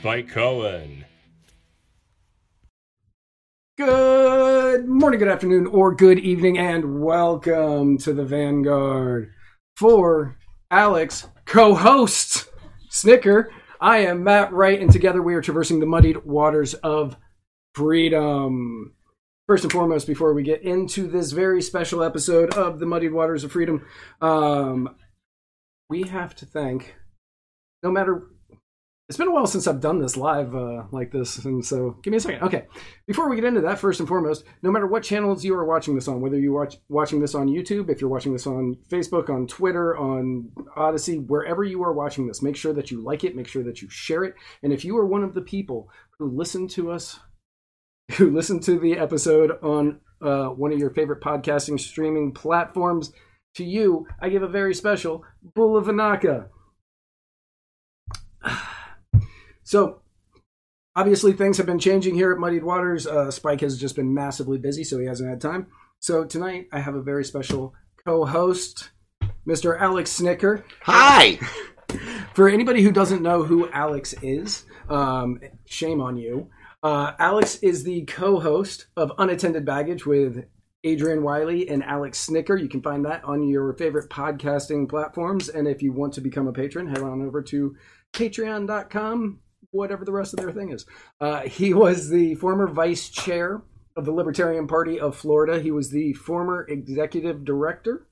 Spike Cohen. Good morning, good afternoon, or good evening, and welcome to the Vanguard. For Alex, co host Snicker, I am Matt Wright, and together we are traversing the muddied waters of freedom. First and foremost, before we get into this very special episode of the Muddied Waters of Freedom, um, we have to thank, no matter it's been a while since I've done this live uh, like this, and so give me a second. Okay, before we get into that, first and foremost, no matter what channels you are watching this on, whether you're watch, watching this on YouTube, if you're watching this on Facebook, on Twitter, on Odysee, wherever you are watching this, make sure that you like it, make sure that you share it, and if you are one of the people who listen to us, who listen to the episode on uh, one of your favorite podcasting streaming platforms, to you, I give a very special Bull of Anaka. So, obviously, things have been changing here at Muddied Waters. Uh, Spike has just been massively busy, so he hasn't had time. So, tonight, I have a very special co host, Mr. Alex Snicker. Hi. For anybody who doesn't know who Alex is, um, shame on you. Uh, Alex is the co host of Unattended Baggage with Adrian Wiley and Alex Snicker. You can find that on your favorite podcasting platforms. And if you want to become a patron, head on over to patreon.com whatever the rest of their thing is. Uh, he was the former vice chair of the Libertarian Party of Florida. He was the former executive director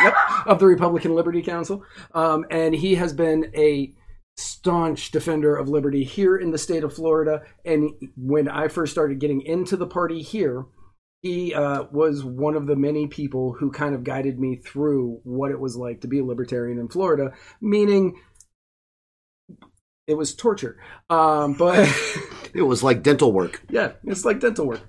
yep, of the Republican Liberty Council. Um, and he has been a staunch defender of liberty here in the state of Florida. And when I first started getting into the party here, he uh, was one of the many people who kind of guided me through what it was like to be a libertarian in Florida, meaning it was torture. Um, but it was like dental work. Yeah, it's like dental work.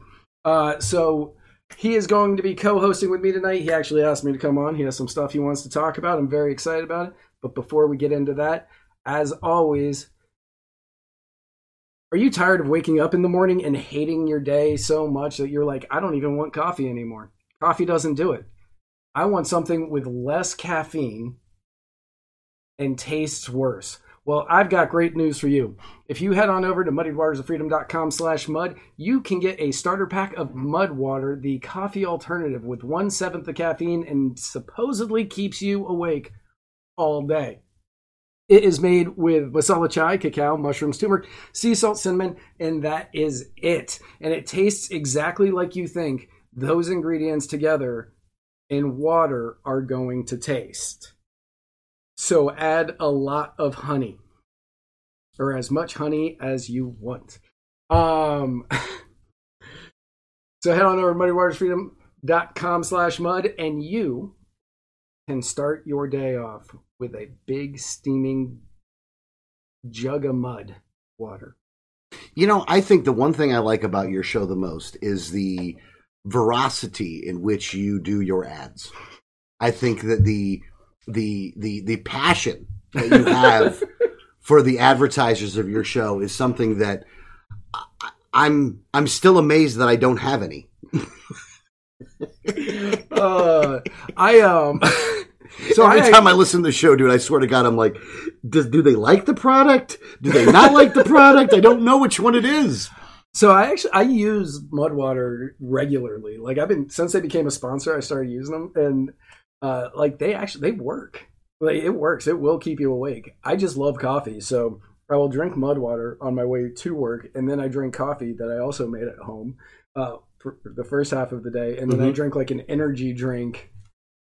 Uh, so he is going to be co-hosting with me tonight. He actually asked me to come on. He has some stuff he wants to talk about. I'm very excited about it. But before we get into that, as always, are you tired of waking up in the morning and hating your day so much that you're like, I don't even want coffee anymore? Coffee doesn't do it. I want something with less caffeine and tastes worse. Well, I've got great news for you. If you head on over to muddiedwatersoffreedom.com slash mud, you can get a starter pack of Mud Water, the coffee alternative with one seventh the caffeine and supposedly keeps you awake all day. It is made with masala chai, cacao, mushrooms, turmeric, sea salt, cinnamon, and that is it. And it tastes exactly like you think those ingredients together in water are going to taste. So add a lot of honey or as much honey as you want. Um, so head on over to muddywatersfreedom.com slash mud and you can start your day off with a big steaming jug of mud water. You know, I think the one thing I like about your show the most is the veracity in which you do your ads. I think that the the the the passion that you have for the advertisers of your show is something that I'm I'm still amazed that I don't have any. uh, I um. So every I, time I listen to the show, dude, I swear to God, I'm like, do, do they like the product? Do they not like the product? I don't know which one it is. So I actually I use Mudwater regularly. Like I've been since they became a sponsor, I started using them, and uh, like they actually they work. Like it works. It will keep you awake. I just love coffee, so I will drink mud water on my way to work, and then I drink coffee that I also made at home uh, for the first half of the day, and then mm-hmm. I drink like an energy drink.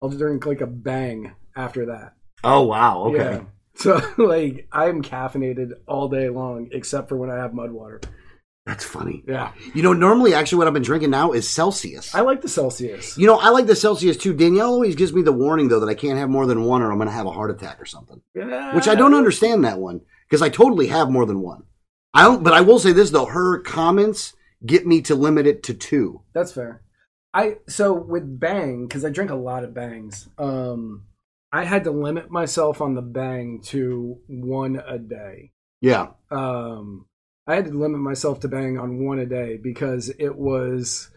I'll drink like a bang after that. Oh wow! Okay. Yeah. So like I'm caffeinated all day long, except for when I have mud water. That's funny. Yeah. You know, normally, actually, what I've been drinking now is Celsius. I like the Celsius. You know, I like the Celsius too. Danielle always gives me the warning, though, that I can't have more than one or I'm going to have a heart attack or something. Yeah. Which I don't understand that one because I totally have more than one. I don't, but I will say this, though. Her comments get me to limit it to two. That's fair. I, so with Bang, because I drink a lot of Bangs, um, I had to limit myself on the Bang to one a day. Yeah. Um, I had to limit myself to bang on one a day because it was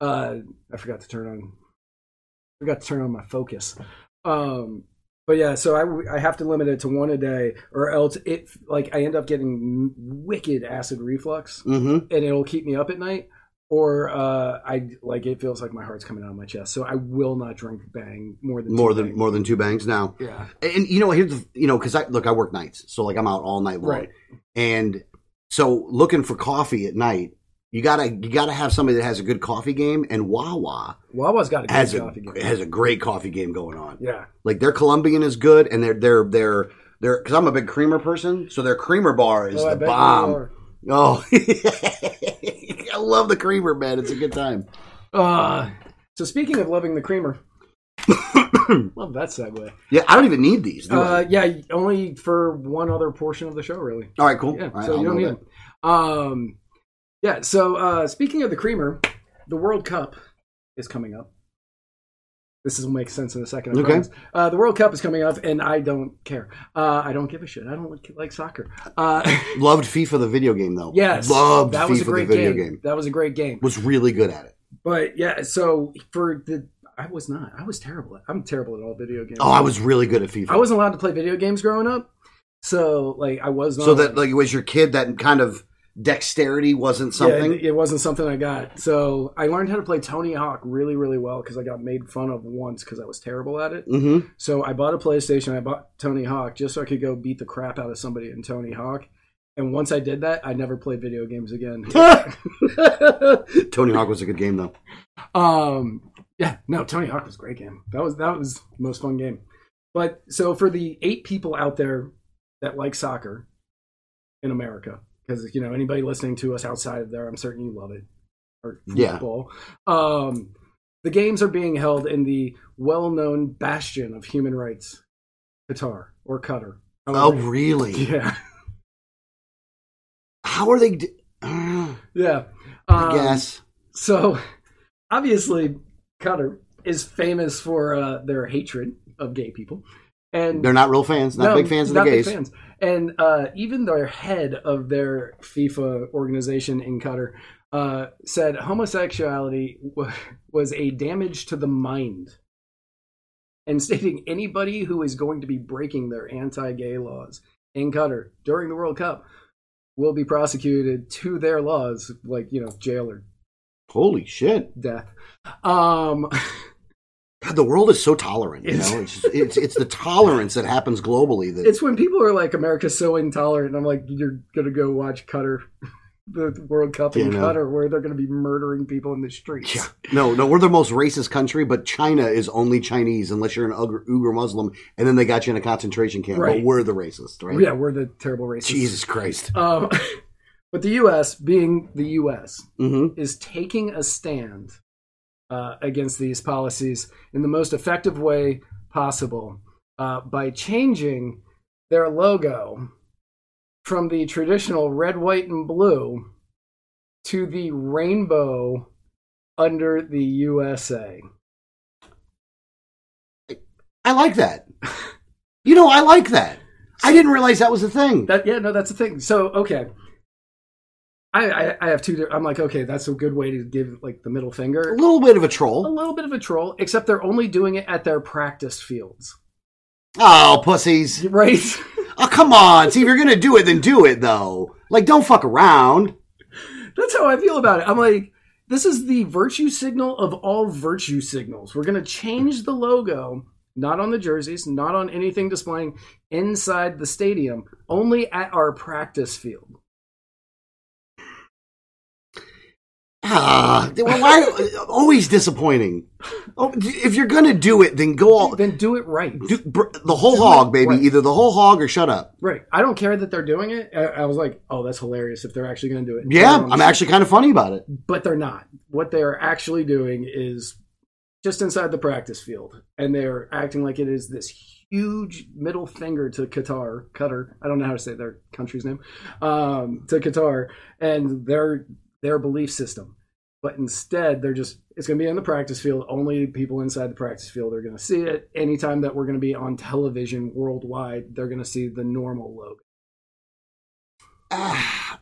uh I forgot to turn on I forgot to turn on my focus. Um But yeah, so I, I have to limit it to one a day, or else it like I end up getting wicked acid reflux, Mm-hmm. and it'll keep me up at night. Or uh, I like it feels like my heart's coming out of my chest, so I will not drink Bang more than More two than Bang. more than two bangs now. yeah, And you know, here's the you know, because I look, I work nights, so like I'm out all night long, right. and so looking for coffee at night, you gotta you gotta have somebody that has a good coffee game, and Wawa Wawa's got a has good a coffee game. has a great coffee game going on. yeah, Like their Colombian is good, and their their their their because I'm a big creamer person, so their creamer bar is Oh, I the bet you bomb. are. Oh, I love the creamer, man. It's a good time. Uh, so speaking of loving the creamer, love that segue. Yeah, I don't even need these. Uh, yeah, only for one other portion of the show, really. All right, cool. Yeah, right, so I'll you don't need that. them. Um, yeah. So uh, speaking of the creamer, the World Cup is coming up. This will make sense in a second. I Okay. Uh, the World Cup is coming up, and I don't care. Uh, I don't give a shit. I don't like, like soccer. Uh, Loved FIFA the video game though. yes, loved that FIFA was a great the video game. game. That was a great game. Was really good at it. But yeah, so for the, I was not. I was terrible. At, I'm terrible at all video games. Oh, I was really good at FIFA. I wasn't allowed to play video games growing up, so like I was not. so that like was your kid that kind of dexterity wasn't something. Yeah, it, it wasn't something I got. So I learned how to play Tony Hawk really, really well because I got made fun of once because I was terrible at it. mm-hmm. So I bought a PlayStation. I bought Tony Hawk just so I could go beat the crap out of somebody in Tony Hawk. And once I did that, I never played video games again. Tony Hawk was a good game though. um, yeah, no, Tony Hawk was a great game. That was that was the most fun game. But so for the eight people out there that like soccer in America, because you know anybody listening to us outside of there, I'm certain you love it or Yeah. football. Um, the games are being held in the well-known bastion of human rights, Qatar or Qatar. Oh, really? yeah, How are they? d- Uh, yeah. I Um, guess. So, obviously, Qatar is famous for uh, their hatred of gay people, and They're not real fans. Not No, big fans of the gays. fans. And uh, even their head of their FIFA organization in Qatar uh, said homosexuality w- was a damage to the mind, and stating anybody who is going to be breaking their anti-gay laws in Qatar during the World Cup will be prosecuted to their laws, like you know, jail or Holy shit! death. Um, God, the world is so tolerant. You It's- know, it's just, it's it's the tolerance that happens globally that it's when people are like, "America's so intolerant," and I'm like, "You're gonna go watch Qatar." the World Cup in You know. Qatar, where they're gonna be murdering people in the streets." Yeah. No, no, we're the most racist country, but China is only Chinese unless you're an Uyghur, Uyghur Muslim, and then they got you in a concentration camp. Right. But we're the racist, right? Yeah, we're the terrible racists. Jesus Christ. Um, but the U.S., being the U.S., hmm is taking a stand uh, against these policies in the most effective way possible uh, by changing their logo from the traditional red, white, and blue to the rainbow under the USA. I like that. You know, I like that. I didn't realize that was a thing. That yeah, no, that's the thing. So okay. I, I, I have two. I'm like, okay, that's a good way to give like the middle finger. A little bit of a troll. A little bit of a troll, except they're only doing it at their practice fields, Oh, pussies. right? Oh, come on. See, if you're going to do it, then do it, though. Like, don't fuck around. That's how I feel about it. I'm like, this is the virtue signal of all virtue signals. We're going to change the logo, not on the jerseys, not on anything displaying inside the stadium, only at our practice field. Ah, well, why? Always disappointing. Oh, if you're going to do it, then go all. Then do it right. Do, br- the whole Do hog, baby. right. Either the whole hog or shut up. Right. I don't care that they're doing it. I, I was like, oh, that's hilarious if they're actually going to do it. Yeah, I'm actually kind of funny about it. but they're not. What they're actually doing is just inside the practice field, and they're acting like it is this huge middle finger to Qatar, Qatar. I don't know how to say their country's name, um, to Qatar, and their their belief system. But instead, they're just it's going to be in the practice field. Only people inside the practice field are going to see it. Anytime that we're going to be on television worldwide, they're going to see the normal logo. Ah,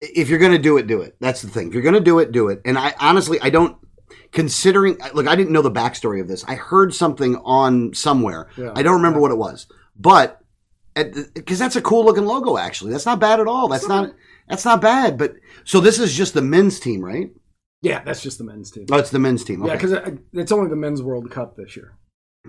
if you're going to do it, do it. That's the thing. If you're going to do it, do it. And I honestly, I don't. considering look i didn't know the backstory of this i heard something on somewhere Yeah. i don't remember what it was but because that's a cool looking logo actually that's not bad at all that's not that's not bad but so this is just the men's team right Yeah, that's just the men's team. oh it's the men's team Yeah, okay. because uh, it's only the men's World Cup this year.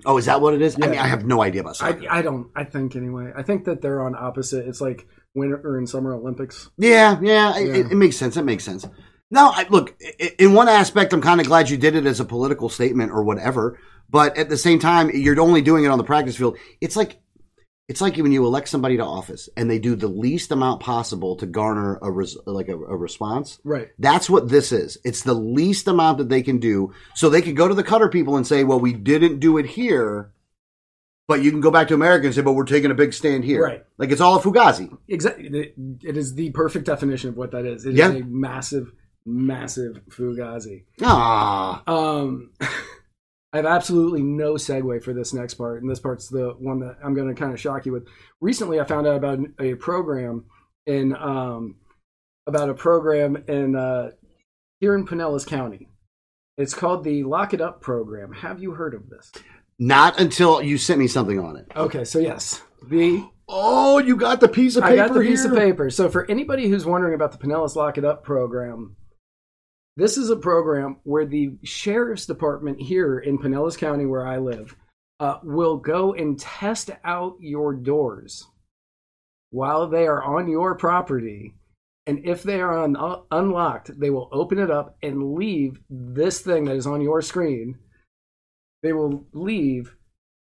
oh is that what it is i Yeah. mean i have no idea about I, soccer I don't. I think anyway. I think that they're on opposite. It's like winter and summer Olympics. yeah yeah, It, it, it makes sense it makes sense no I, look i- in one aspect i'm kind of glad you did it as a political statement or whatever but at the same time you're only doing it on the practice field it's like it's like when you elect somebody to office and they do the least amount possible to garner a res, like a, a response. Right. That's what this is. It's the least amount that they can do, so they can go to the Qatar people and say, "Well, we didn't do it here." But you can go back to America and say, "But we're taking a big stand here." Right. Like it's all a fugazi. Exactly. It, is the perfect definition of what that is. It is Yeah. a massive, massive fugazi. Ah, Um, I have absolutely no segue for this next part, and this part's the one that I'm going to kind of shock you with. Recently, I found out about a program in um, about a program in uh, here in Pinellas County. It's called the Lock It Up program. Have you heard of this? not until you sent me something on it. Okay, so yes, the Oh, you got the piece of paper I got the piece of paper. So for anybody who's wondering about the Pinellas Lock It Up program, this is a program where the sheriff's department here in Pinellas County, where I live, uh, will go and test out your doors while they are on your property. And if they are un- unlocked, they will open it up and leave this thing that is on your screen. They will leave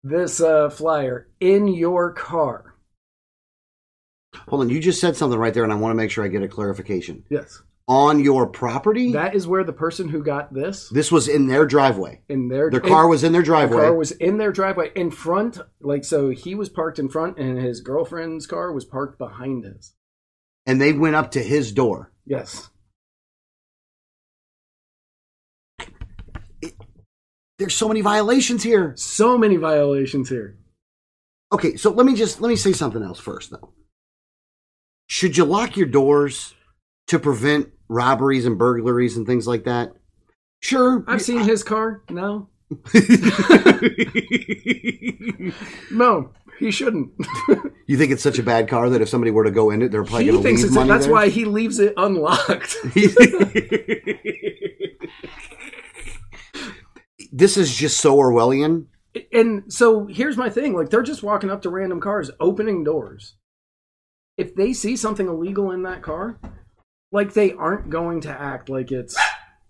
this uh, flyer in your car. Hold on, you just said something right there, and I want to make sure I get a clarification. Yes. On your property, That is where the person who got this this was in their driveway. in their Their car was in their the driveway. car was in their driveway in front. Like so, he was parked in front, and his girlfriend's car was parked behind his. and they went up to his door. Yes, There's so many violations here. so many violations here. Okay, so let me just let me say something else first though. Should you lock your doors to prevent robberies and burglaries and things like that? Sure. I've seen his car. No, no, he shouldn't. you think it's such a bad car that if somebody were to go in it, they're probably going to leave it's. money That's there? why he leaves it unlocked. this is just so Orwellian. and so here's my thing like they're just walking up to random cars opening doors if they see something illegal in that car like they aren't going to act like it's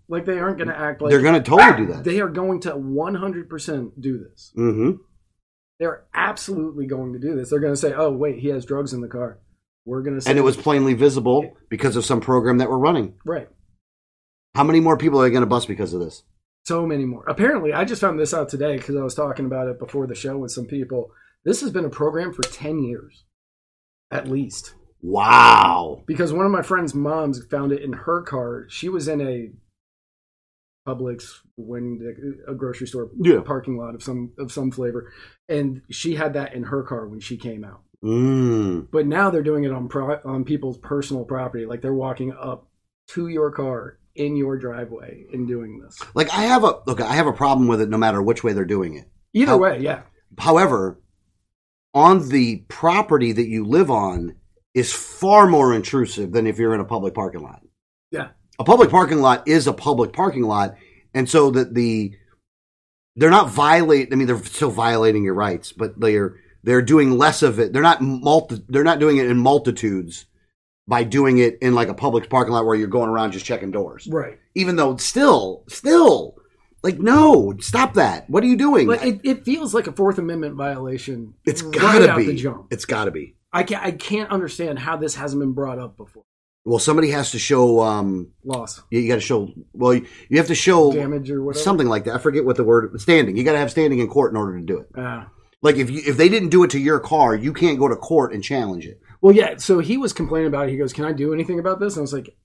like they aren't going to act like They're going to totally do that. they are going to 100% do this. Hmm they're absolutely going to do this. They're going to say oh wait he has drugs in the car. We're going to say And it was plainly visible because of some program that we're running. right. How many more people are they going to bust because of this? so many more. Apparently i just found this out today because i was talking about it before the show with some people. This has been a program for 10 years at least Wow. because one of my friend's moms found it in her car. She was in a Publix when a grocery store Yeah. parking lot of some of some flavor, and she had that in her car when she came out. Mm. But now they're doing it on pro- on people's personal property, like they're walking up to your car in your driveway and doing this. Like I have a look. I have a problem with it, no matter which way they're doing it. Either How- way, yeah, However, on the property that you live on is far more intrusive than if you're in a public parking lot. yeah, A public parking lot is a public parking lot, and so that the they're not violate. I mean, they're still violating your rights, but they're they're doing less of it. They're not multi, They're not doing it in multitudes by doing it in like a public parking lot where you're going around just checking doors. right. Even though still, still, like no, stop that. What are you doing? But it, it feels like a Fourth Amendment violation. it's right gotta out be. It's gotta be. I can't I can't understand how this hasn't been brought up before. Well, somebody has to show. Um, Loss, you, got to show. Well, you, you have to show damage, or whatever. something like that. I forget what the word standing. You got to have standing in court in order to do it. Ah. Like if you if they didn't do it to your car, you can't go to court and challenge it. Well, yeah. So he was complaining about it. He goes, "Can I do anything about this?" And I was like,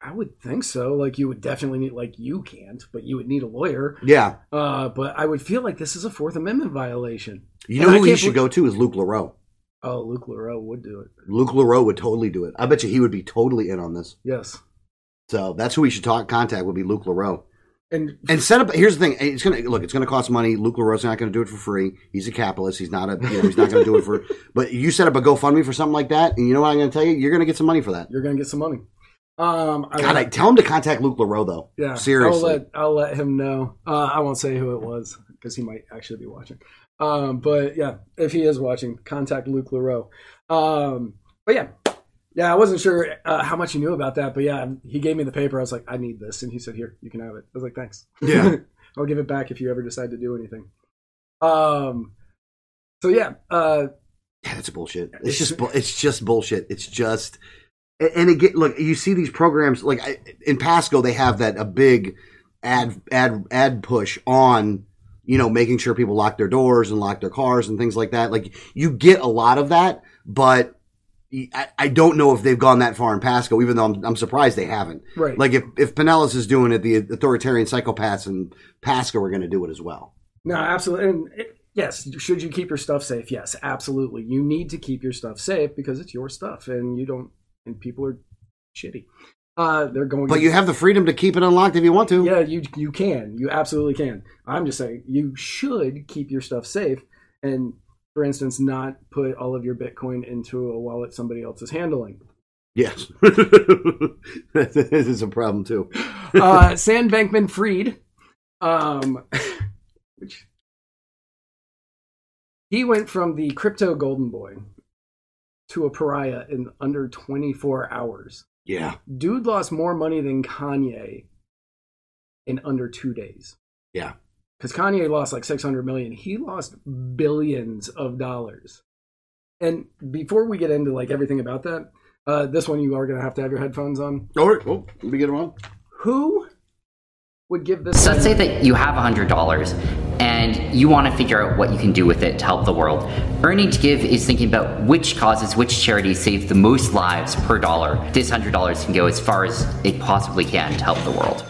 "I would think so. Like you would definitely need. Like you can't, but you would need a lawyer. Yeah, Uh, but I would feel like this is a Fourth Amendment violation. you know I who he should go to is Luke Lirot. Oh, Luke Lirot would do it. Luke Lirot would totally do it. I bet you he would be totally in on this. Yes. So that's who we should talk contact would be Luke Lirot. and And set up. Here's the thing. It's gonna look. It's gonna cost money. Luke Lirot's not gonna do it for free. He's a capitalist. He's not a. You know, he's not gonna do it for. But you set up a GoFundMe for something like that, and you know what I'm gonna tell you? You're gonna get some money for that. you're gonna get some money. Um, I, God, I tell him to contact Luke Lirot though. yeah, seriously. I'll let I'll let him know. Uh, I won't say who it was because he might actually be watching. Um, but yeah, if he is watching, contact Luke Lirot. Um, but yeah, yeah, I wasn't sure uh, how much he knew about that, but yeah, he gave me the paper. I was like, I need this, and he said, "Here, you can have it." I was like, "Thanks." Yeah. I'll give it back if you ever decide to do anything. Um, so yeah, uh, Yeah, that's bullshit. It's just it's just bullshit. It's just and- and again, look, you see these programs like I- in Pasco, they have that a big ad ad ad push on you know making sure people lock their doors and lock their cars and things like that. Like you get a lot of that, but I, I don't know if they've gone that far in Pasco. Even though I'm, I'm surprised they haven't. right, Like if if Pinellas is doing it, the authoritarian psychopaths in Pasco are going to do it as well. No, absolutely. And it, yes, should you keep your stuff safe? Yes, absolutely. You need to keep your stuff safe because it's your stuff, and you don't. And people are shitty. Uh, they're going. But you have the freedom to keep it unlocked if you want to. yeah, you you can. You absolutely can. I'm just saying you should keep your stuff safe, and for instance, not put all of your Bitcoin into a wallet somebody else is handling. Yes, this is a problem too. uh, Sam Bankman Fried, um, which he went from the crypto golden boy to a pariah in under 24 hours. Yeah, Dude lost more money than Kanye in under two days. yeah. Because Kanye lost like 600 million. He lost billions of dollars. And before we get into like everything about that, uh, this one you are going to have to have your headphones on. All right, well, let me get them on. Who would give this? So let's say that you have $100 and you want to figure out what you can do with it to help the world. Earning to Give is thinking about which causes, which charities save the most lives per dollar. This $100 can go as far as it possibly can to help the world.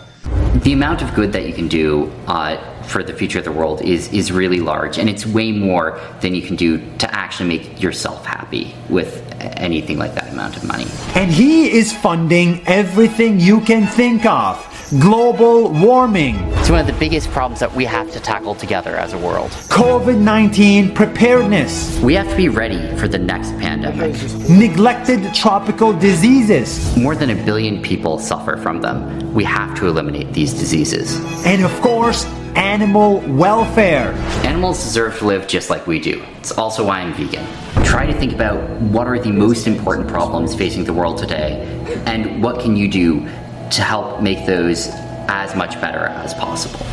The amount of good that you can do uh, for the future of the world is, is really large, and it's way more than you can do to actually make yourself happy with anything like that amount of money. And he is funding everything you can think of global warming, It's one of the biggest problems that we have to tackle together as a world. COVID 19 preparedness, We have to be ready for the next pandemic. neglected tropical diseases, More than a billion people suffer from them. We have to eliminate these diseases. and of course, animal welfare. Animals deserve to live just like we do. It's also why I'm vegan. Try to think about what are the most important problems facing the world today, and what can you do to help make those as much better as possible.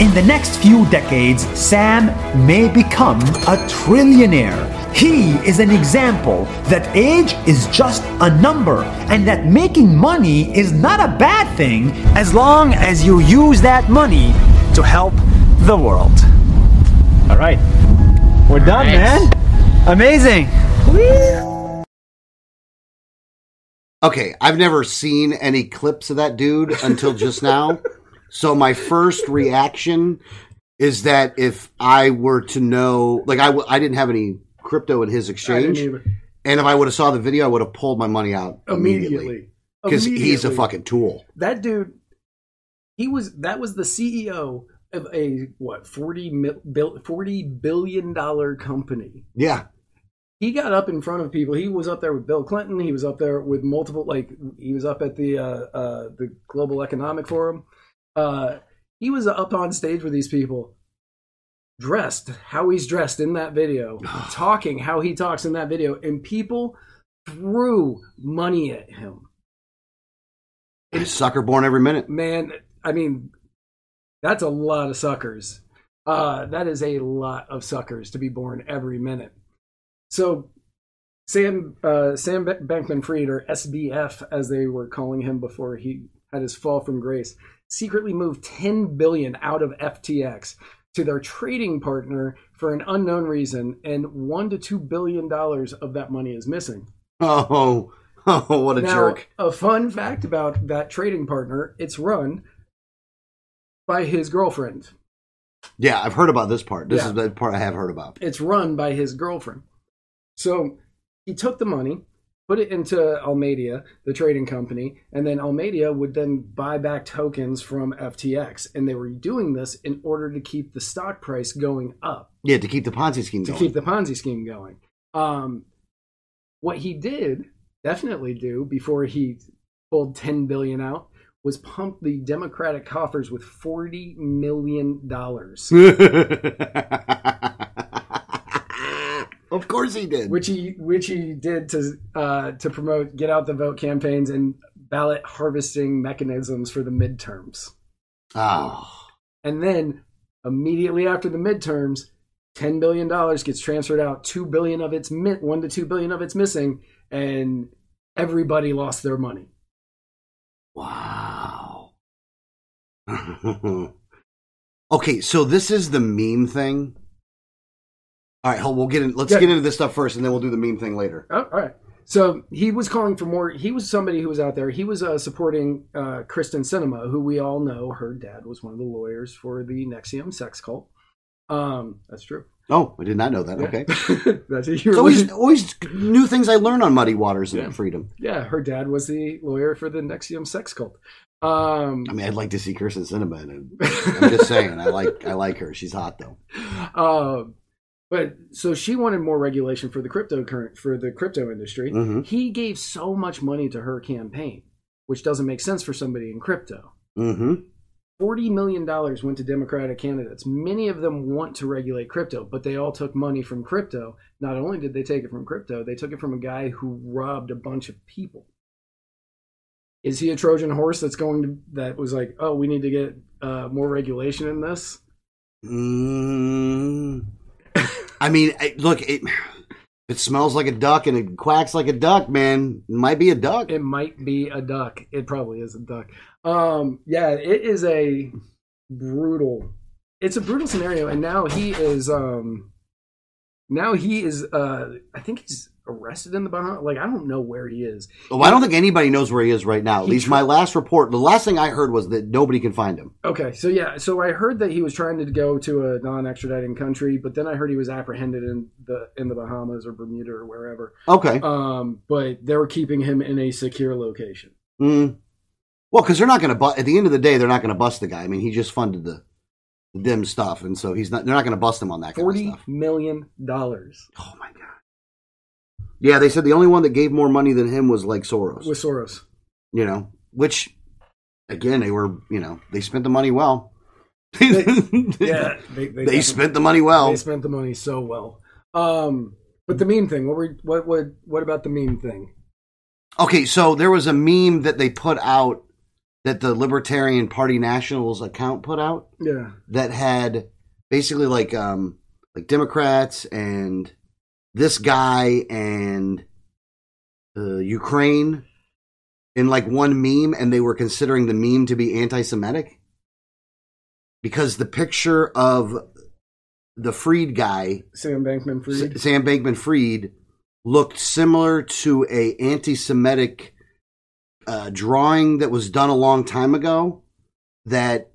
In the next few decades, Sam may become a trillionaire. He is an example that age is just a number and that making money is not a bad thing as long as you use that money to help the world. All right. We're done, Thanks. man. Amazing. Okay, I've never seen any clips of that dude until just now. So my first reaction is that if I were to know, like I, w- I didn't have any crypto in his exchange, and if I would have saw the video, I would have pulled my money out immediately because he's a fucking tool. that dude. He was that was the CEO of a what 40, mil, 40 billion dollar company. Yeah, He got up in front of people. He was up there with Bill Clinton. He was up there with multiple like he was up at the uh, uh, the Global Economic Forum. Uh, he was up on stage with these people, dressed how he's dressed in that video, talking how he talks in that video, and people threw money at him. sucker born every minute. Man, I mean, that's a lot of suckers. Uh, that is a lot of suckers to be born every minute. So, Sam uh, Sam Bankman Fried, or SBF as they were calling him before he had his fall from grace, secretly moved 10 billion out of FTX to their trading partner for an unknown reason, and one to two billion dollars of that money is missing. Oh, oh, what a now, jerk! a fun fact about that trading partner: it's run by his girlfriend. Yeah, I've heard about this part. This Yeah. is the part I have heard about. It's run by his girlfriend. So he took the money, put it into Alameda, the trading company, and then Alameda would then buy back tokens from FTX. And they were doing this in order to keep the stock price going up, Yeah, to keep the Ponzi scheme to going. keep the Ponzi scheme going. Um, what he did definitely do before he pulled 10 billion out was pump the Democratic coffers with 40 million dollars. of course he did. which he which he did to uh, to promote get out the vote campaigns and ballot harvesting mechanisms for the midterms. oh. And then immediately after the midterms, ten billion dollars gets transferred out. Two billion of it's one to two billion of it's missing, and everybody lost their money. Wow. okay, so this is the meme thing. All right, hold, we'll get in. Let's Yeah. get into this stuff first, and then we'll do the meme thing later. Oh, all right. So he was calling for more. He was somebody who was out there. He was uh, supporting uh, Kyrsten Sinema, who we all know her dad was one of the lawyers for the NXIVM sex cult. Um, that's true. Oh, I did not know that. Okay, that's it's always always new things I learn on Muddy Waters and Freedom. Yeah, her dad was the lawyer for the NXIVM sex cult. Um, I mean, I'd like to see Kyrsten Sinema in it. I'm just saying, I like I like her. She's hot though. um, but so she wanted more regulation for the crypto current for the crypto industry. Mhm. He gave so much money to her campaign, which doesn't make sense for somebody in crypto. Mm-hmm. $40 million went to Democratic candidates. Many of them want to regulate crypto, but they all took money from crypto. Not only did they take it from crypto, they took it from a guy who robbed a bunch of people. Is he a Trojan horse that's going to, that was like, oh, we need to get uh, more regulation in this? Mm. I mean, I, look, it it smells like a duck and it quacks like a duck, man. It might be a duck. It might be a duck. It probably is a duck. Um, yeah, it is a brutal. It's a brutal scenario, and now he is. Um, now he is. Uh, I think he's arrested in the Bahamas. Like I don't know where he is. Well, I don't think anybody knows where he is right now. At He least my last report, the last thing I heard was that nobody can find him. Okay, so yeah, so I heard that he was trying to go to a non-extraditing country, but then I heard he was apprehended in the in the Bahamas or Bermuda or wherever. Okay. Um, but they were keeping him in a secure location. Mm. Well, because they're not going to bust. At the end of the day, they're not going to bust the guy. I mean, he just funded the, dim stuff, and so he's not. They're not going to bust him on that kind of million dollars Oh my god. Yeah, they said the only one that gave more money than him was like Soros. with Soros. you know, which again they were. You know, they spent the money well. Yeah, they, they, definitely- spent the money well. They spent the money so well. Um, but the meme thing. What were what what what about the meme thing? Okay, so there was a meme that they put out that the Libertarian Party Nationals account put out Yeah, that had basically like um like Democrats and this guy and uh, Ukraine in like one meme, and they were considering the meme to be anti-Semitic because the picture of the Freed guy Sam Bankman Fried. S- Sam Bankman Fried looked similar to a anti-Semitic uh, drawing that was done a long time ago. That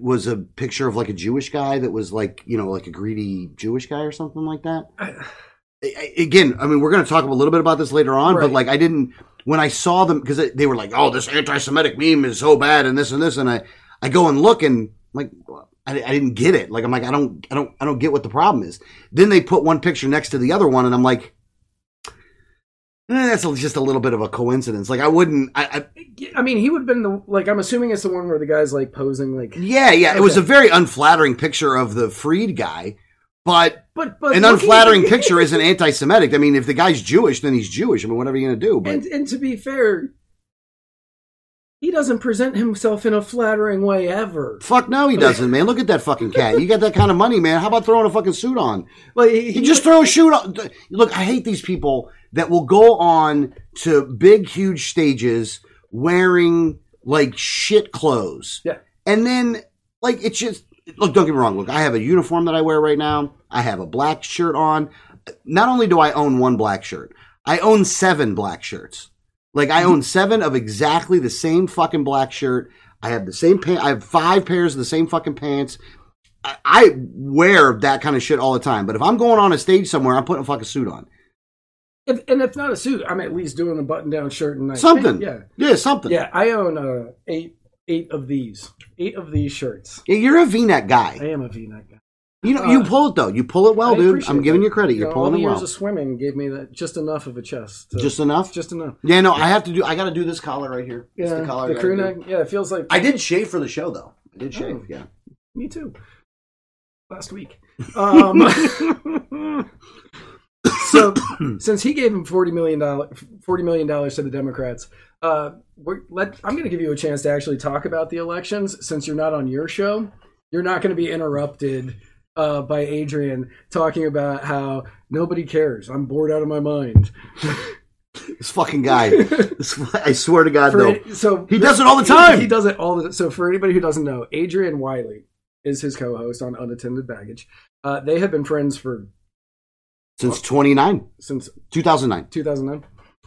was a picture of like a Jewish guy that was like you know like a greedy Jewish guy or something like that. Again, I mean, we're going to talk a little bit about this later on, but like I didn't when I saw them because they were like, "Oh, this anti-Semitic meme is so bad," and this and this, and I I go and look and like I, I didn't get it. Like I'm like I don't I don't I don't get what the problem is. Then they put one picture next to the other one, and I'm like, eh, that's just a little bit of a coincidence. Like I wouldn't. I, I I mean, he would have been the like. I'm assuming it's the one where the guy's like posing like. yeah yeah. It was a very unflattering picture of the freed guy, but But but an unflattering picture isn't anti-Semitic. I mean, if the guy's Jewish, then he's Jewish. I mean, whatever you're gonna do. But And and to be fair, he doesn't present himself in a flattering way ever. fuck no, he doesn't, man. Look at that fucking cat. You got that kind of money, man. How about throwing a fucking suit on? Like he, You just throw a shoe on. Look, I hate these people that will go on to big, huge stages wearing like shit clothes. Yeah. And then, like, it's just, look, don't get me wrong. Look, I have a uniform that I wear right now. I have a black shirt on. Not only do I own one black shirt, I own seven black shirts. Like, I own seven of exactly the same fucking black shirt. I have the same pant. I have five pairs of the same fucking pants. I, I wear that kind of shit all the time. But if I'm going on a stage somewhere, I'm putting a fucking suit on. If, and if not a suit, I'm at least doing a button-down shirt and nice Something. Yeah, Yeah, something. yeah. I own uh, eight eight of these, eight of these shirts. Yeah, You're a V-neck guy. I am a V-neck guy. You know, you Uh, pull it though. You pull it well, I dude. appreciate I'm giving that. you credit. You're know, all pulling the it years well. of swimming gave me that just enough of a chest. to- Just enough. just enough. Yeah, no, I have to do. I got to do this collar right here. It's Yeah, the collar. I the gotta crew do. neck. Yeah, it feels like I did shave for the show though. I did shave. Oh. Yeah. Me too. Last week. Um, so since he gave him forty million dollars, forty million dollars to the Democrats, uh, we're, let, I'm going to give you a chance to actually talk about the elections. Since you're not on your show, you're not going to be interrupted uh, by Adrian talking about how nobody cares. I'm bored out of my mind. This fucking guy. This- I swear to God, For though. so He does it all the time. He, does it all the So for anybody who doesn't know, Adrian Wiley is his co-host on Unattended Baggage. Uh, they have been friends for Since 29, since 2009. 2009.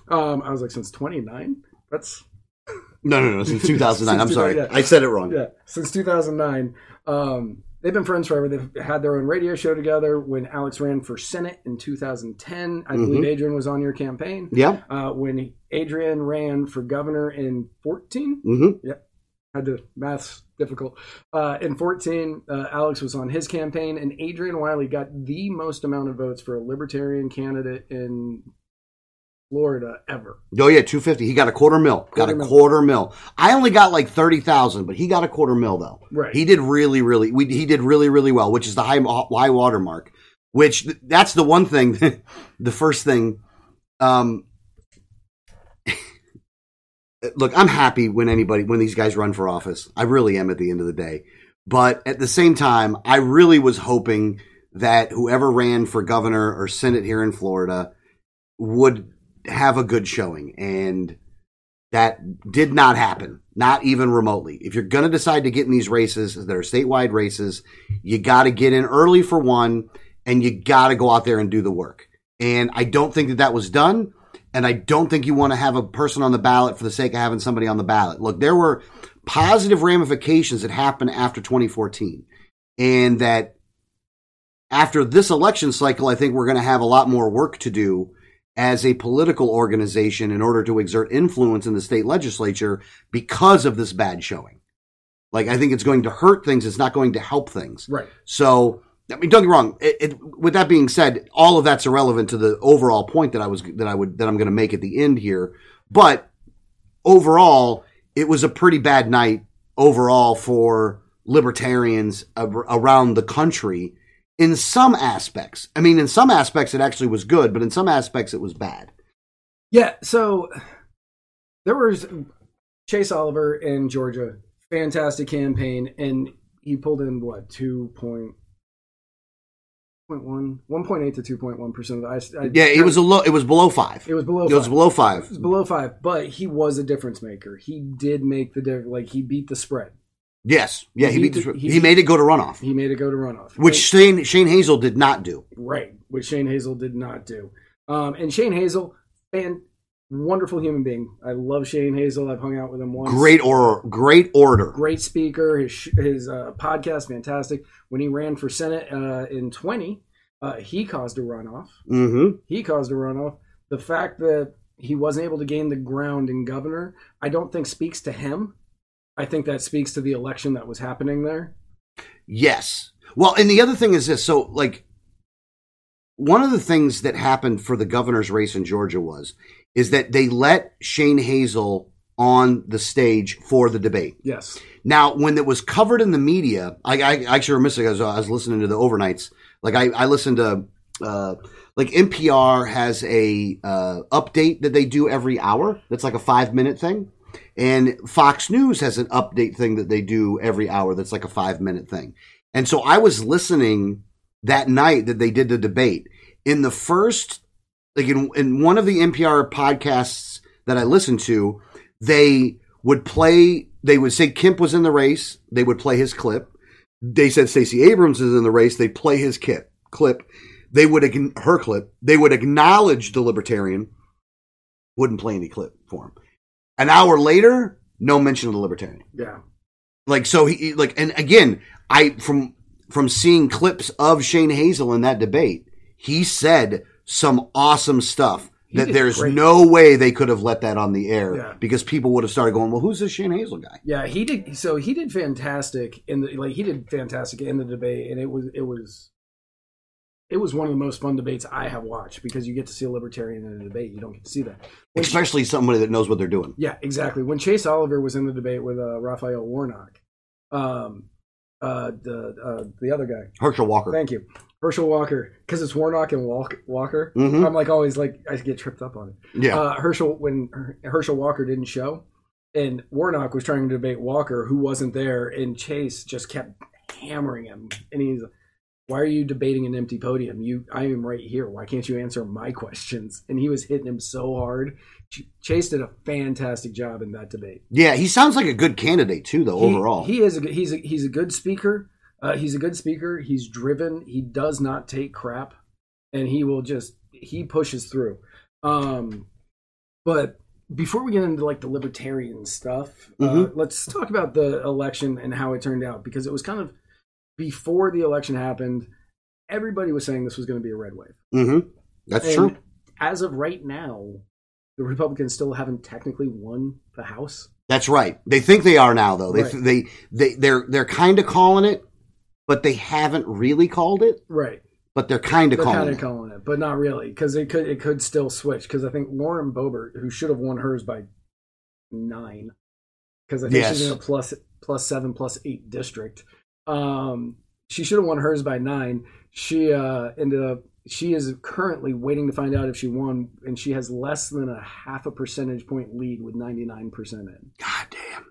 Um, I was like, since 29. That's No, no, no. Since 2009. I'm sorry. 2009, I said it wrong. yeah, since 2009. Um, they've been friends forever. They've had their own radio show together. When Alex ran for Senate in 2010, I Mm-hmm. believe Adrian was on your campaign. Yeah. Uh, when Adrian ran for governor in 14, Mm-hmm. had the math's difficult. Uh, in 14, uh, Alex was on his campaign, and Adrian Wiley got the most amount of votes for a libertarian candidate in Florida ever. Oh yeah, 250. He got a quarter mil. got a mil. quarter mil. I only got like 30,000, but he got a quarter mil though. Right. He did really, really. We, he did really, really well, which is the high high water mark. Which that's the one thing. the first thing. Um, look, I'm happy when anybody when these guys run for office. I really am at the end of the day. But at the same time, I really was hoping that whoever ran for governor or senate here in Florida would have a good showing and that did not happen not even remotely. If you're going to decide to get in these races that are statewide races you got to get in early for one and you got to go out there and do the work. And i don't think that that was done and i don't think you want to have a person on the ballot for the sake of having somebody on the ballot. Look there were positive ramifications that happened after 2014 and that after this election cycle i think we're going to have a lot more work to do as a political organization in order to exert influence in the state legislature because of this bad showing. Like, I think it's going to hurt things. It's not going to help things. Right. So, I mean, don't get me wrong. It, it, with that being said, all of that's irrelevant to the overall point that I was that I would that I'm going to make at the end here. But overall, it was a pretty bad night overall for libertarians ar- around the country in some aspects. I mean, in some aspects, it actually was good, but in some aspects, it was bad. Yeah, so there was Chase Oliver in Georgia, fantastic campaign, and he pulled in what two point point one, one point eight to two point one percent. I, I Yeah, it was a low. It was below five. it was below. It was below five. It was below five, but he was a difference maker. He did make the difference. Like he beat the spread. Yes, yeah, he He beat. the- he, he- made it go to runoff, He made it go to runoff, which Shane Shane Hazel did not do. right, which Shane Hazel did not do. Um, and Shane Hazel, fan, wonderful human being. I love Shane Hazel. I've hung out with him once. Great or great order. great speaker. His his uh, podcast fantastic. When he ran for senate uh, in twenty, uh, he caused a runoff. Mm-hmm. He caused a runoff. The fact that he wasn't able to gain the ground in governor, I don't think speaks to him. I think that speaks to the election that was happening there. Yes. Well, and the other thing is this. So, like, one of the things that happened for the governor's race in Georgia was is that they let Shane Hazel on the stage for the debate. Yes. Now, when it was covered in the media, I, I actually remember because I was listening to the overnights. Like I, I listened to, uh, like NPR has a uh, update that they do every hour. That's like a five minute thing, and Fox News has an update thing that they do every hour. That's like a five minute thing. And so I was listening that night that they did the debate. In the first, like in, in one of the NPR podcasts that I listened to, they would play they would say Kemp was in the race, they would play his clip. They said Stacey Abrams is in the race, they'd play his kit, clip. They would her clip. They would acknowledge the libertarian, wouldn't play any clip for him. An hour later, no mention of the libertarian. Yeah. Like so he like and again, I from from seeing clips of Shane Hazel in that debate, he said some awesome stuff that there's great. no way they could have let that on the air Yeah. because people would have started going, well, who's this Shane Hazel guy? Yeah, he did. So he did fantastic in the like he did fantastic in the debate, and it was it was it was one of the most fun debates I have watched because you get to see a libertarian in a debate. You don't get to see that. When Especially somebody that knows what they're doing. Yeah, exactly. When Chase Oliver was in the debate with uh, Raphael Warnock, um, uh, the uh, the other guy. Herschel Walker. Thank you, Herschel Walker, because it's Warnock and Walk- Walker. Mhm. I'm like always like I get tripped up on it. Yeah. Uh, Herschel when Herschel Walker didn't show, and Warnock was trying to debate Walker, who wasn't there, and Chase just kept hammering him, and he's. Why are you debating an empty podium? You, I am right here. Why can't you answer my questions? And he was hitting him so hard. Ch- Chase did a fantastic job in that debate. yeah, he sounds like a good candidate too, though, He- overall. he is a good, he's a he's a good speaker. Uh, he's a good speaker. He's driven. He does not take crap, and he will just he pushes through. Um, but before we get into like the libertarian stuff, uh, Mhm. let's talk about the election and how it turned out because it was kind of before the election happened. Everybody was saying this was going to be a red wave. mm-hmm. That's And true. As of right now, the Republicans still haven't technically won the House. That's right. They think they are now, though. They Right. they they they're they're kind of calling it, but they haven't really called it. Right. But they're kind of calling kind it. of calling it, but not really, because it could it could still switch. Because I think Lauren Boebert, who should have won hers by nine, because I think she's in a plus plus seven plus eight district. Um, she should have won hers by nine. She uh, ended up. She is currently waiting to find out if she won, and she has less than a half a percentage point lead with ninety nine percent in. God damn.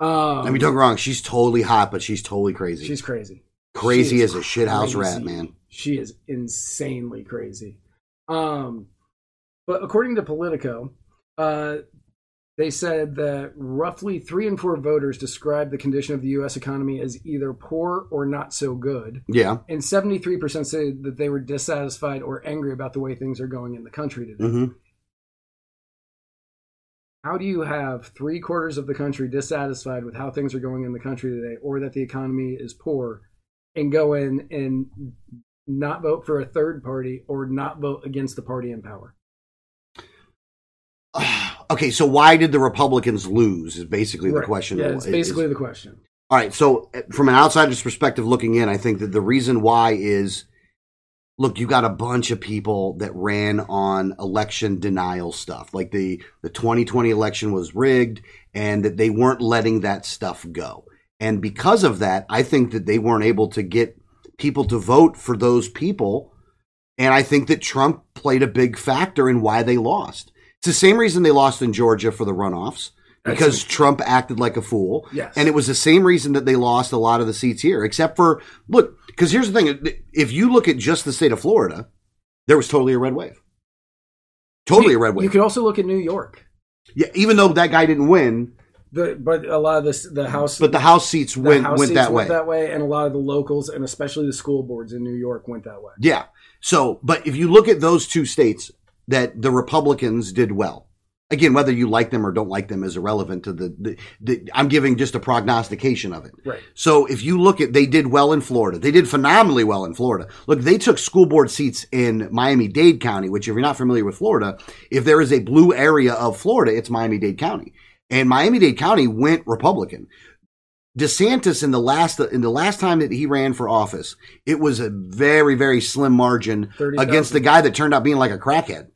Um, I mean, don't get wrong. She's totally hot, but she's totally crazy. she's crazy. crazy She as a shithouse rat, man. She is insanely crazy. Um, but according to Politico, uh, they said that roughly three in four voters described the condition of the U.S. economy as either poor or not so good, Yeah. and 73% said that they were dissatisfied or angry about the way things are going in the country today. hmm How do you have three quarters of the country dissatisfied with how things are going in the country today, or that the economy is poor, and go in and not vote for a third party or not vote against the party in power? okay, so why did the Republicans lose? Is basically the question. Yeah, it's Is- basically the question. All right. So, uh, from an outsider's perspective looking in, I think that the reason why is look, you got a bunch of people that ran on election denial stuff. Like the, the 2020 election was rigged and that they weren't letting that stuff go. And because of that, I think that they weren't able to get people to vote for those people. And I think that Trump played a big factor in why they lost. It's the same reason they lost in Georgia for the runoffs because Trump acted like a fool. Yes. And it was the same reason that they lost a lot of the seats here, except for, look, because here's the thing if you look at just the state of Florida, there was totally a red wave. Totally you, a red wave. You could also look at New York. yeah, even though that guy didn't win, The, but a lot of this, the House, but the House seats the went, House went seats that way. went that way, and a lot of the locals and especially the school boards in New York went that way. Yeah. So, but if you look at those two states that the Republicans did well, again, whether you like them or don't like them is irrelevant to the, the, the I'm giving just a prognostication of it. Right. So if you look at, they did well in Florida. They did phenomenally well in Florida. Look, they took school board seats in Miami-Dade County, which if you're not familiar with Florida, if there is a blue area of Florida, it's Miami-Dade County. And Miami-Dade County went Republican. DeSantis in the last in the last time that he ran for office, it was a very very slim margin 30,000. against the guy that turned out being like a crackhead.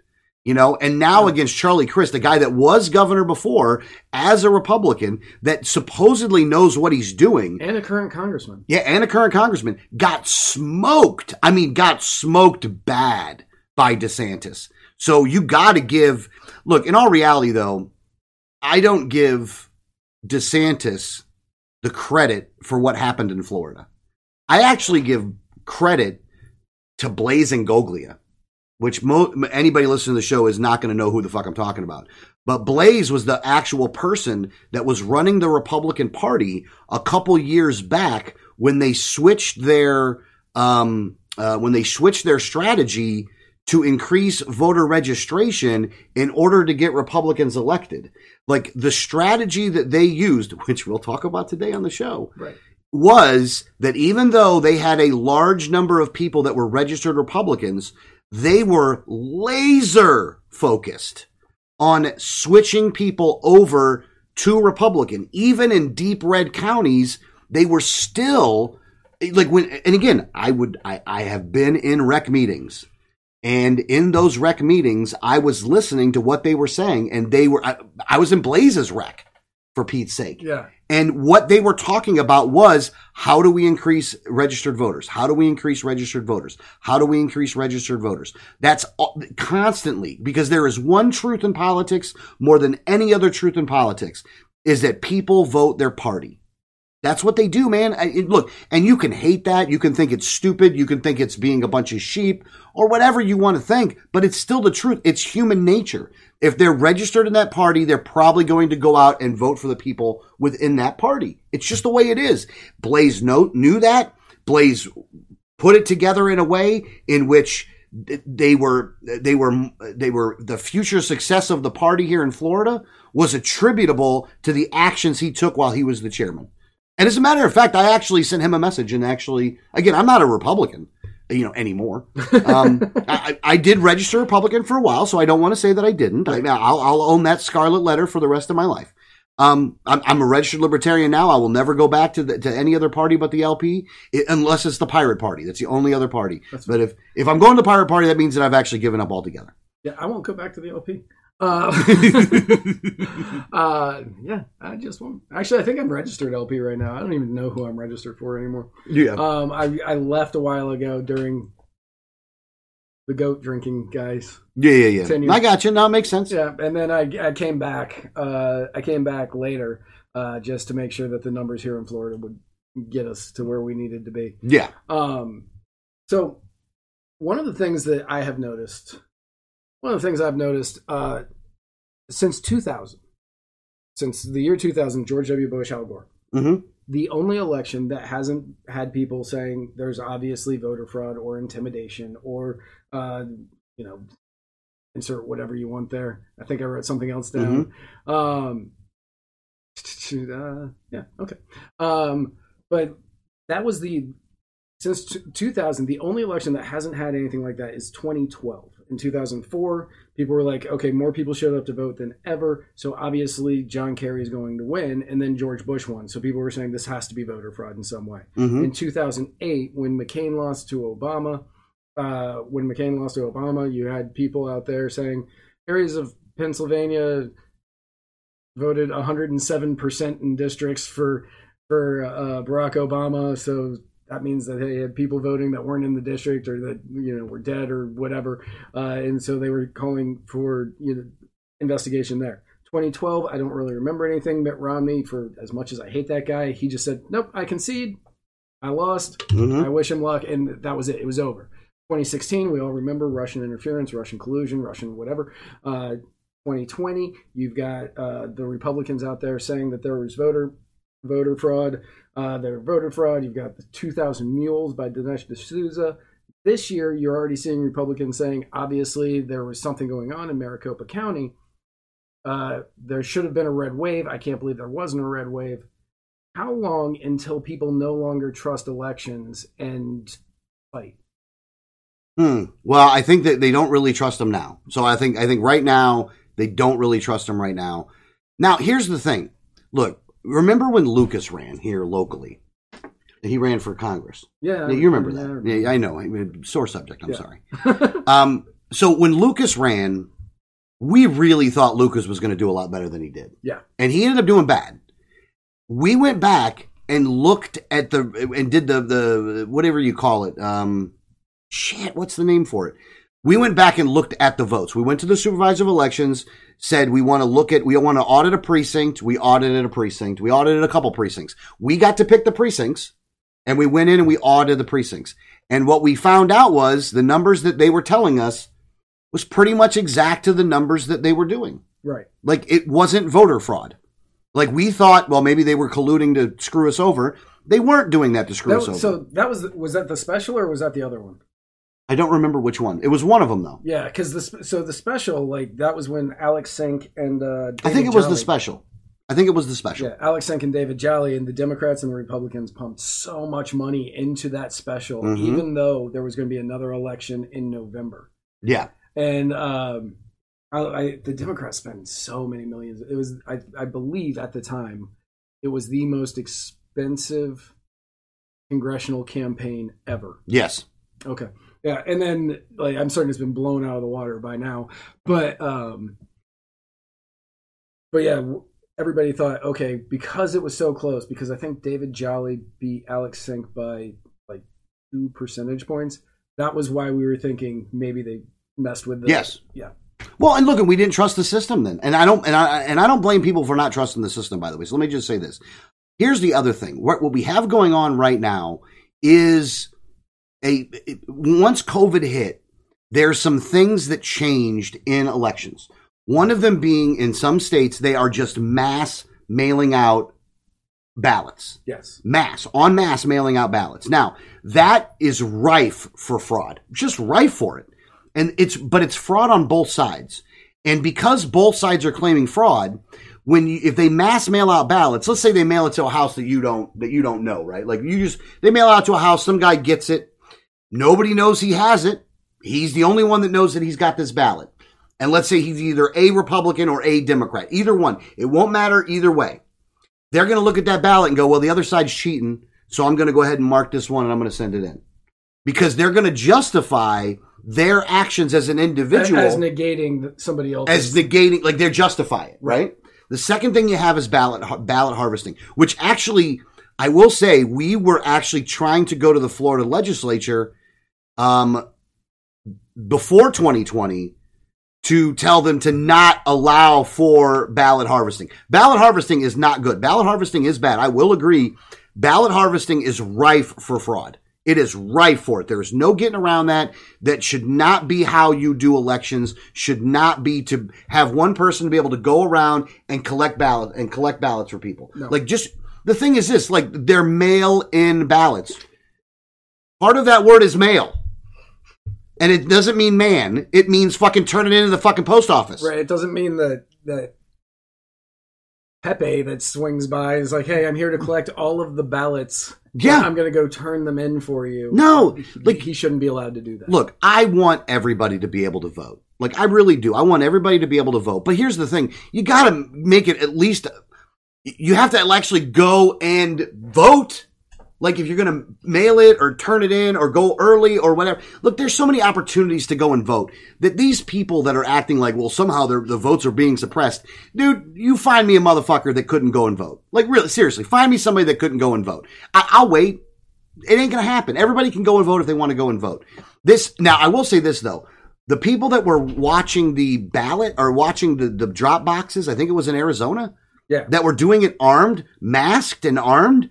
You know, and now against Charlie Crist, the guy that was governor before as a Republican that supposedly knows what he's doing. And a current congressman. Yeah, and a current congressman got smoked. I mean, got smoked bad by DeSantis. So you got to give, look, in all reality, though, I don't give DeSantis the credit for what happened in Florida. I actually give credit to Blaise Ingoglia, which mo- anybody listening to the show is not going to know who the fuck I'm talking about. But Blaise was the actual person that was running the Republican Party a couple years back when they switched their um, uh, when they switched their strategy to increase voter registration in order to get Republicans elected. Like the strategy that they used, which we'll talk about today on the show, Right. was that even though they had a large number of people that were registered Republicans, They were laser focused on switching people over to Republican. Even in deep red counties, they were still like when and again, I would I, I have been in rec meetings. And in those rec meetings, I was listening to what they were saying, and they were I, I was in Blaise's rec for Pete's sake. Yeah. And what they were talking about was how do we increase registered voters? How do we increase registered voters? How do we increase registered voters? That's constantly because there is one truth in politics more than any other truth in politics is that people vote their party. That's what they do, man. I, look, and you can hate that. You can think it's stupid. You can think it's being a bunch of sheep or whatever you want to think, but it's still the truth. It's human nature. If they're registered in that party, they're probably going to go out and vote for the people within that party. It's just the way it is. Blaise know, knew that. Blaise put it together in a way in which they were they were they were the future success of the party here in Florida was attributable to the actions he took while he was the chairman. And as a matter of fact, I actually sent him a message and actually, again, I'm not a Republican, you know, anymore. Um, I, I did register Republican for a while, so I don't want to say that I didn't. I, I'll, I'll own that scarlet letter for the rest of my life. Um, I'm, I'm a registered libertarian now. I will never go back to the, to any other party but the LP, i- unless it's the Pirate Party. That's the only other party. but if if I'm going to the Pirate Party, that means that I've actually given up altogether. Yeah, I won't go back to the LP. Uh, uh, yeah, I just won't. Actually, I think I'm registered LP right now. I don't even know who I'm registered for anymore. Yeah. Um, I I left a while ago during the goat drinking guys. Yeah, yeah, yeah. Ten years. I got you. No, it makes sense. Yeah, and then I I came back. Uh, I came back later uh, just to make sure that the numbers here in Florida would get us to where we needed to be. Yeah. Um, so one of the things that I have noticed, one of the things I've noticed uh, since 2000, since the year 2000, George W. Bush, Al Gore, hmm the only election that hasn't had people saying there's obviously voter fraud or intimidation or, uh, you know, insert whatever you want there. I think I wrote something else down. Um, uh, yeah, okay. Um, but that was the since t- 2000 the only election that hasn't had anything like that is 2012 in 2004 people were like okay more people showed up to vote than ever so obviously john kerry is going to win and then george bush won. So people were saying this has to be voter fraud in some way. Hmm in 2008 when mccain lost to obama uh, when mccain lost to obama you had people out there saying areas of pennsylvania voted 107% in districts for for uh, barack obama so that means that they had people voting that weren't in the district or that you know were dead or whatever uh, and so they were calling for you know investigation there 2012 i don't really remember anything mitt romney for as much as i hate that guy he just said nope i concede i lost hmm I wish him luck, and that was it. It was over. 2016, we all remember Russian interference, Russian collusion, Russian whatever. Uh, 2020, you've got uh, the Republicans out there saying that there was voter voter fraud. Uh, there voter fraud. You've got the 2,000 Mules by Dinesh D'Souza. This year, you're already seeing Republicans saying, obviously, there was something going on in Maricopa County. Uh, there should have been a red wave. I can't believe there wasn't a red wave how long until people no longer trust elections and fight? Hmm. Well, I think that they don't really trust them now. So I think I think right now they don't really trust them right now. Now, here's the thing. Look, remember when Lucas ran here locally? He ran for Congress. Yeah, Yeah, you remember that? remember. Yeah, I know. I mean, sore subject. I'm Yeah. sorry. Um, so when Lucas ran, we really thought Lucas was going to do a lot better than he did. Yeah. and he ended up doing bad. We went back and looked at the and did the the whatever you call it. Um, shit, what's the name for it? We went back and looked at the votes. We went to the supervisor of elections, said we want to look at, we want to audit a precinct. We audited a precinct. We audited a couple precincts. We got to pick the precincts and we went in and we audited the precincts. And what we found out was the numbers that they were telling us was pretty much exact to the numbers that they were doing. right. Like it wasn't voter fraud. Like we thought, well, maybe they were colluding to screw us over. They weren't doing that to screw That us over. so that was was that the special or was that the other one? I don't remember which one. It was one of them though. Yeah, because the so the special like that was when Alex Sink and uh, I think it was the special. I think it was the special. Yeah, Alex Sink and David Jolly and the Democrats and the Republicans pumped so much money into that special, Mhm. even though there was going to be another election in November. Yeah. and um, I, I, the Democrats spent so many millions. It was, I, I believe, at the time, it was the most expensive congressional campaign ever. Yes. Okay, yeah, and then like I'm certain it's been blown out of the water by now, but um, but yeah, everybody thought okay because it was so close because I think David Jolly beat Alex Sink by like two percentage points. That was why we were thinking maybe they messed with the Yes. yeah Well, and look, we didn't trust the system then, and I don't, and I and I don't blame people for not trusting the system. By the way, so let me just say this: here's the other thing. What what we have going on right now is a it- once COVID hit, there's some things that changed in elections. One of them being in some states they are just mass mailing out ballots. Yes. Mass on mass mailing out ballots. Now that is rife for fraud just rife for it. And it's but it's fraud on both sides. And because both sides are claiming fraud when you if they mass mail out ballots let's say they mail it to a house that you don't that you don't know right? Like you just they mail out to a house some guy gets it nobody knows he has it. He's the only one that knows that he's got this ballot. And let's say he's either a republican or a democrat. Either one. It won't matter either way. They're going to look at that ballot and go, well, the other side's cheating, so I'm going to go ahead and mark this one and I'm going to send it in. Because they're going to justify their actions as an individual as negating somebody else as negating, like they're justify it, right? The second thing you have is ballot ballot harvesting, which actually, I will say, we were actually trying to go to the Florida legislature, um, before 2020 to tell them to not allow for ballot harvesting. Ballot harvesting is not good. Ballot harvesting is bad. I will agree. Ballot harvesting is rife for fraud. It is rife for it. There is no getting around that. That should not be how you do elections. Should not be to have one person to be able to go around and collect ballot and collect ballots for people. Like just the thing is this: like they're mail-in ballots. Part of that word is mail. And it doesn't mean man. It means fucking turn it into the fucking post office. Right. It doesn't mean that that Pepe that swings by is like, "Hey, I'm here to collect all of the ballots. Yeah. I'm going to go turn them in for you." No, like- he shouldn't be allowed to do that. Look, I want everybody to be able to vote. Like I really do. I want everybody to be able to vote. But here's the thing: you got to make it at least. You have to actually go and vote. Like if you're going to mail it or turn it in or go early or whatever. Look, there's so many opportunities to go and vote that these people that are acting like, well, somehow the votes are being suppressed. Dude, you find me a motherfucker that couldn't go and vote. Like really, seriously, find me somebody that couldn't go and vote. I, I'll wait. It ain't going to happen. Everybody can go and vote if they want to go and vote. This now, I will say this though: the people that were watching the ballot or watching the the drop boxes, I think it was in Arizona, Yeah. that were doing it armed, masked, and armed.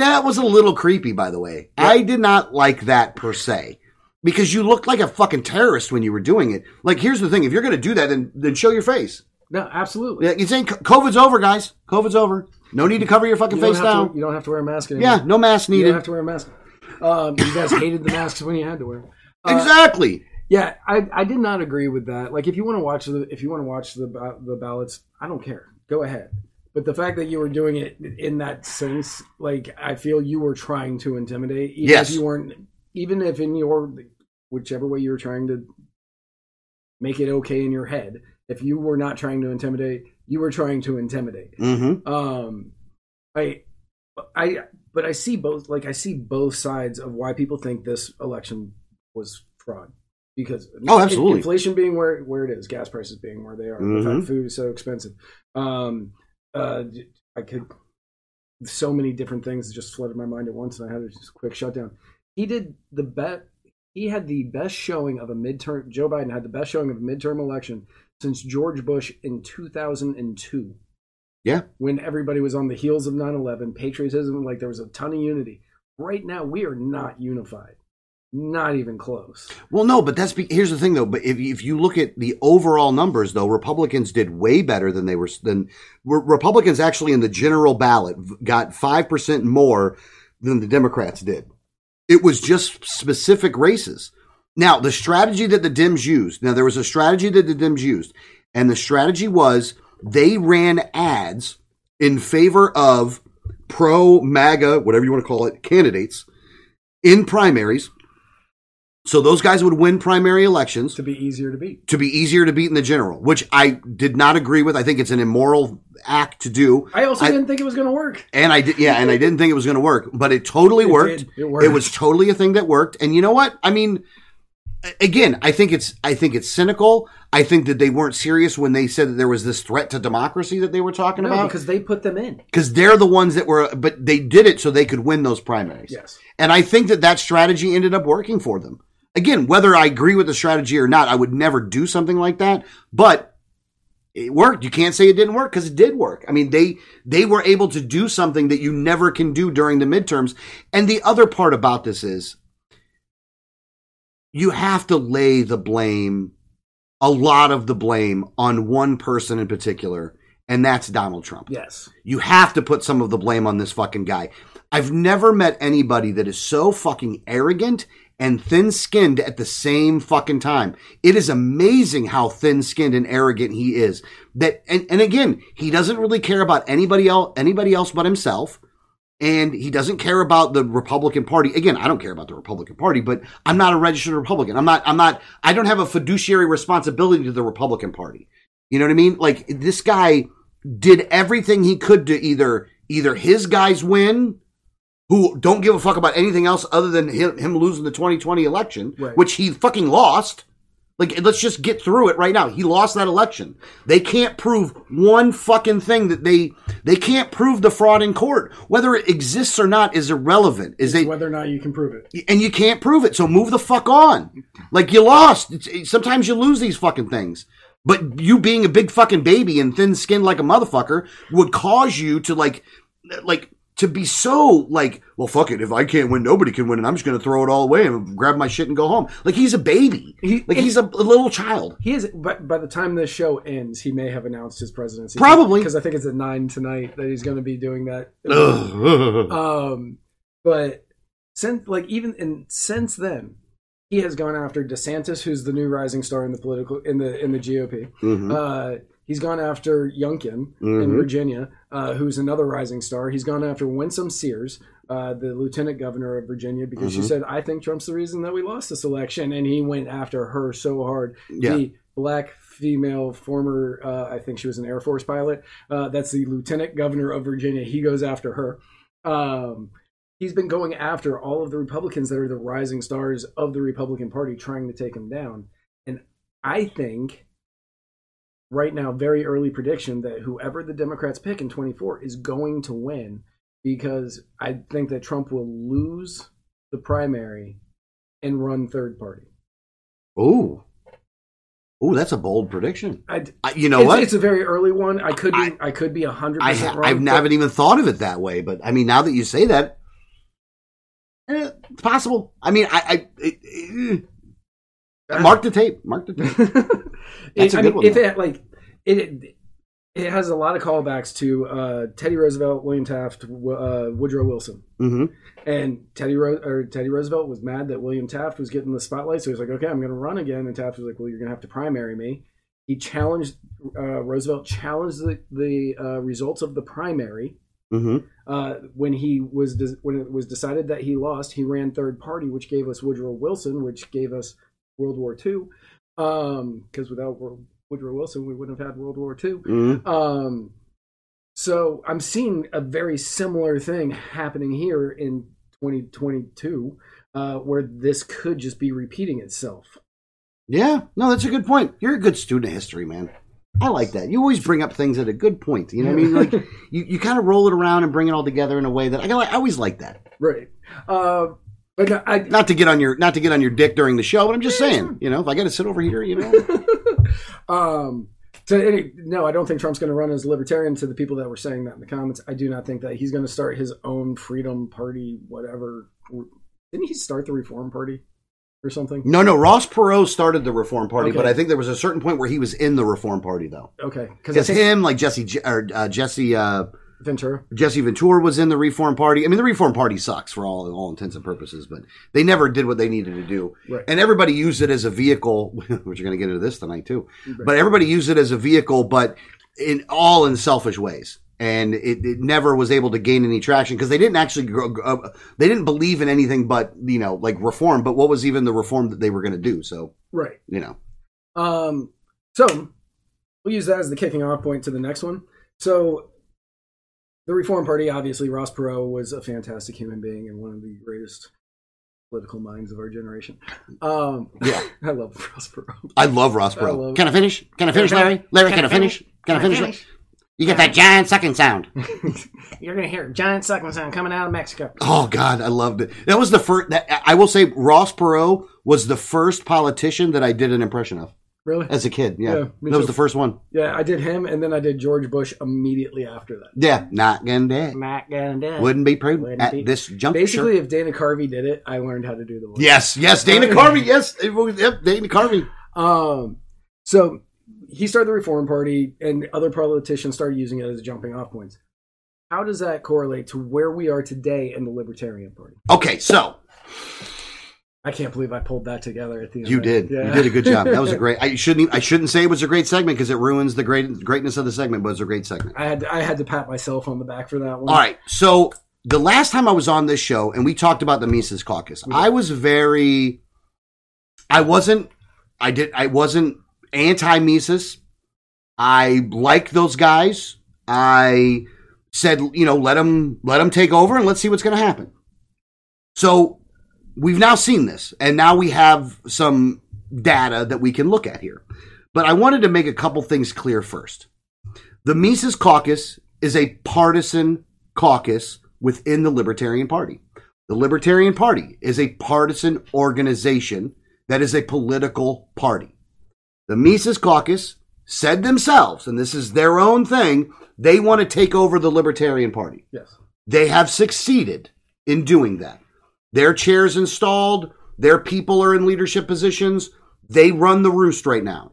That was a little creepy, by the way. I did not like that per se. Because you looked like a fucking terrorist when you were doing it. Like, here's the thing: if you're going to do that, then then show your face. No, absolutely. Yeah, you saying COVID's over, guys? COVID's over. No need to cover your fucking You face down. to, you don't have to wear a mask anymore. yeah, no mask You needed. don't have to wear a mask. Um, you guys hated the masks when you had to wear. 'em. Uh, exactly. Yeah, I, I did not agree with that. Like, if you want to watch the if you want to watch the the ballots, I don't care. Go ahead. But the fact that you were doing it in that sense, like, I feel you were trying to intimidate. Even Yes. If you weren't, even if in your whichever way you were trying to make it okay in your head, if you were not trying to intimidate, you were trying to intimidate. Mm-hmm. Um, I, I, but I see both. Like I see both sides of why people think this election was fraud. Because Oh, absolutely. inflation being where where it is, gas prices being where they are, the Mhm. fact food is so expensive. Um, uh, I could so many different things just flooded my mind at once, and I had a just quick shutdown. He did the bet. He had the best showing of a midterm. Joe Biden had the best showing of a midterm election since George Bush in 2002 Yeah. when everybody was on the heels of 9-11 patriotism like there was a ton of unity right now we are not unified not even close Well, no, but that's be- here's the thing though. But if if you look at the overall numbers, though, Republicans did way better than they were. Than were- Republicans actually in the general ballot got five percent more than the Democrats did. It was just specific races. Now, the strategy that the Dems used. Now, there was a strategy that the Dems used, and the strategy was they ran ads in favor of pro MAGA, whatever you want to call it, candidates in primaries So those guys would win primary elections to be easier to beat. to be easier to beat in the general, which I did not agree with. I think it's an immoral act to do. I also I- didn't think it was going to work. And I did, yeah, and I didn't think it was going to work, but it totally It worked. It worked. was totally a thing that worked. And you know what? I mean, again, I think it's, I think it's cynical. I think that they weren't serious when they said that there was this threat to democracy that they were talking No, about. because they put them in. because they're the ones that were, but they did it so they could win those primaries. Yes. And I think that that strategy ended up working for them. Again, whether I agree with the strategy or not, I would never do something like that, but it worked. You can't say it didn't work because it did work. I mean, they, they were able to do something that you never can do during the midterms. And the other part about this is you have to lay the blame, a lot of the blame on one person in particular, and that's Donald Trump. Yes. You have to put some of the blame on this fucking guy. I've never met anybody that is so fucking arrogant and thin skinned at the same fucking time. It is amazing how thin skinned and arrogant he is. That and, and again, he doesn't really care about anybody else anybody else but himself. And he doesn't care about the Republican Party. Again, I don't care about the Republican Party, but I'm not a registered Republican. I'm not, I'm not, I don't have a fiduciary responsibility to the Republican Party. You know what I mean? Like this guy did everything he could to either, either his guys win, who don't give a fuck about anything else other than him, him losing the 2020 election, Right. which he fucking lost. Like, let's just get through it right now. He lost that election. They can't prove one fucking thing that they, they can't prove the fraud in court. Whether it exists or not is irrelevant. Is they, Whether or not you can prove it. and you can't prove it. So move the fuck on. Like you lost. It's, it- sometimes you lose these fucking things. But you being a big fucking baby and thin skinned like a motherfucker would cause you to like, like, to be so like, well, fuck it. If I can't win, nobody can win, and I'm just going to throw it all away and grab my shit and go home. Like he's a baby. He- like he's a, a little child. He is, but by the time this show ends, he may have announced his presidency. Probably. because I think it's at nine tonight that he's going to be doing that. Ugh. Um, but since like even and since then, he has gone after DeSantis, who's the new rising star in the political in the in the GOP. Mhm. Uh, he's gone after Youngkin in Mhm. Virginia, uh, who's another rising star. He's gone after Winsome Sears, uh, the lieutenant governor of Virginia, because she Mhm. said, "I think Trump's the reason that we lost this election," and he went after her so hard. Yeah. The black female former, uh, I think she was an Air Force pilot. Uh, that's the lieutenant governor of Virginia. He goes after her. Um, he's been going after all of the Republicans that are the rising stars of the Republican Party, trying to take him down. And I think right now, very early prediction that whoever the Democrats pick in 24 is going to win because I think that Trump will lose the primary and run third party. Ooh. Ooh, that's a bold prediction. I, you know it's, what? it's a very early one. I could be, I- I, could be hundred percent wrong. I haven't even thought of it that way, but I mean, now that you say that, eh, it's possible. I mean, I, I it, mark the tape. Mark the tape. That's It- a I good mean, one, If though. it like it, it has a lot of callbacks to uh, Teddy Roosevelt, William Taft, uh, Woodrow Wilson, hmm and Teddy Ro- or Teddy Roosevelt was mad that William Taft was getting the spotlight, so he's like, "Okay, I'm going to run again." And Taft was like, "Well, you're going to have to primary me." He challenged uh, Roosevelt challenged the, the uh, results of the primary. hmm Uh, when he was de- when it was decided that he lost, he ran third party, which gave us Woodrow Wilson, which gave us World War II. Because without Wor- Woodrow Wilson, we wouldn't have had World War II. hmm Um, so I'm seeing a very similar thing happening here in 2022, uh, where this could just be repeating itself. Yeah, no, that's a good point. You're a good student of history, man. I like that. You always bring up things at a good point. You know what I mean? Like you, you kind of roll it around and bring it all together in a way that I, I always like that. Right. Uh, but no, I, Not to get on your not to get on your dick during the show, but I'm just saying. You know, if I got to sit over here, you know. um, to any, no, I don't think Trump's going to run as a libertarian. To the people that were saying that in the comments, I do not think that he's going to start his own Freedom Party, whatever. Didn't he start the Reform Party or something? No, no. Ross Perot started the Reform Party, Okay. but I think there was a certain point where he was in the Reform Party, though. Okay, because him, like Jesse or uh, Jesse uh, Ventura. Jesse Ventura was in the Reform Party. I mean, the Reform Party sucks for all all intents and purposes, but they never did what they needed to do. Right. And everybody used it as a vehicle, which you're going to get into this tonight too. But everybody used it as a vehicle, but in all in selfish ways. and it, it never was able to gain any traction because they didn't actually grow, uh, they didn't believe in anything but you know like reform. But what was even the reform that they were going to do? So Right. you know, Um, so we'll use that as the kicking off point to the next one. So the Reform Party, obviously, Ross Perot was a fantastic human being and one of the greatest political minds of our generation. Um, Yeah. I love Ross Perot. I love Ross Perot. love- Can I finish? Can I finish, Larry? Larry, can I finish? Can I finish? You get that giant sucking sound. You're gonna hear giant sucking sound coming out of Mexico. Oh God, I loved it. That was the first. That, I will say, Ross Perot was the first politician that I did an impression of Really? as a kid. Yeah, Yeah, me that was the first one. Yeah, I did him, and then I did George Bush immediately after that. Yeah, not gonna dead. Matt Gandhi. Wouldn't be prudent Wouldn't at be- this juncture. Basically, if Dana Carvey did it, I learned how to do the voice. yes, yes, Dana Carvey. Yes, it was- yep, Dana Carvey. Um, so he started the Reform Party, and other politicians started using it as jumping off points. How does that correlate to where we are today in the Libertarian Party? Okay, so I can't believe I pulled that together at the end. you did, you did a good job. That was a great. I shouldn't, even- I shouldn't say it was a great segment because it ruins the great greatness of the segment. But it's a great segment. I had I had to pat myself on the back for that one. All right. So the last time I was on this show and we talked about the Mises Caucus, I was very, I wasn't, I did, I wasn't anti Mises. I like those guys. I said, you know, let them, let them take over and let's see what's going to happen. So we've now seen this and now we have some data that we can look at here. But I wanted to make a couple things clear first. The Mises Caucus is a partisan caucus within the Libertarian Party. The Libertarian Party is a partisan organization that is a political party. The Mises Caucus said themselves, and this is their own thing, they want to take over the Libertarian Party. Yes. They have succeeded in doing that. Their chairs installed, their people are in leadership positions. They run the roost right now.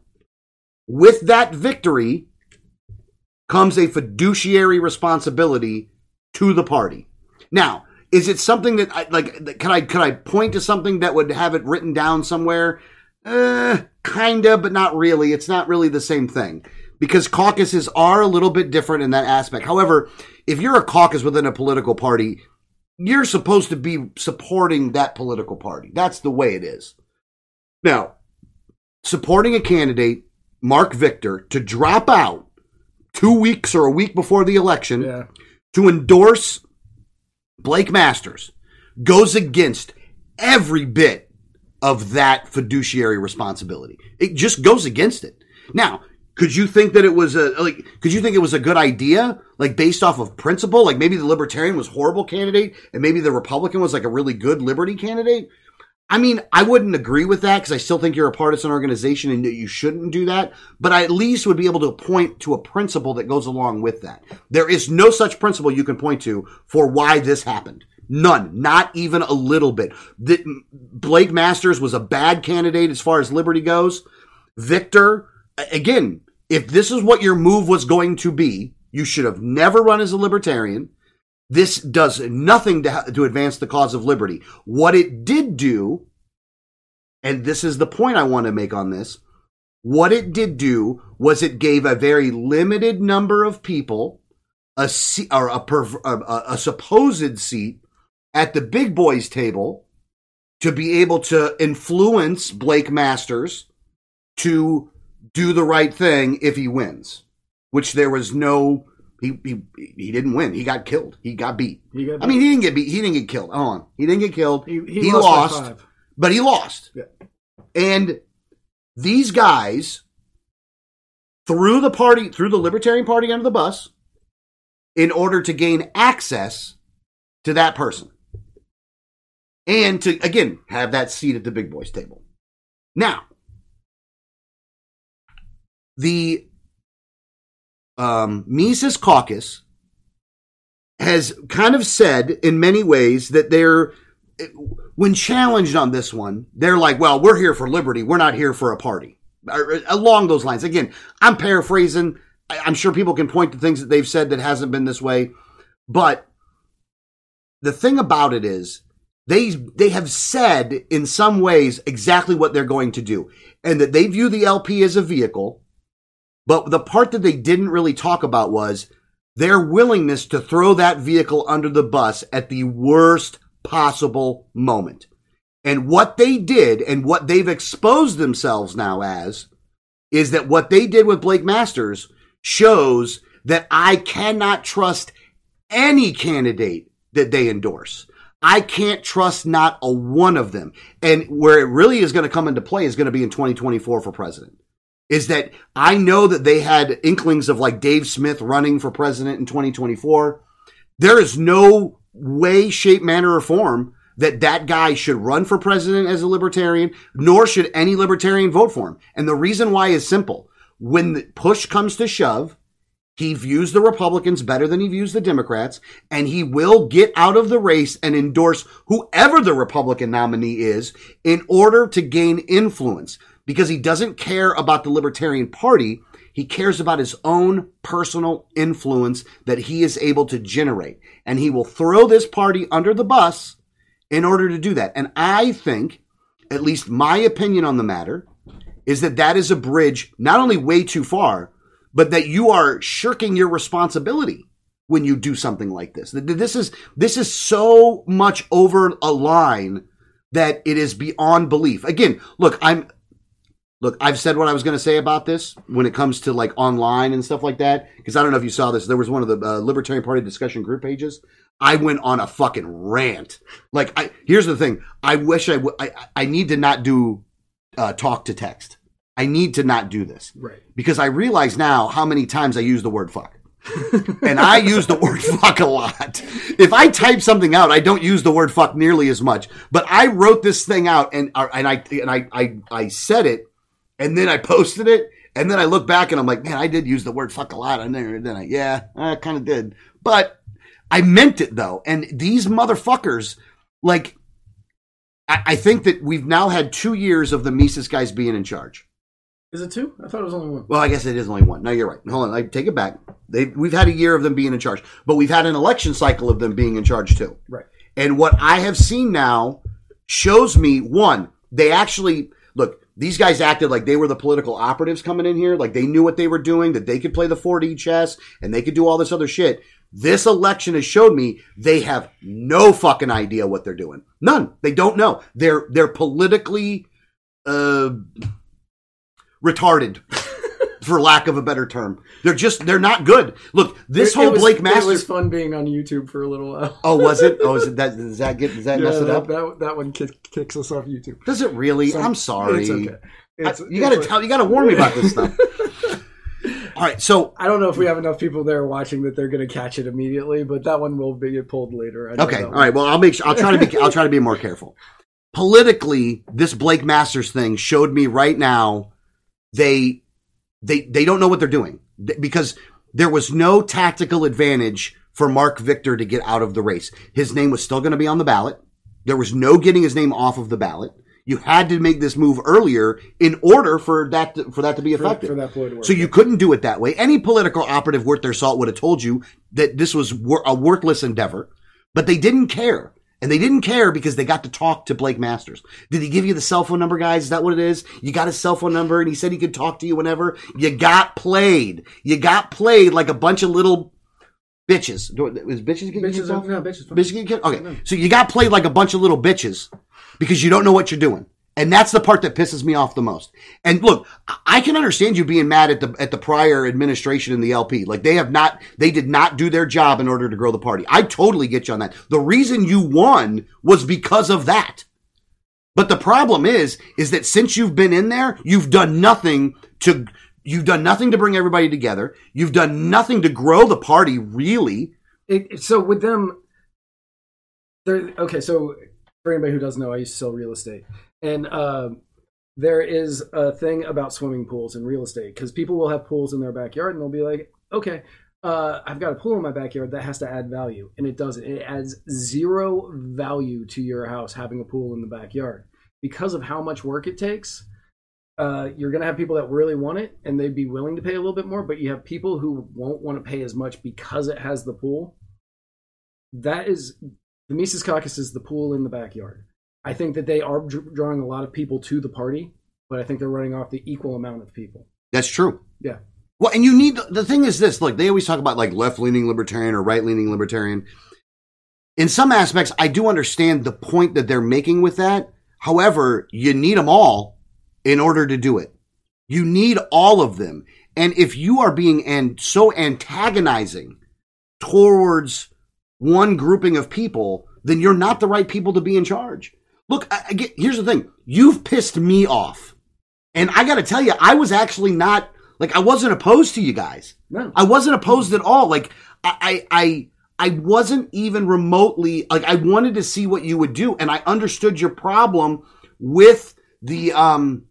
With that victory comes a fiduciary responsibility to the party. Now, is it something that I like could I could I point to something that would have it written down somewhere? Uh, kinda, but not really. It's not really the same thing because caucuses are a little bit different in that aspect. However, if you're a caucus within a political party, you're supposed to be supporting that political party. That's the way it is. Now, supporting a candidate, Marc Victor, to drop out two weeks or a week before the election Yeah. to endorse Blake Masters goes against every bit of that fiduciary responsibility. It just goes against it. Now, could you think that it was a like could you think it was a good idea like based off of principle like maybe the libertarian was horrible candidate and maybe the republican was like a really good liberty candidate I mean, I wouldn't agree with that because I still think you're a partisan organization and you shouldn't do that. But I at least would be able to point to a principle that goes along with that. There is no such principle you can point to for why this happened. None. Not even a little bit. The, Blake Masters was a bad candidate as far as liberty goes. Victor, again, if this is what your move was going to be, you should have never run as a libertarian. This does nothing to, to advance the cause of liberty. What it did do, and this is the point I want to make on this, what it did do was it gave a very limited number of people a seat or a, perv- a, a supposed seat at the big boys table to be able to influence Blake Masters to do the right thing if he wins, which there was no he he he didn't win. He got killed. He got beat. He got I mean, he didn't get beat. He didn't get killed. Hold on. He didn't get killed. He, He, he lost, lost, but he lost. Yeah. And these guys threw the party, threw the Libertarian Party under the bus in order to gain access to that person. And to, again, have that seat at the big boys table. Now, the um, Mises Caucus has kind of said in many ways that they're when challenged on this one, they're like, well, we're here for liberty. We're not here for a party. Along those lines. Again, I'm paraphrasing. I'm sure people can point to things that they've said that hasn't been this way. But the thing about it is they, they have said in some ways exactly what they're going to do and that they view the LP as a vehicle. But the part that they didn't really talk about was their willingness to throw that vehicle under the bus at the worst possible moment. And what they did and what they've exposed themselves now as is that what they did with Blake Masters shows that I cannot trust any candidate that they endorse. I can't trust not a one of them. And where it really is going to come into play is going to be in 2024 for president. Is that I know that they had inklings of like Dave Smith running for president in 2024. There is no way, shape, manner, or form that that guy should run for president as a libertarian, nor should any libertarian vote for him. And the reason why is simple. When the push comes to shove, he views the Republicans better than he views the Democrats, and he will get out of the race and endorse whoever the Republican nominee is in order to gain influence because he doesn't care about the Libertarian Party. He cares about his own personal influence that he is able to generate. And he will throw this party under the bus in order to do that. And I think, at least my opinion on the matter, is that that is a bridge not only way too far, but that you are shirking your responsibility when you do something like this. This is this is so much over a line that it is beyond belief. Again, look, I'm look, I've said what I was going to say about this when it comes to like online and stuff like that because I don't know if you saw this. There was one of the uh, Libertarian Party discussion group pages. I went on a fucking rant. Like, I here's the thing. I wish I would. I, I need to not do uh, talk to text. I need to not do this. Right. Because I realize now how many times I use the word fuck. and I use the word fuck a lot. If I type something out, I don't use the word fuck nearly as much. But I wrote this thing out and uh, and I and I I, I said it and then I posted it and then I look back and I'm like, man, I did use the word fuck a lot. And then, then I, yeah, I kind of did. But I meant it though. And these motherfuckers, like, I, I think that we've now had two years of the Mises guys being in charge. Is it two? I thought it was only one. Well, I guess it is only one. No, you're right. Hold on, I take it back. They we've had a year of them being in charge, but we've had an election cycle of them being in charge too. Right. And what I have seen now shows me one, they actually. These guys acted like they were the political operatives coming in here, like they knew what they were doing, that they could play the 4D chess and they could do all this other shit. This election has showed me they have no fucking idea what they're doing. None. They don't know. They're they're politically uh retarded for lack of a better term. They're just they're not good. Look, this It- whole it was, Blake Masters It was fun being on YouTube for a little while. Oh, was it? Oh, is it that does that get does that mess it that, up? that, that one kick, kicks us off YouTube. Does it really? Some- I'm sorry. It's okay. I- you gotta tell you gotta warn me about this stuff. All right, so I don't know if we have enough people there watching that they're going to catch it immediately, but that one will be pulled later. I Okay, all right. Well, I'll make sure. I'll try to be. I'll try to be more careful. Politically, this Blake Masters thing showed me right now they they they don't know what they're doing because there was no tactical advantage for Marc Victor to get out of the race. His name was still going to be on the ballot. There was no getting his name off of the ballot. You had to make this move earlier in order for that to, for that to be effective. for that to work. So you couldn't do it that way. Any political operative worth their salt would have told you that this was a worthless endeavor, but they didn't care. And they didn't care because they got to talk to Blake Masters. Did he give you the cell phone number, guys? Is that what it is? You got his cell phone number and he said he could talk to you whenever. You got played. You got played like a bunch of little bitches. Is bitches getting Bitches kicked off? no, bitches. Bitches getting kicked? Okay. So you got played like a bunch of little bitches because you don't know what you're doing. And that's the part that pisses me off the most. And look, I- can understand you being mad at the at the prior administration in the LP. Like they have not they did not do their job in order to grow the party. I totally get you on that. The reason you won was because of that. But the problem is is that since you've been in there, you've done nothing to you've done nothing to bring everybody together. You've done nothing to grow the party really. It, so with them, there. Okay, so for anybody who doesn't know, I used to sell real estate, and um, there is a thing about swimming pools in real estate because people will have pools in their backyard, and they'll be like, okay. Uh, I've got a pool in my backyard that has to add value, and it doesn't. It adds zero value to your house having a pool in the backyard because of how much work it takes. Uh, you're going to have people that really want it and they'd be willing to pay a little bit more, but you have people who won't want to pay as much because it has the pool. That is the Mises Caucus is the pool in the backyard. I think that they are drawing a lot of people to the party, but I think they're running off the equal amount of people. That's true. Yeah. Well, and you need the thing is this. Look, they always talk about like left leaning libertarian or right leaning libertarian. In some aspects, I do understand the point that they're making with that. However, you need them all in order to do it. You need all of them. And if you are being and so antagonizing towards one grouping of people, then you're not the right people to be in charge. Look, I, I get, here's the thing. You've pissed me off. And I got to tell you, I was actually not like I wasn't opposed to you guys. No. I wasn't opposed at all. Like I, I, I, I wasn't even remotely like I wanted to see what you would do, and I understood your problem with the um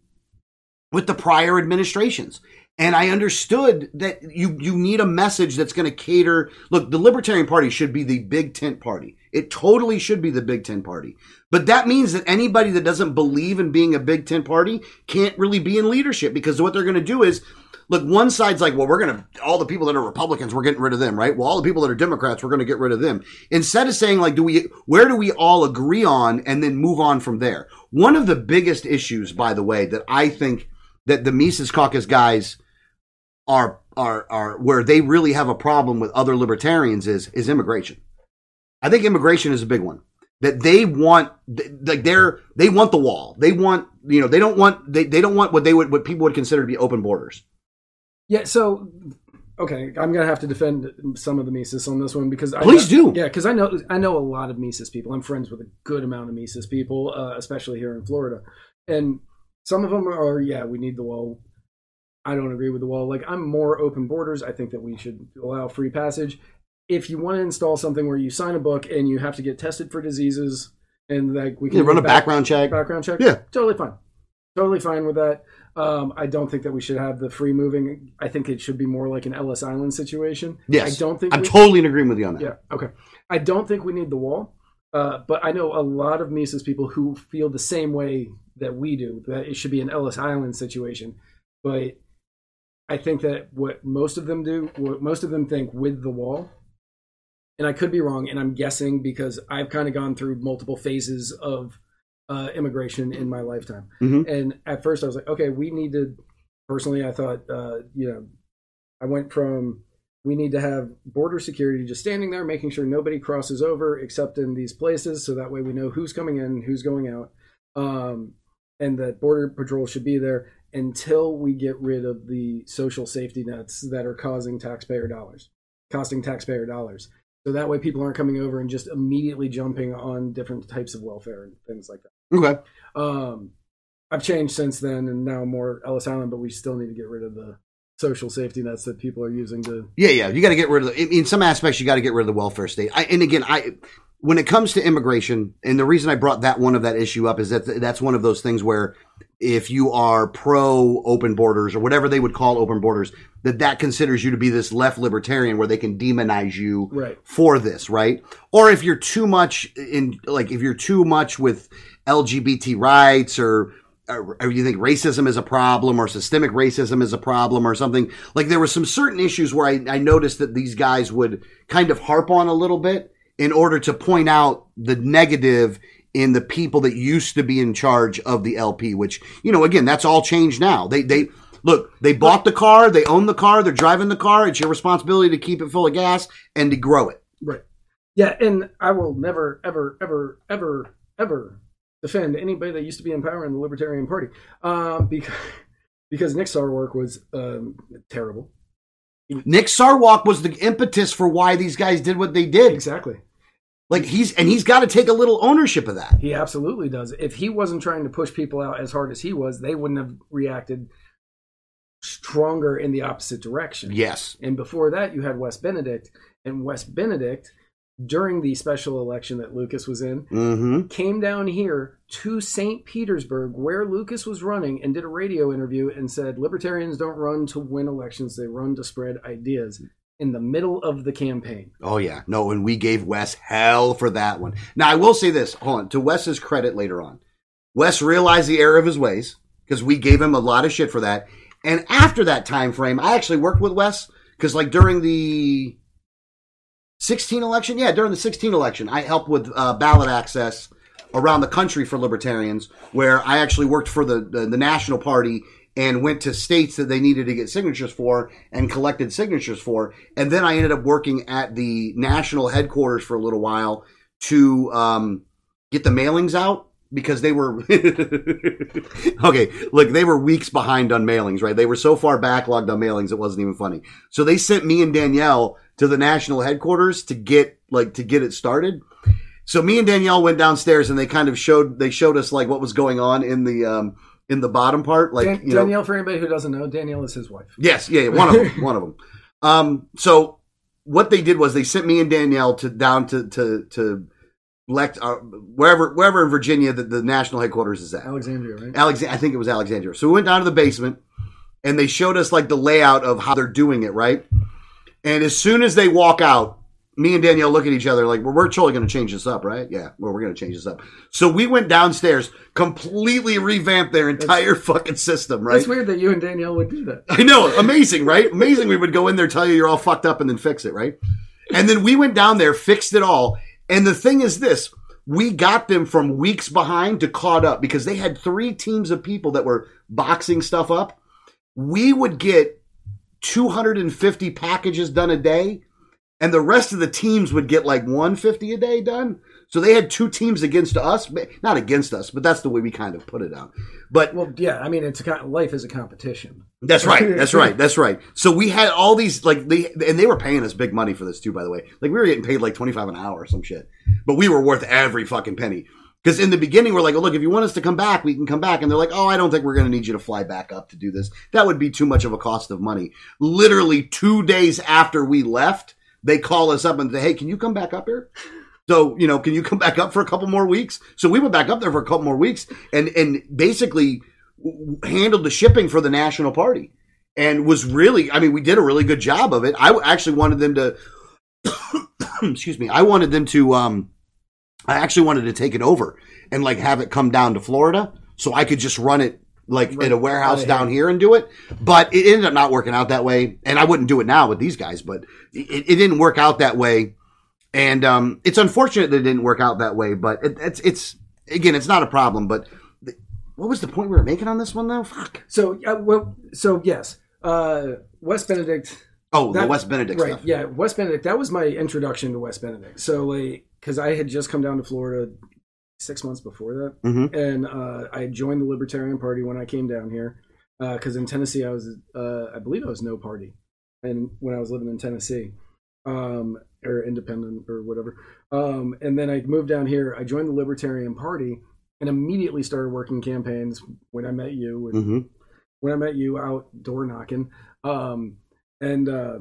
with the prior administrations. And I understood that you you need a message that's going to cater. Look, the Libertarian Party should be the big tent party. It totally should be the big tent party. But that means that anybody that doesn't believe in being a big tent party can't really be in leadership because what they're going to do is look, one side's like, well, we're going to, all the people that are Republicans, we're getting rid of them, right? Well, all the people that are Democrats, we're going to get rid of them. Instead of saying, like, do we, where do we all agree on and then move on from there? One of the biggest issues, by the way, that I think that the Mises Caucus guys are, are, are where they really have a problem with other libertarians is, is immigration. I think immigration is a big one that they want like they're they want the wall they want you know they don't want they, they don't want what they would what people would consider to be open borders Yeah, so okay, I'm gonna have to defend some of the Mises on this one because I Please know, do. Yeah, because I know I know a lot of Mises people. I'm friends with a good amount of Mises people, uh, especially here in Florida, and some of them are yeah, we need the wall. I don't agree with the wall. Like I'm more open borders. I think that we should allow free passage. If you want to install something where you sign a book and you have to get tested for diseases and like we can Yeah, run a back- background check background check. Yeah. totally fine. Totally fine with that. Um, I don't think that we should have the free moving. I think it should be more like an Ellis Island situation. yes I don't think. i'm we, totally in agreement with you on that Yeah. Okay. I don't think we need the wall. Uh, but I know a lot of Mises people who feel the same way that we do. That it should be an Ellis Island situation. But I think that what most of them do, what most of them think with the wall, and I could be wrong, and I'm guessing because I've kind of gone through multiple phases of uh, immigration in my lifetime. Mhm. And at first, I was like, okay, we need to. Personally, I thought, uh, you know, I went from we need to have border security just standing there, making sure nobody crosses over except in these places, so that way we know who's coming in, who's going out, um, and that border patrol should be there until we get rid of the social safety nets that are causing taxpayer dollars, costing taxpayer dollars. So that way people aren't coming over and just immediately jumping on different types of welfare and things like that. okay Um, I've changed since then, and now more Ellis Island, but we still need to get rid of the social safety nets that people are using to. yeah yeah you got to get rid of the, in some aspects you got to get rid of the welfare state I, and again i when it comes to immigration and the reason i brought that one of that issue up is that that's one of those things where if you are pro open borders or whatever they would call open borders that that considers you to be this left libertarian where they can demonize you Right. for this, right? Or if you're too much in, like, if you're too much with LGBT rights or, or, or you think racism is a problem or systemic racism is a problem or something, like there were some certain issues where I, I noticed that these guys would kind of harp on a little bit in order to point out the negative in the people that used to be in charge of the LP, which, you know, again, that's all changed now. They, they, look, they bought the car, they own the car, they're driving the car. It's your responsibility to keep it full of gas and to grow it. Right. Yeah, and I will never, ever, ever, ever, ever defend anybody that used to be in power in the Libertarian Party, um, because because Nick Sarwark was um, terrible. Nick Sarwark was the impetus for why these guys did what they did. Exactly. Like he's and he's got to take a little ownership of that. He absolutely does. If he wasn't trying to push people out as hard as he was, they wouldn't have reacted stronger in the opposite direction. Yes. And before that, you had Wes Benedict, and Wes Benedict, during the special election that Lucas was in, Mm-hmm. came down here to St. Petersburg, where Lucas was running, and did a radio interview and said, Libertarians don't run to win elections, they run to spread ideas in the middle of the campaign. Oh yeah. No, and we gave Wes hell for that one. Now I will say this, hold on, to Wes's credit later on. Wes realized the error of his ways because we gave him a lot of shit for that. And after that time frame, I actually worked with Wes because like during the 16 election, yeah, during the 16 election, I helped with uh, ballot access around the country for libertarians, where I actually worked for the the, the national party and went to states that they needed to get signatures for and collected signatures for. And then I ended up working at the national headquarters for a little while to um, get the mailings out because they were okay look they were weeks behind on mailings right they were so far backlogged on mailings it wasn't even funny so they sent me and danielle to the national headquarters to get like to get it started so me and danielle went downstairs and they kind of showed they showed us like what was going on in the um in the bottom part like Dan- you know Danielle, for anybody who doesn't know, Danielle is his wife. Yes, yeah, yeah, one of them, one of them. Um, so what they did was they sent me and Danielle to down to to to Lex, uh, wherever wherever in Virginia that the national headquarters is at. Alexandria, right? Alex, I think it was Alexandria. So we went down to the basement and they showed us like the layout of how they're doing it, right? And as soon as they walk out, me and Danielle look at each other like, well, we're totally going to change this up, right? Yeah, well, we're going to change this up. So we went downstairs, completely revamped their entire fucking system, right? It's weird that you and Danielle would do that. I know, amazing, right? Amazing. We would go in there, tell you you're all fucked up, and then fix it, right? And then we went down there, fixed it all. And the thing is this we got them from weeks behind to caught up because they had three teams of people that were boxing stuff up. We would get 250 packages done a day, and the rest of the teams would get like 150 a day done. So they had two teams against us, not against us, but that's the way we kind of put it out. But Well, yeah, I mean, it's a life is a competition. That's right. That's right. That's right. So we had all these like they and they were paying us big money for this too. By the way, like we were getting paid like twenty five an hour or some shit, but we were worth every fucking penny. Because in the beginning we're like, oh look, if you want us to come back, we can come back, and they're like, oh, I don't think we're going to need you to fly back up to do this. That would be too much of a cost of money. Literally two days after we left, they call us up and say, hey, can you come back up here? So, you know, can you come back up for a couple more weeks? So we went back up there for a couple more weeks and, and basically handled the shipping for the national party and was really, I mean, we did a really good job of it. I actually wanted them to, excuse me, I wanted them to, um, I actually wanted to take it over and like have it come down to Florida so I could just run it like Right. at a warehouse Right. down here and do it. But it ended up not working out that way. And I wouldn't do it now with these guys, but it, it didn't work out that way. And um, it's unfortunate that it didn't work out that way, but it, it's it's again, it's not a problem. But what was the point we were making on this one though? Fuck. So, uh, well, so yes, uh, Wes Benedict. Oh, the Wes Benedict right? stuff. Yeah, Wes Benedict. That was my introduction to Wes Benedict. So, like, because I had just come down to Florida six months before that, Mhm. and uh, I joined the Libertarian Party when I came down here. Because in Tennessee, I was, uh, I believe, I was no party, and when I was living in Tennessee, um, or independent or whatever. Um, and then I moved down here. I joined the Libertarian Party and immediately started working campaigns when I met you. And hmm when I met you out door knocking. Um, and uh,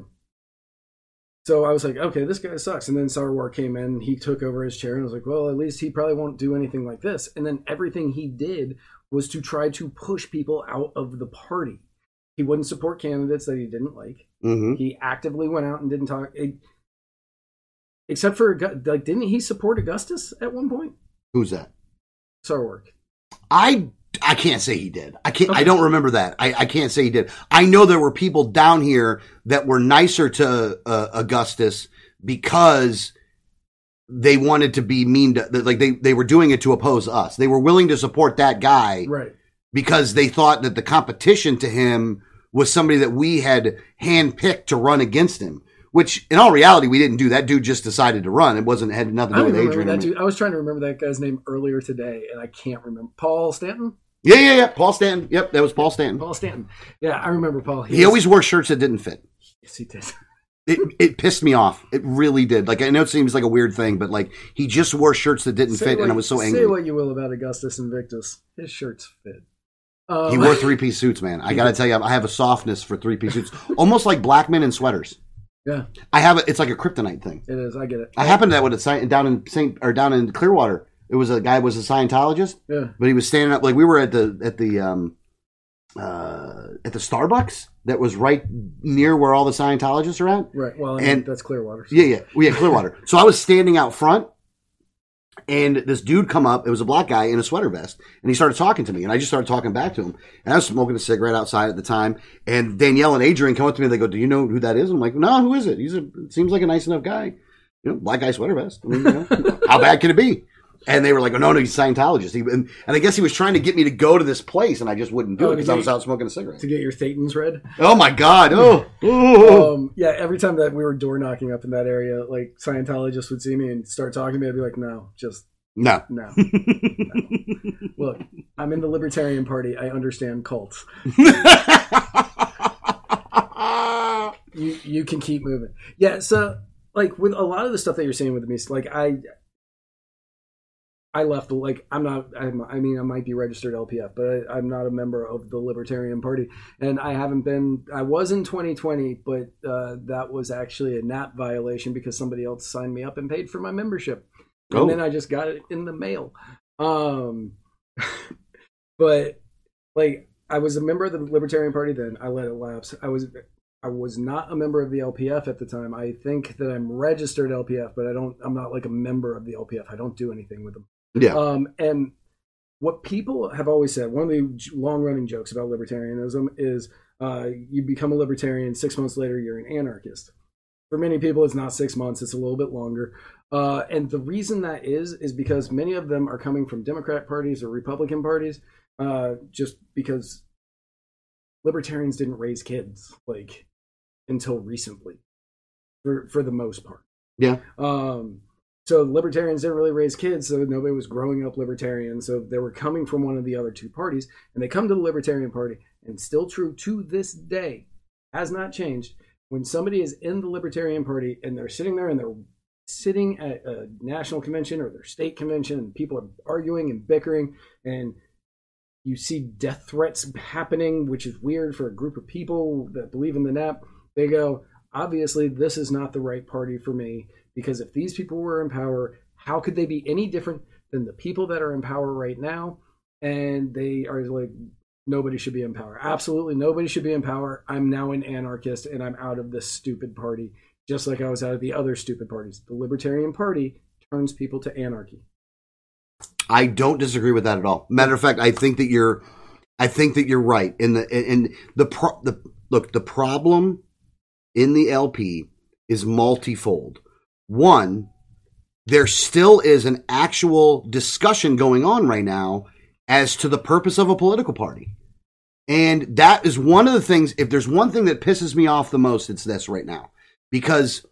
so I was like, okay, this guy sucks. And then Sarwark came in, he took over his chair, and I was like, well, at least he probably won't do anything like this. And then everything he did was to try to push people out of the party. He wouldn't support candidates that he didn't like. hmm He actively went out and didn't talk. It, except for like, didn't he support Augustus at one point? Who's that? Sarwark. I I can't say he did. I can't. I don't remember that. I, I can't say he did. I know there were people down here that were nicer to uh, Augustus because they wanted to be mean to like they they were doing it to oppose us. They were willing to support that guy Right. because they thought that the competition to him was somebody that we had handpicked to run against him. Which, in all reality, we didn't do. That dude just decided to run. It wasn't had nothing to do with Adrian. that dude. I was trying to remember that guy's name earlier today, and I can't remember. Paul Stanton. Yeah, yeah, yeah. Paul Stanton. Yep, that was Paul Stanton. Paul Stanton. Yeah, I remember Paul. He was- always wore shirts that didn't fit. yes, he did. It it pissed me off. It really did. Like I know it seems like a weird thing, but like he just wore shirts that didn't Say fit, what- and I was so angry. Say what you will about Augustus Invictus, his shirts fit. Um, He wore three piece suits, man. I gotta tell you, I have a softness for three piece suits, almost like black men in sweaters. Yeah, I have it. It's like a kryptonite thing. it is. I get it. I happened to that with a Sci- down in Saint or down in Clearwater. It was a guy was a Scientologist, Yeah. but he was standing up like we were at the at the um uh at the Starbucks that was right near where all the Scientologists are at. Right. Well, I mean, And- that's Clearwater. so- Yeah, yeah, we had Clearwater. so I was standing out front, and this dude come up. It was a black guy in a sweater vest, and he started talking to me, and I just started talking back to him. And I was smoking a cigarette outside at the time, and Danielle and Adrian come up to me. and They go, "Do you know who that is?" I'm like, "No, who is it? He's a seems like a nice enough guy, you know, black guy sweater vest. I mean, you know, how bad can it be?" And they were like, "Oh no, no, he's Scientologist." He, and, and I guess he was trying to get me to go to this place, and I just wouldn't do Oh, it because I was out smoking a cigarette. to get your thetans read. Oh my god! Oh. Um, yeah, every time that we were door knocking up in that area, like Scientologists would see me and start talking to me, I'd be like, no, just no. no. Look, I'm in the Libertarian Party. I understand cults. You you can keep moving. Yeah, so like with a lot of the stuff that you're saying with me, like I I left like I'm not I'm, I mean I might be registered LPF, but I, I'm not a member of the Libertarian Party, and I haven't been. I was in 2020, but uh, that was actually a NAP violation because somebody else signed me up and paid for my membership, and Oh. then I just got it in the mail. Um, but like I was a member of the Libertarian Party then. I let it lapse. I was I was not a member of the LPF at the time. I think that I'm registered LPF, but I don't. I'm not like a member of the LPF. I don't do anything with them. Yeah. Um, and what people have always said, one of the long running jokes about libertarianism is uh, you become a libertarian, six months later, you're an anarchist. For many people, it's not six months, it's a little bit longer. Uh, and the reason that is, is because many of them are coming from Democrat parties or Republican parties, uh, just because libertarians didn't raise kids like until recently, for, for the most part. Yeah. Um, so libertarians didn't really raise kids, so nobody was growing up libertarian. So they were coming from one of the other two parties, and they come to the Libertarian Party, and still true to this day, has not changed. When somebody is in the Libertarian Party and they're sitting there and they're sitting at a national convention or their state convention, and people are arguing and bickering, and you see death threats happening, which is weird for a group of people that believe in the NAP. They go, obviously, this is not the right party for me because if these people were in power, how could they be any different than the people that are in power right now? And they are like, nobody should be in power. Absolutely nobody should be in power. I'm now an anarchist and I'm out of this stupid party, just like I was out of the other stupid parties. The Libertarian Party turns people to anarchy. I don't disagree with that at all. Matter of fact, I think that you're, I think that you're right. In the in the pro, the look, the problem in the LP is multifold. One, there still is an actual discussion going on right now as to the purpose of a political party. And that is one of the things, if there's one thing that pisses me off the most, it's this right now. Because,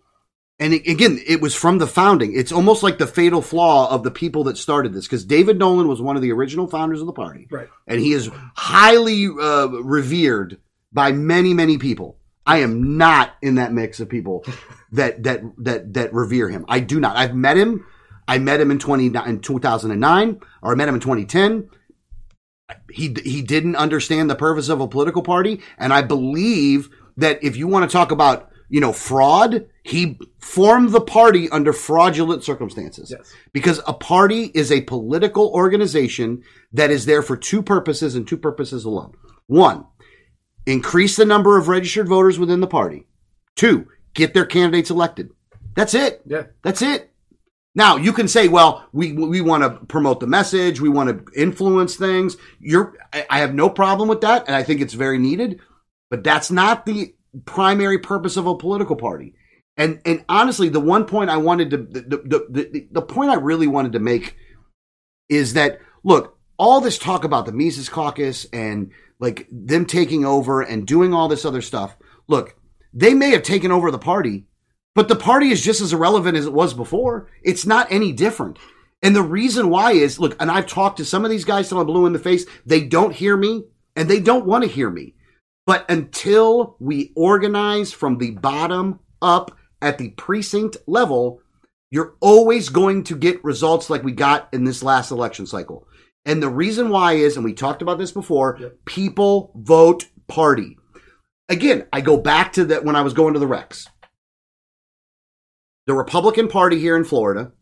and again, it was from the founding. It's almost like the fatal flaw of the people that started this. Because David Nolan was one of the original founders of the party. Right. And he is highly uh, revered by many, many people. I am not in that mix of people that that that that revere him. I do not. I've met him. I met him in twenty in two thousand and nine, or I met him in twenty ten. He he didn't understand the purpose of a political party, and I believe that if you want to talk about you know fraud, he formed the party under fraudulent circumstances. Yes. Because a party is a political organization that is there for two purposes and two purposes alone. One, increase the number of registered voters within the party. Two, get their candidates elected. That's it. Yeah. That's it. Now you can say, well, we we want to promote the message, we want to influence things. You're, I have no problem with that, and I think it's very needed. But that's not the primary purpose of a political party. And and honestly, the one point I wanted to the the, the, the point I really wanted to make is that look, all this talk about the Mises Caucus and like them taking over and doing all this other stuff. Look, they may have taken over the party, but the party is just as irrelevant as it was before. It's not any different. And the reason why is look, and I've talked to some of these guys till I'm blue in the face. They don't hear me and they don't want to hear me. But until we organize from the bottom up at the precinct level, you're always going to get results like we got in this last election cycle. And the reason why is, and we talked about this before, people vote party. Again, I go back to that when I was going to the Rex. The Republican Party here in Florida,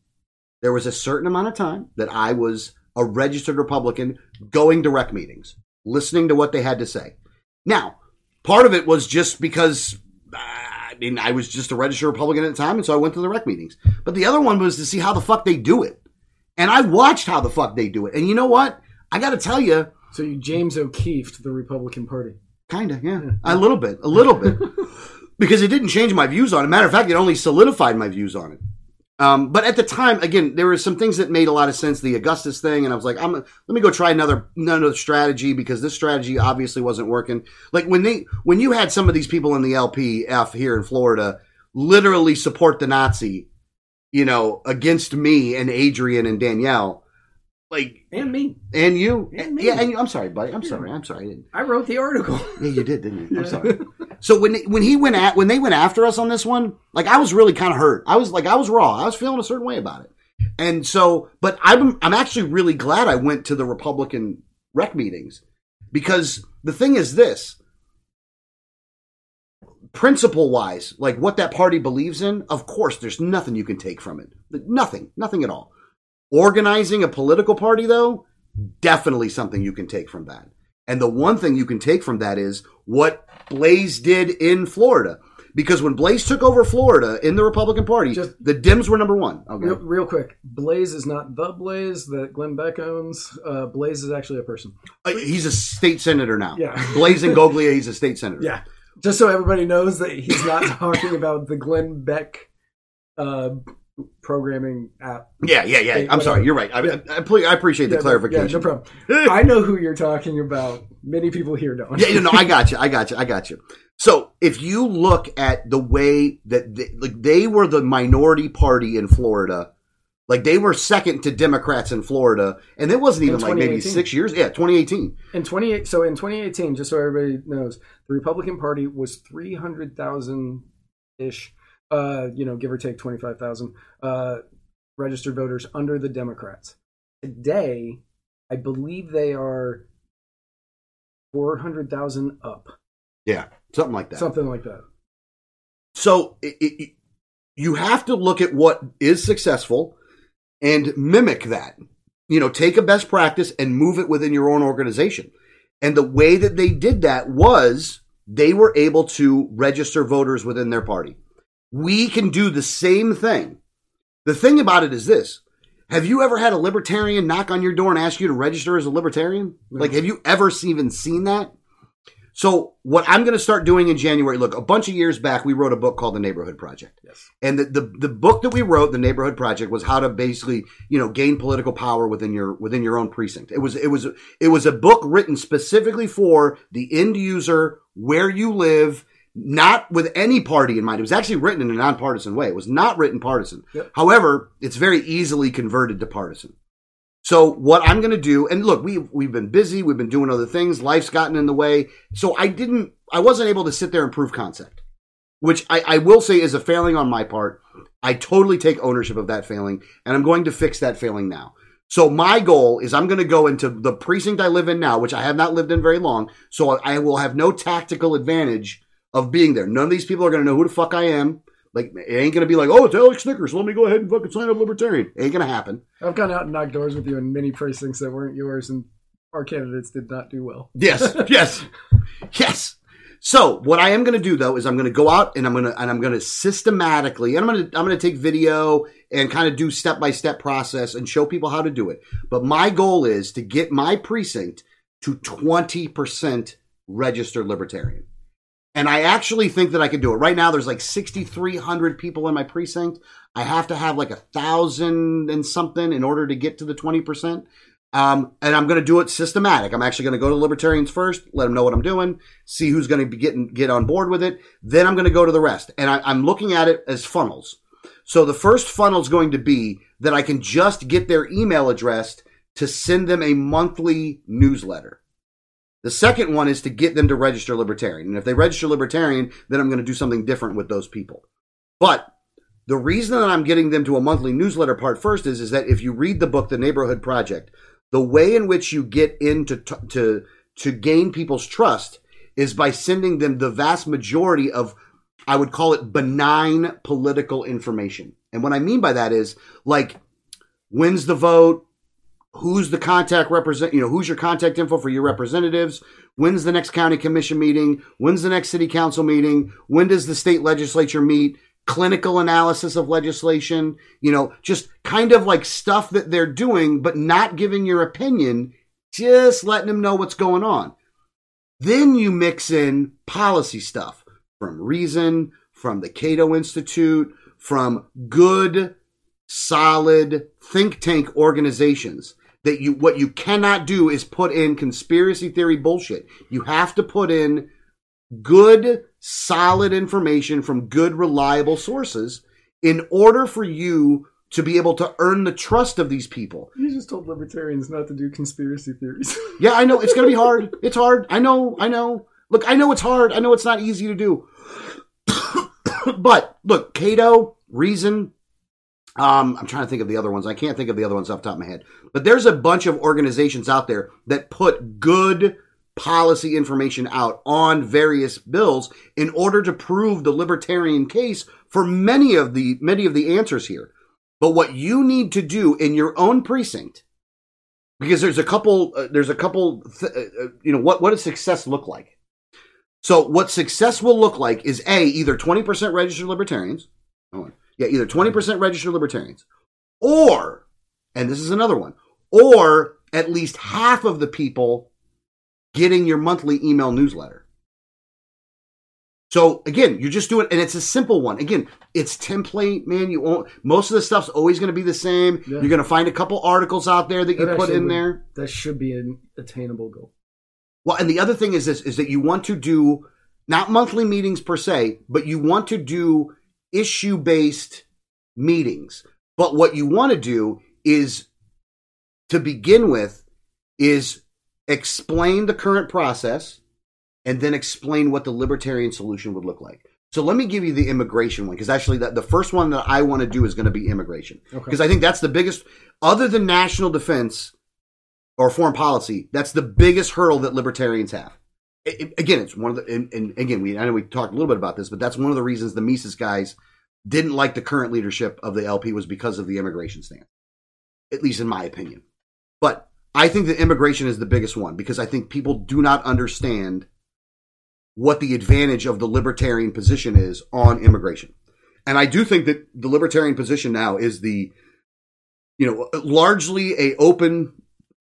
there was a certain amount of time that I was a registered Republican going to rec meetings, listening to what they had to say. Now, part of it was just because uh, I mean I was just a registered Republican at the time, and so I went to the rec meetings. But the other one was to see how the fuck they do it, and I watched how the fuck they do it. And you know what? I got to tell you, So you James O'Keefe to the Republican Party. Kind of, yeah, a little bit, a little bit, because it didn't change my views on it. Matter of fact, it only solidified my views on it. Um, but at the time, again, there were some things that made a lot of sense. The Augustus thing, and I was like, I'm let me go try another another strategy because this strategy obviously wasn't working. Like when they when you had some of these people in the LPF here in Florida literally support the Nazi, you know, against me and Adrian and Danielle, like And me. and you, And me. yeah, and you, I'm sorry, buddy. I'm sorry. I'm sorry. I didn't. I wrote the article. Yeah, you did, didn't you? I'm sorry. So when when he went at when they went after us on this one, like I was really kind of hurt. I was like I was raw. I was feeling a certain way about it. And so, but I'm I'm actually really glad I went to the Republican rec meetings because the thing is this principle wise, like what that party believes in, of course, there's nothing you can take from it. Nothing, nothing at all. Organizing a political party, though, definitely something you can take from that. And the one thing you can take from that is what Blaise did in Florida. Because when Blaise took over Florida in the Republican Party, Just- the Dems were number one. Okay. Real, real quick, Blaise is not the Blaze that Glenn Beck owns. Uh, Blaise is actually a person. Uh, He's a state senator now. Yeah. Blaise Ingoglia, he's a state senator. Yeah, just so everybody knows that he's not talking about the Glenn Beck uh, programming app. Yeah, yeah, yeah. State, I'm sorry. You're right. I, I, I, I appreciate the Yeah, clarification. Yeah, no problem. I know who you're talking about. Many people here don't. Yeah, know, I got you. I got you. I got you. So if you look at the way that they, like they were the minority party in Florida, like they were second to Democrats in Florida, and it wasn't even like maybe six years. Yeah, 2018. In 28, so in 2018, just so everybody knows, the Republican Party was 300,000 ish, uh, you know, give or take 25,000 uh, registered voters under the Democrats. Today, I believe they are 400,000 up, Yeah, something like that. something like that. So it, it, it- you have to look at what is successful and mimic that. You know, take a best practice and move it within your own organization. And the way that they did that was they were able to register voters within their party. We can do the same thing. The thing about it is this. Have you ever had a libertarian knock on your door and ask you to register as a libertarian? Like, have you ever even seen that? So what I'm going to start doing in January, look, a bunch of years back, we wrote a book called The Neighborhood Project. Yes. And the, the, the book that we wrote, The Neighborhood Project, was how to basically, you know, gain political power within your, within your own precinct. It was, it was, it was a book written specifically for the end user, where you live, not with any party in mind. It was actually written in a nonpartisan way. It was not written partisan. Yep. However, it's very easily converted to partisan. So what I'm going to do, and look, we we've been busy, we've been doing other things, life's gotten in the way. So I didn't, I wasn't able to sit there and prove concept, which I, I will say is a failing on my part. I totally take ownership of that failing, and I'm going to fix that failing now. So my goal is I'm going to go into the precinct I live in now, which I have not lived in very long. So I will have no tactical advantage of being there. None of these people are going to know who the fuck I am. Like, it ain't going to be like, oh, it's Alex Snitker. Let me go ahead and fucking sign up libertarian. Ain't going to happen. I've gone out and knocked doors with you in many precincts that weren't yours, and our candidates did not do well. Yes, yes, yes. So what I am going to do though is I'm going to go out and I'm going to and I'm going to systematically and I'm going to I'm going to take video and kind of do step by step process and show people how to do it. But my goal is to get my precinct to 20% registered libertarian. And I actually think that I can do it. Right now, there's like 6,300 people in my precinct. I have to have like a thousand and something in order to get to the 20%. Um, and I'm going to do it systematic. I'm actually going to go to libertarians first, let them know what I'm doing, see who's going to be getting, get on board with it. Then I'm going to go to the rest. And I, I'm looking at it as funnels. So the first funnel is going to be that I can just get their email address to send them a monthly newsletter. The second one is to get them to register libertarian. And if they register libertarian, then I'm going to do something different with those people. But the reason that I'm getting them to a monthly newsletter part first is, is that if you read the book, The Neighborhood Project, the way in which you get into t- to to gain people's trust is by sending them the vast majority of I would call it benign political information. And what I mean by that is like when's the vote, who's the contact represent, you know, who's your contact info for your representatives, when's the next county commission meeting, when's the next city council meeting, when does the state legislature meet, clinical analysis of legislation, you know, just kind of like stuff that they're doing, but not giving your opinion, just letting them know what's going on. Then you mix in policy stuff from Reason, from the Cato Institute, from good solid think tank organizations that you what you cannot do is put in conspiracy theory bullshit. You have to put in good solid information from good reliable sources in order for you to be able to earn the trust of these people. You just told libertarians not to do conspiracy theories. Yeah, I know it's going to be hard. It's hard. I know. I know. Look, I know it's hard. I know it's not easy to do. but look, Cato, Reason, um, I'm trying to think of the other ones. I can't think of the other ones off the top of my head. But there's a bunch of organizations out there that put good policy information out on various bills in order to prove the libertarian case for many of the many of the answers here. But what you need to do in your own precinct, because there's a couple, uh, there's a couple, th- uh, uh, you know, what what does success look like? So what success will look like is a either 20% registered libertarians. Yeah, either 20% registered libertarians, or, and this is another one, or at least half of the people getting your monthly email newsletter. So again, you're just doing, and it's a simple one. Again, it's template, man. You won't, most of the stuff's always going to be the same. Yeah. You're going to find a couple articles out there that you put in would- there. That should be an attainable goal. Well, and the other thing is this is that you want to do not monthly meetings per se, but you want to do issue based meetings. But what you want to do is to begin with is explain the current process and then explain what the libertarian solution would look like. So let me give you the immigration one because actually that the first one that I want to do is going to be immigration Okay. because I think that's the biggest other than national defense or foreign policy, that's the biggest hurdle that libertarians have. It- again, it's one of the, and, and again, we I know we talked a little bit about this, but that's one of the reasons the Mises guys didn't like the current leadership of the LP was because of the immigration stance, at least in my opinion. But I think that immigration is the biggest one because I think people do not understand what the advantage of the libertarian position is on immigration. And I do think that the libertarian position now is the, you know, largely a open,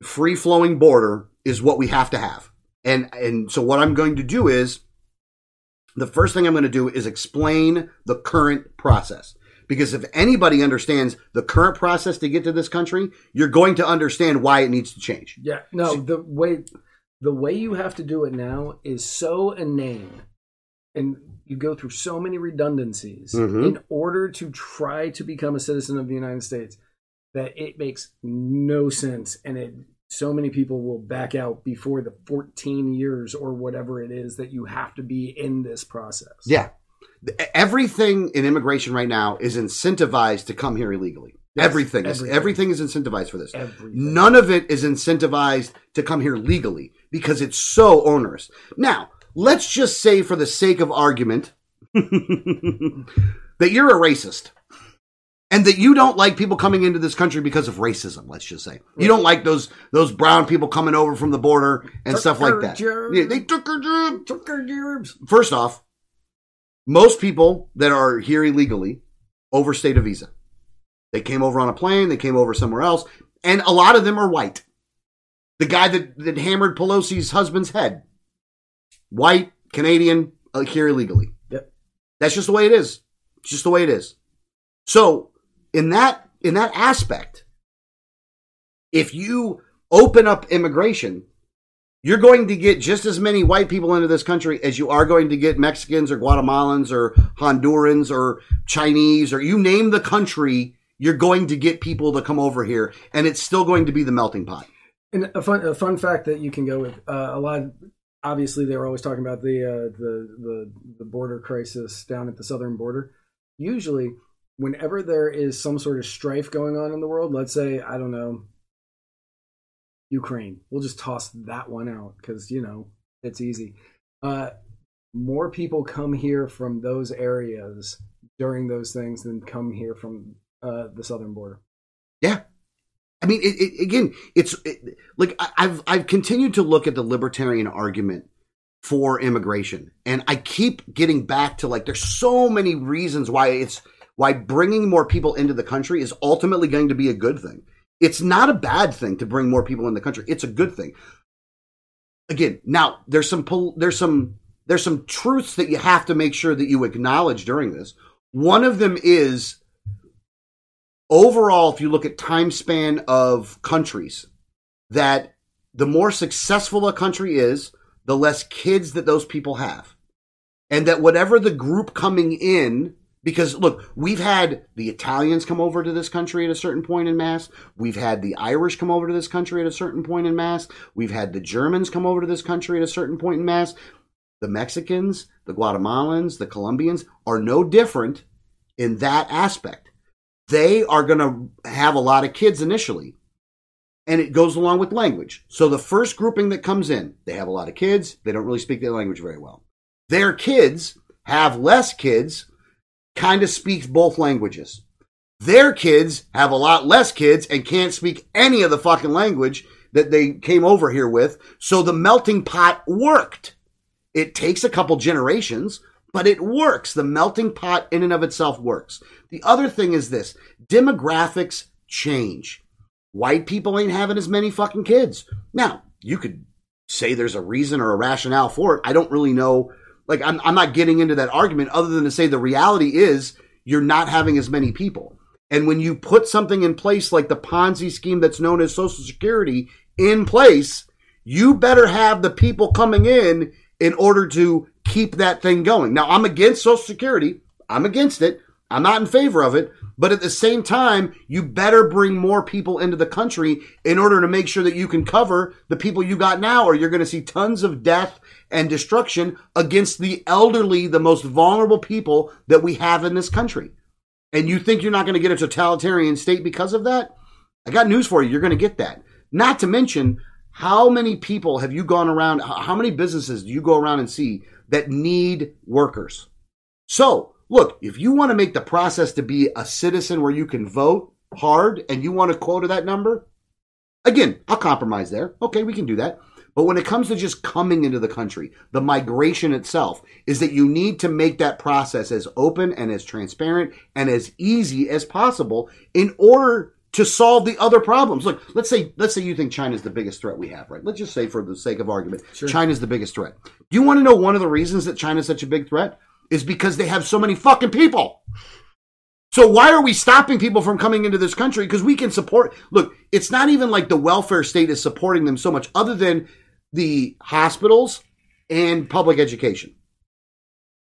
free flowing border is what we have to have. And, and so what I'm going to do is the first thing I'm going to do is explain the current process. Because if anybody understands the current process to get to this country, you're going to understand why it needs to change. Yeah, no, the way the way you have to do it now is so inane, and you go through so many redundancies Mhm. in order to try to become a citizen of the United States that it makes no sense, and it so many people will back out before the 14 years or whatever it is that you have to be in this process. Yeah. Everything in immigration right now is incentivized to come here illegally. Yes, everything is everything. everything is incentivized for this. Everything. None of it is incentivized to come here legally because it's so onerous. Now, let's just say for the sake of argument that you're a racist and that you don't like people coming into this country because of racism, let's just say. You don't like those those brown people coming over from the border and stuff like that. Yeah, they took our jobs Took our jobs. first off, most people that are here illegally overstayed a visa. They came over on a plane, they came over somewhere else, and a lot of them are white. The guy that, that hammered Pelosi's husband's head, white, Canadian, uh, here illegally. Yep. That's just the way it is. It's just the way it is. So, in that in that aspect, if you open up immigration, you're going to get just as many white people into this country as you are going to get Mexicans or Guatemalans or Hondurans or Chinese or you name the country, you're going to get people to come over here and it's still going to be the melting pot. And a fun a fun fact that you can go with uh, a lot. Obviously, they were always talking about the uh, the the the border crisis down at the southern border. Usually, whenever there is some sort of strife going on in the world, let's say I don't know Ukraine, we'll just toss that one out because you know it's easy. Uh, more people come here from those areas during those things than come here from uh, the southern border. Yeah. I mean, it, it, again, it's it, like I- I've I've continued to look at the libertarian argument for immigration, and I keep getting back to like there's so many reasons why it's why bringing more people into the country is ultimately going to be a good thing. It's not a bad thing to bring more people in the country. It's a good thing. Again, now there's some there's some there's some truths that you have to make sure that you acknowledge during this. One of them is overall, if you look at time span of countries, that the more successful a country is, the less kids that those people have. And that whatever the group coming in, because look, we've had the Italians come over to this country at a certain point in mass. We've had the Irish come over to this country at a certain point in mass. We've had the Germans come over to this country at a certain point in mass. The Mexicans, the Guatemalans, the Colombians are no different in that aspect. They are going to have a lot of kids initially and it goes along with language. So the first grouping that comes in, they have a lot of kids, they don't really speak their language very well. Their kids have less kids, kind of speaks both languages. Their kids have a lot less kids and can't speak any of the fucking language that they came over here with. So the melting pot worked. It takes a couple generations, but it works. The melting pot in and of itself works. The other thing is this demographics change. White people ain't having as many fucking kids. Now, you could say there's a reason or a rationale for it. I don't really know. Like, I'm, I'm not getting into that argument other than to say the reality is you're not having as many people. And when you put something in place like the Ponzi scheme that's known as Social Security in place, you better have the people coming in in order to keep that thing going. Now, I'm against Social Security. I'm against it. I'm not in favor of it. But at the same time, you better bring more people into the country in order to make sure that you can cover the people you got now, or you're going to see tons of death and destruction against the elderly, the most vulnerable people that we have in this country. And you think you're not going to get a totalitarian state because of that? I got news for you. You're going to get that. Not to mention, how many people have you gone around? How many businesses do you go around and see that need workers? So, look, if you want to make the process to be a citizen where you can vote hard and you want to quota that number, again, I'll compromise there. Okay, we can do that. But when it comes to just coming into the country, the migration itself is that you need to make that process as open and as transparent and as easy as possible in order to solve the other problems. Look, let's say let's say you think China's the biggest threat we have, right? Let's just say for the sake of argument, China's the biggest threat. Do you want to know one of the reasons that China's such a big threat? Is because they have so many fucking people. So why are we stopping people from coming into this country? Because we can support. Look, it's not even like the welfare state is supporting them so much, other than the hospitals and public education.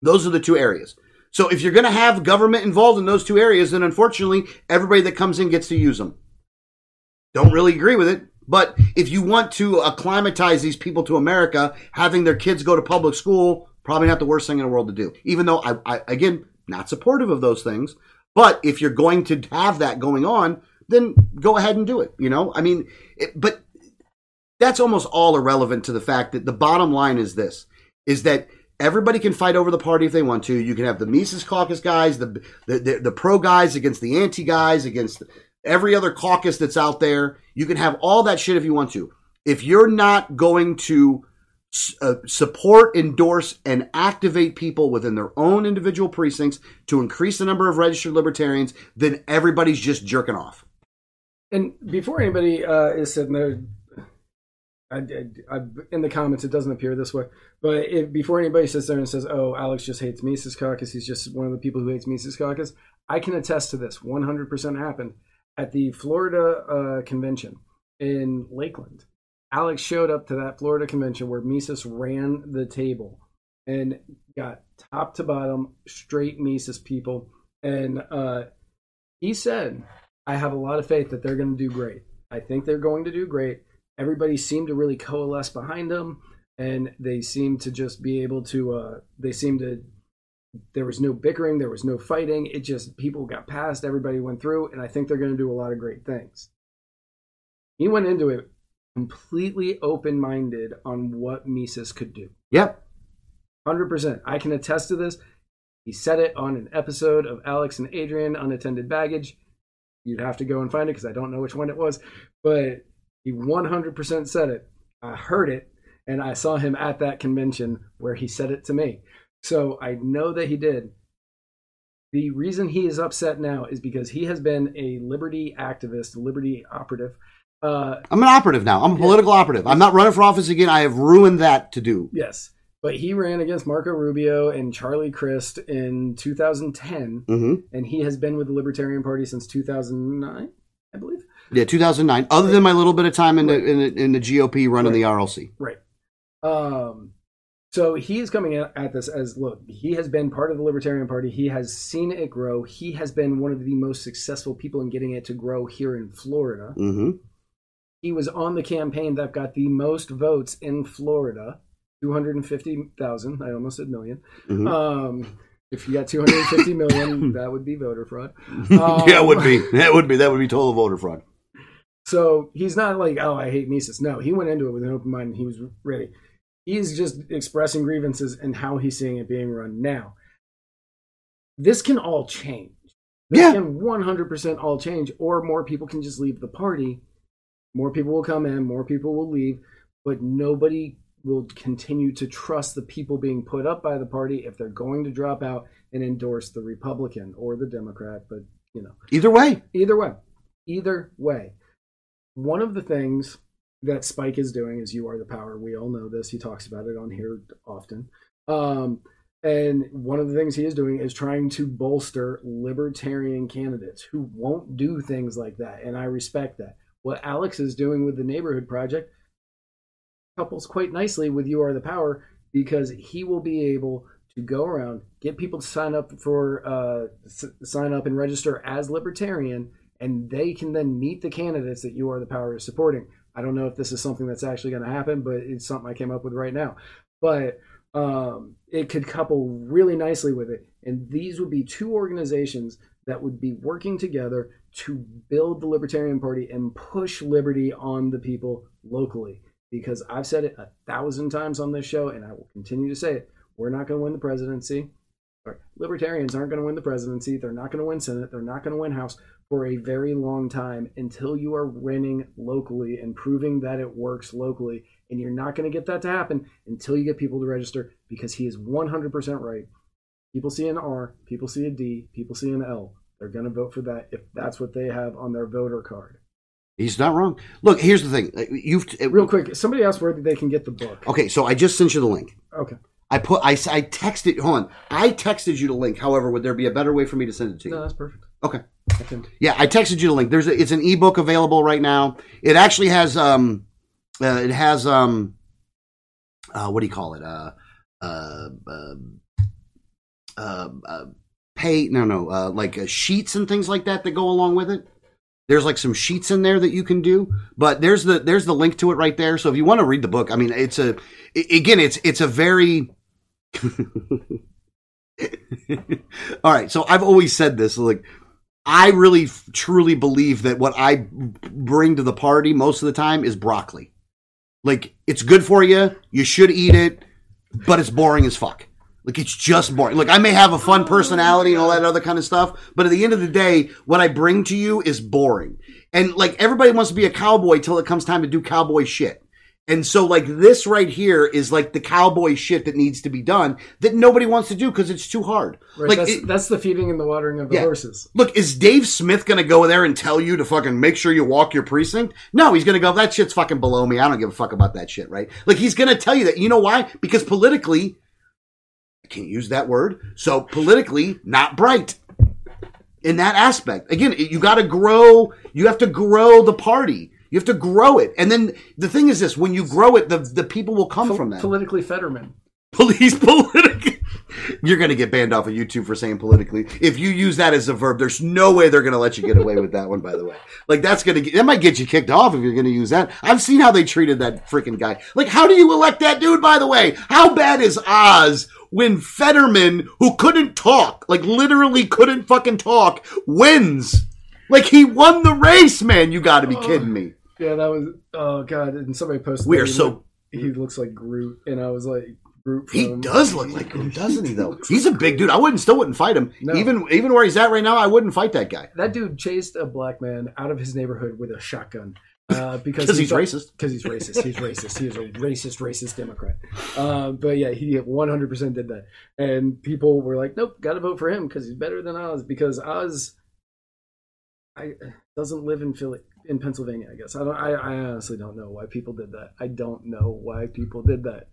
Those are the two areas. So if you're going to have government involved in those two areas, then unfortunately, everybody that comes in gets to use them. Don't really agree with it. But if you want to acclimatize these people to America, having their kids go to public school, probably not the worst thing in the world to do. Even though I, I again, not supportive of those things. But if you're going to have that going on, then go ahead and do it. You know, I mean, it, but that's almost all irrelevant to the fact that the bottom line is this: is that everybody can fight over the party if they want to. You can have the Mises Caucus guys, the the, the, the pro guys against the anti guys, against every other caucus that's out there. You can have all that shit if you want to. If you're not going to uh, support, endorse, and activate people within their own individual precincts to increase the number of registered libertarians, then everybody's just jerking off. And before anybody uh, is sitting there, I, I, I, in the comments it doesn't appear this way, but if, before anybody sits there and says, "Oh, Alex just hates Mises Caucus," he's just one of the people who hates Mises Caucus. I can attest to this. 100% happened at the Florida uh, convention in Lakeland. Alex showed up to that Florida convention where Mises ran the table and got top to bottom straight Mises people, and uh, he said, "I have a lot of faith that they're going to do great. I think they're going to do great." Everybody seemed to really coalesce behind them, and they seemed to just be able to uh, they seemed to there was no bickering there was no fighting it just people got past everybody went through and i think they're going to do a lot of great things. He went into it completely open-minded on what mises could do. Yep. 100% i can attest to this. He said it on an episode of alex and adrian unattended baggage. You'd have to go and find it because i don't know which one it was but he 100% said it. I heard it, and I saw him at that convention where he said it to me. So I know that he did. The reason he is upset now is because he has been a liberty activist, liberty operative. Uh, I'm an operative now. I'm a political operative. I'm not running for office again. I have ruined that to do. yes. But he ran against Marco Rubio and Charlie Crist in 2010, hmm and he has been with the Libertarian Party since 2009, I believe. Yeah, 2009. Other than my little bit of time in the in the, in the GOP running the RLC. Right. Um, so he is coming at, at this as look, he has been part of the Libertarian Party. He has seen it grow. He has been one of the most successful people in getting it to grow here in Florida. hmm He was on the campaign that got the most votes in Florida 250,000. I almost said 1000000 Mhm. Um, if you got 250 million, that would be voter fraud. Um, yeah, it would be. That would be. That would be total voter fraud. So he's not like, oh, I hate Mises. No, he went into it with an open mind and he was ready. He's just expressing grievances and how he's seeing it being run now. This can all change. This Yeah. can 100% all change, or more people can just leave the party. More people will come in, more people will leave, but nobody will continue to trust the people being put up by the party if they're going to drop out and endorse the Republican or the Democrat. But, you know, Either way, either way either way one of the things that spike is doing is you are the power. We all know this. He talks about it on here often. Um, and one of the things he is doing is trying to bolster libertarian candidates who won't do things like that. And i respect that. What alex is doing with the neighborhood project couples quite nicely with you are the power because he will be able to go around get people to sign up for uh, s- sign up and register as libertarian and they can then meet the candidates that you are the power is supporting i don't know if this is something that's actually going to happen but it's something i came up with right now but um, it could couple really nicely with it and these would be two organizations that would be working together to build the libertarian party and push liberty on the people locally because I've said it a thousand times on this show, and I will continue to say it. We're not going to win the presidency. Libertarians aren't going to win the presidency. They're not going to win Senate. They're not going to win House for a very long time until you are winning locally and proving that it works locally. And you're not going to get that to happen until you get people to register because he is 100% right. People see an R, people see a D, people see an L. They're going to vote for that if that's what they have on their voter card. he's not wrong. Look, here's the thing. You've Real quick, somebody asked where they can get the book. Okay, so I just sent you the link. Okay. I put I, I texted hold on. I texted you the link. However, would there be a better way for me to send it to you? No, that's perfect. Okay. I Yeah, I texted you the link. There's a, it's an ebook available right now. It actually has um uh, it has um uh what do you call it? Uh uh uh, uh, uh pay no no uh like uh, sheets and things like that that go along with it. There's like some sheets in there that you can do, but there's the there's the link to it right there. So if you want to read the book, I mean, it's a again, it's it's a very all right. So I've always said this, like I really truly believe that what I bring to the party most of the time is broccoli. Like it's good for you, you should eat it, but it's boring as fuck. Like it's just boring. Like I may have a fun oh, personality and all that other kind of stuff, but at the end of the day, what I bring to you is boring. And like everybody wants to be a cowboy till it comes time to do cowboy shit. And so like this right here is like the cowboy shit that needs to be done that nobody wants to do because it's too hard. Right, like that's, it- that's the feeding and the watering of the Yeah. horses. Look, is Dave Smith going to go there and tell you to fucking make sure you walk your precinct? No, he's going to go, that shit's fucking below me. I don't give a fuck about that shit, right? Like, he's going to tell you that. You know why? Because politically, I can't use that word. So, politically, not bright in that aspect. Again, you got to grow, you have to grow the party. You have to grow it. And then the thing is this when you grow it, the, the people will come from that. Politically Fetterman. Police politically. You're going to get banned off of YouTube for saying politically. If you use that as a verb, there's no way they're going to let you get away with that one, by the way. Like, that's going to, that might get you kicked off if you're going to use that. I've seen how they treated that freaking guy. Like, how do you elect that dude, by the way? How bad is Oz when Fetterman, who couldn't talk, like literally couldn't fucking talk, wins? Like, he won the race, man. You got to be kidding me. Yeah, that was oh god. And somebody posted. We are so- he looks like Groot, and I was like Groot. He does look like him, doesn't he? Though he's a big dude. I wouldn't, still wouldn't fight him. No. Even, even where he's at right now, I wouldn't fight that guy. That dude chased a black man out of his neighborhood with a shotgun. Uh, because 'Cause he he's racist. Because he's racist. He's racist. He is a racist, racist Democrat. Uh, but yeah, he 100% did that. And people were like, nope, got to vote for him because he's better than Oz. Because Oz I, doesn't live in Philly, in Pennsylvania, I guess. I, don't, I, I honestly don't know why people did that. I don't know why people did that.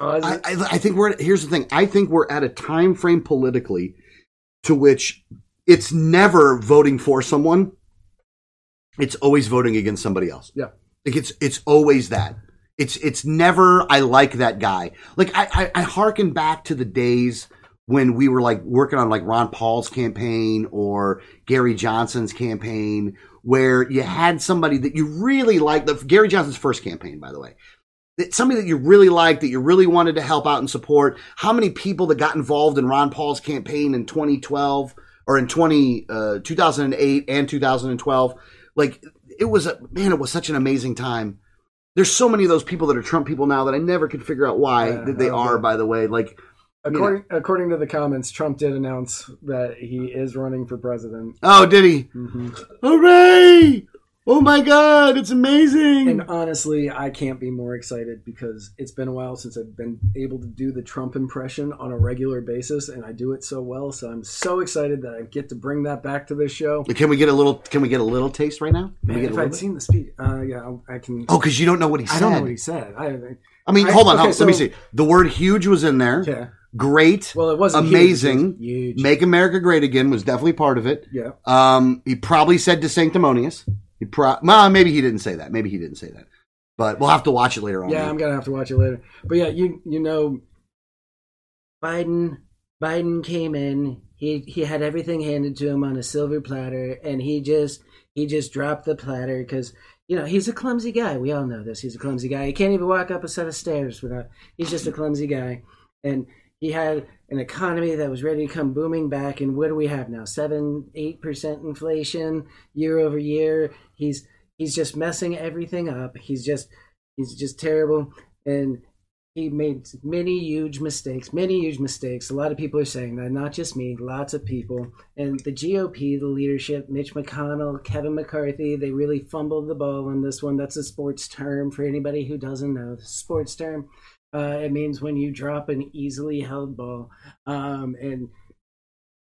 Uh, is I. I, I think we're here's the thing. I think we're at a time frame politically to which it's never voting for someone. It's always voting against somebody else. Yeah. Like it's it's always that. It's it's never I like that guy. Like I I, I harken back to the days when we were like working on like Ron Paul's campaign or Gary Johnson's campaign, where you had somebody that you really liked. The Gary Johnson's first campaign, by the way that somebody that you really liked, that you really wanted to help out and support. How many people that got involved in Ron Paul's campaign in 2012 or in 20, uh, 2008 and 2012? Like it was a, man, it was such an amazing time. There's so many of those people that are Trump people now that I never could figure out why Yeah, that they okay. are, by the way. Like, according according to the comments, Trump did announce that he is running for president. oh, did he? hmm Hooray! Oh my God, it's amazing. And honestly, I can't be more excited because it's been a while since I've been able to do the Trump impression on a regular basis, and I do it so well. So I'm so excited that I get to bring that back to this show. can we get a little, can we get a little taste right now? Can we Man, get if I'd bit? seen the speech, uh, yeah, I I can. Oh, because you don't know what he said. I don't know what he said. I, I mean, I- hold on, okay, hold, let me see. The word huge was in there. yeah. Great. Well, it wasn't huge, amazing. it huge. Make America Great Again was definitely part of it. Yeah. Um, he probably said DeSanctimonious. He pro- well, maybe he didn't say that. Maybe he didn't say that. But we'll have to watch it later on. Yeah, I'm gonna have to watch it later. But yeah, you you know, Biden Biden came in. He he had everything handed to him on a silver platter, and he just he just dropped the platter because you know he's a clumsy guy. We all know this. He's a clumsy guy. He can't even walk up a set of stairs without. He's just a clumsy guy, and he had an economy that was ready to come booming back. And what do we have now? Seven, eight percent inflation year over year. He's he's just messing everything up. He's just he's just terrible and he made many huge mistakes many huge mistakes a lot of people are saying that not just me lots of people and the gop the leadership mitch mcconnell kevin mccarthy they really fumbled the ball on this one that's a sports term for anybody who doesn't know sports term uh, it means when you drop an easily held ball um, and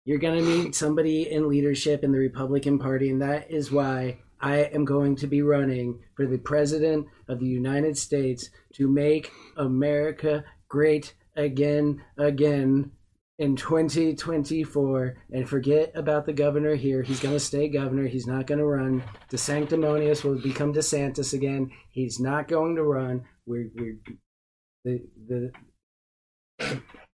you're going to need somebody in leadership in the Republican Party, and that is why I am going to be running for the President of the United States to make America great again, again in 2024. And forget about the governor here. He's going to stay governor. He's not going to run. DeSanctimonious will become DeSantis again. He's not going to run. We're, we're the the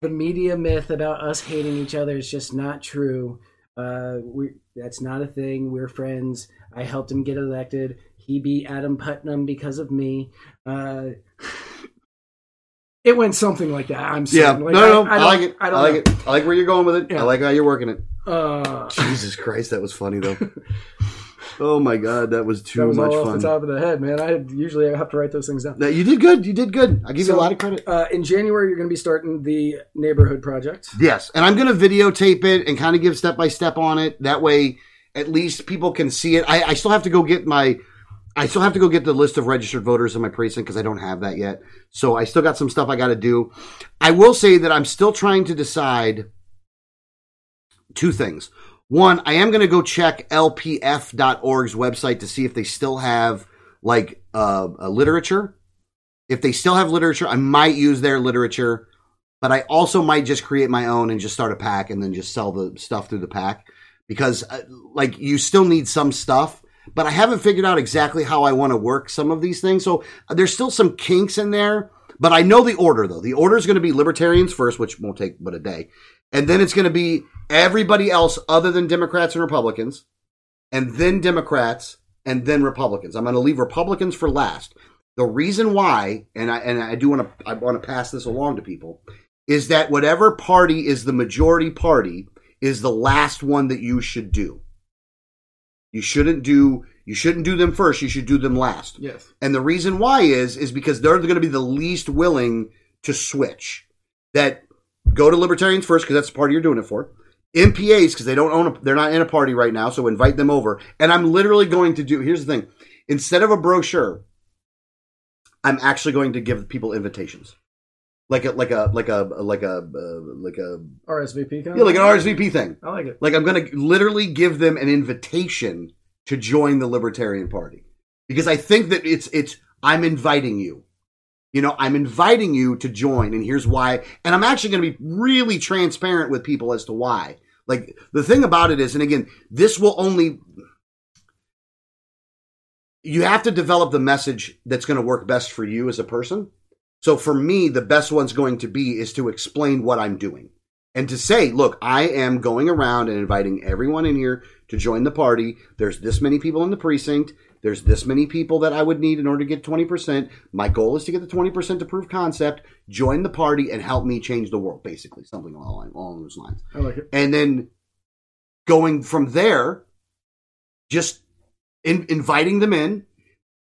the media myth about us hating each other is just not true. Uh, we that's not a thing. We're friends. I helped him get elected. He beat Adam Putnam because of me. Uh, it went something like that. I'm Yeah. certain. no, no, I, don't- like it. I I, like know. it. I like where you're going with it. Yeah. I like how you're working it. Uh, Jesus Christ, that was funny though. oh my God, that was too that was much all off fun. the top of the head, man. I usually I have to write those things down. No, you did good. You did good. I give you a lot of credit. Uh, in January, you're going to be starting the neighborhood project. Yes, and I'm going to videotape it and kind of give step by step on it. That way, at least people can see it. I, I still have to go get my, I still have to go get the list of registered voters in my precinct because I don't have that yet. So I still got some stuff I got to do. I will say that I'm still trying to decide two things. One, I am going to go check lpf.org's website to see if they still have like uh, a literature. If they still have literature, I might use their literature but I also might just create my own and just start a pack and then just sell the stuff through the pack because uh, like you still need some stuff but I haven't figured out exactly how I want to work some of these things so uh, there's still some kinks in there but I know the order though the order is going to be libertarians first which won't take but a day and then it's going to be everybody else other than Democrats and Republicans and then Democrats and then Republicans I'm going to leave Republicans for last the reason why and I and I do want to I want to pass this along to people is that whatever party is the majority party is the last one that you should do. You shouldn't do you shouldn't do them first, you should do them last. Yes. And the reason why is is because they're going to be the least willing to switch. That go to libertarians first because that's the party you're doing it for. NPAs because they don't own a, they're not in a party right now, so invite them over. And I'm literally going to do here's the thing. Instead of a brochure, I'm actually going to give people invitations. Like a like a like a like a uh, like a RSVP. Kind yeah, like an RSVP thing. I like it. Like I'm going to literally give them an invitation to join the Libertarian Party because I think that it's it's I'm inviting you. You know, I'm inviting you to join, and here's why. And I'm actually going to be really transparent with people as to why. Like the thing about it is, and again, this will only you have to develop the message that's going to work best for you as a person. So for me, the best one's going to be is to explain what I'm doing and to say, look, I am going around and inviting everyone in here to join the party. There's this many people in the precinct. There's this many people that I would need in order to get 20%. My goal is to get the 20% to prove concept, join the party, and help me change the world, basically, something along, along those lines. I like it. And then going from there, just in, inviting them in,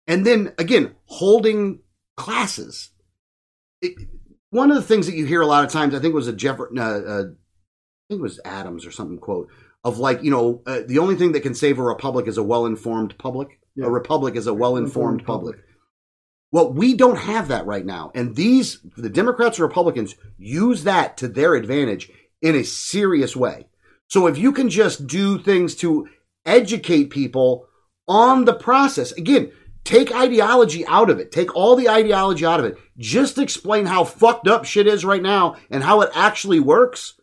and then again, holding classes. It, one of the things that you hear a lot of times, I think it was a Jeff, uh, uh, I think it was Adams or something quote of like, you know, uh, the only thing that can save a republic is a well informed public. Yeah. A republic is a well informed Informed public. public. Well, we don't have that right now. And these, the Democrats and Republicans use that to their advantage in a serious way. So if you can just do things to educate people on the process, again, take ideology out of it. Take all the ideology out of it. Just explain how fucked up shit is right now and how it actually works.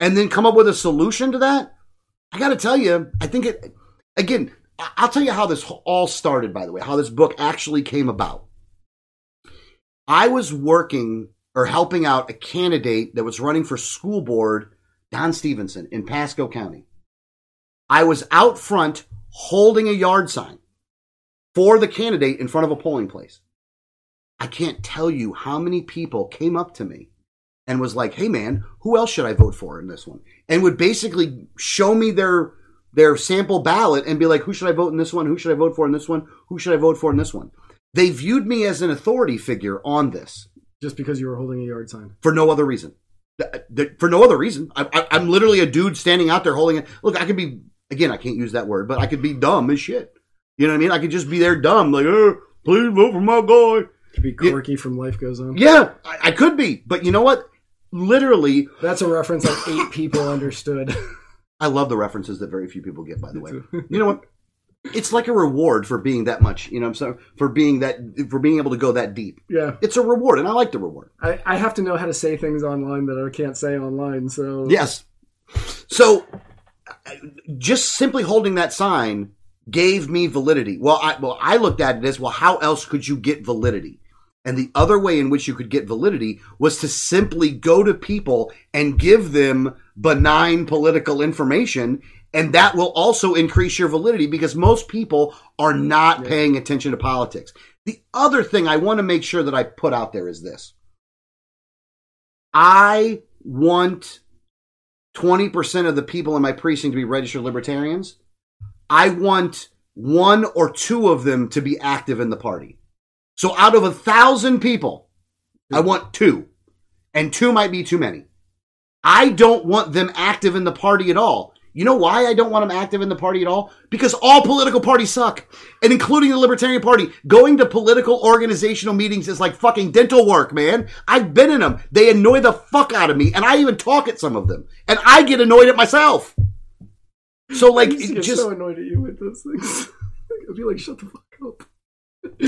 And then come up with a solution to that. I got to tell you, I think it, again, I'll tell you how this all started, by the way, how this book actually came about. I was working or helping out a candidate that was running for school board, Don Stevenson, in Pasco County. I was out front holding a yard sign for the candidate in front of a polling place. I can't tell you how many people came up to me and was like, "Hey man, who else should I vote for in this one?" and would basically show me their their sample ballot and be like, "Who should I vote in this one? Who should I vote for in this one? Who should I vote for in this one?" They viewed me as an authority figure on this Just because you were holding a yard sign. for no other reason. For no other reason. I, I'm literally a dude standing out there holding it. Look, I could be again. I can't use that word, but I could be dumb as shit. You know what I mean? I could just be there dumb, like, "Oh, please vote for my guy." To be Corky from Life Goes On. Yeah, I, I could be, but you know what? Literally, That's a reference that eight people understood. I love the references that very few people get. By the way, you know what? It's like a reward for being that much. You know, I'm saying for being that for being able to go that deep. yeah. It's a reward, and I like the reward. I, I have to know how to say things online that I can't say online, so Yes. So, just simply holding that sign gave me validity. Well, I well I looked at it as well. How else could you get validity? And the other way in which you could get validity was to simply go to people and give them benign political information. And that will also increase your validity because most people are not paying attention to politics. The other thing I want to make sure that I put out there is this. I want 20% of the people in my precinct to be registered libertarians. I want one or two of them to be active in the party. So out of a thousand people, I hmm. want two. And two might be too many. I don't want them active in the party at all. You know why I don't want them active in the party at all? Because all political parties suck. And including the Libertarian Party. Going to political organizational meetings is like fucking dental work, man. I've been in them. They annoy the fuck out of me. And I even talk at some of them. And I get annoyed at myself. So like, I used to it get just, so annoyed at you with those things. I'd be like, shut the fuck up.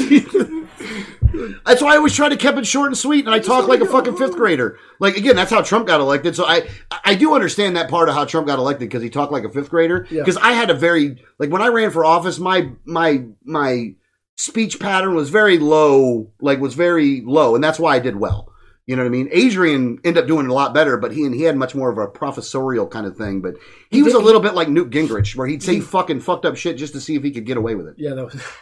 That's why I always try to keep it short and sweet, and I talk like a fucking fifth grader. Like again, that's how Trump got elected. So I I do understand that part of how Trump got elected because he talked like a fifth grader. Yeah. Because I had a very like when I ran for office, my my my speech pattern was very low, like was very low, and that's why I did well. You know what I mean? Adrian ended up doing a lot better, but he and he had much more of a professorial kind of thing. But he was a little bit like Newt Gingrich, where he'd say fucking fucked up shit just to see if he could get away with it. Yeah, that was.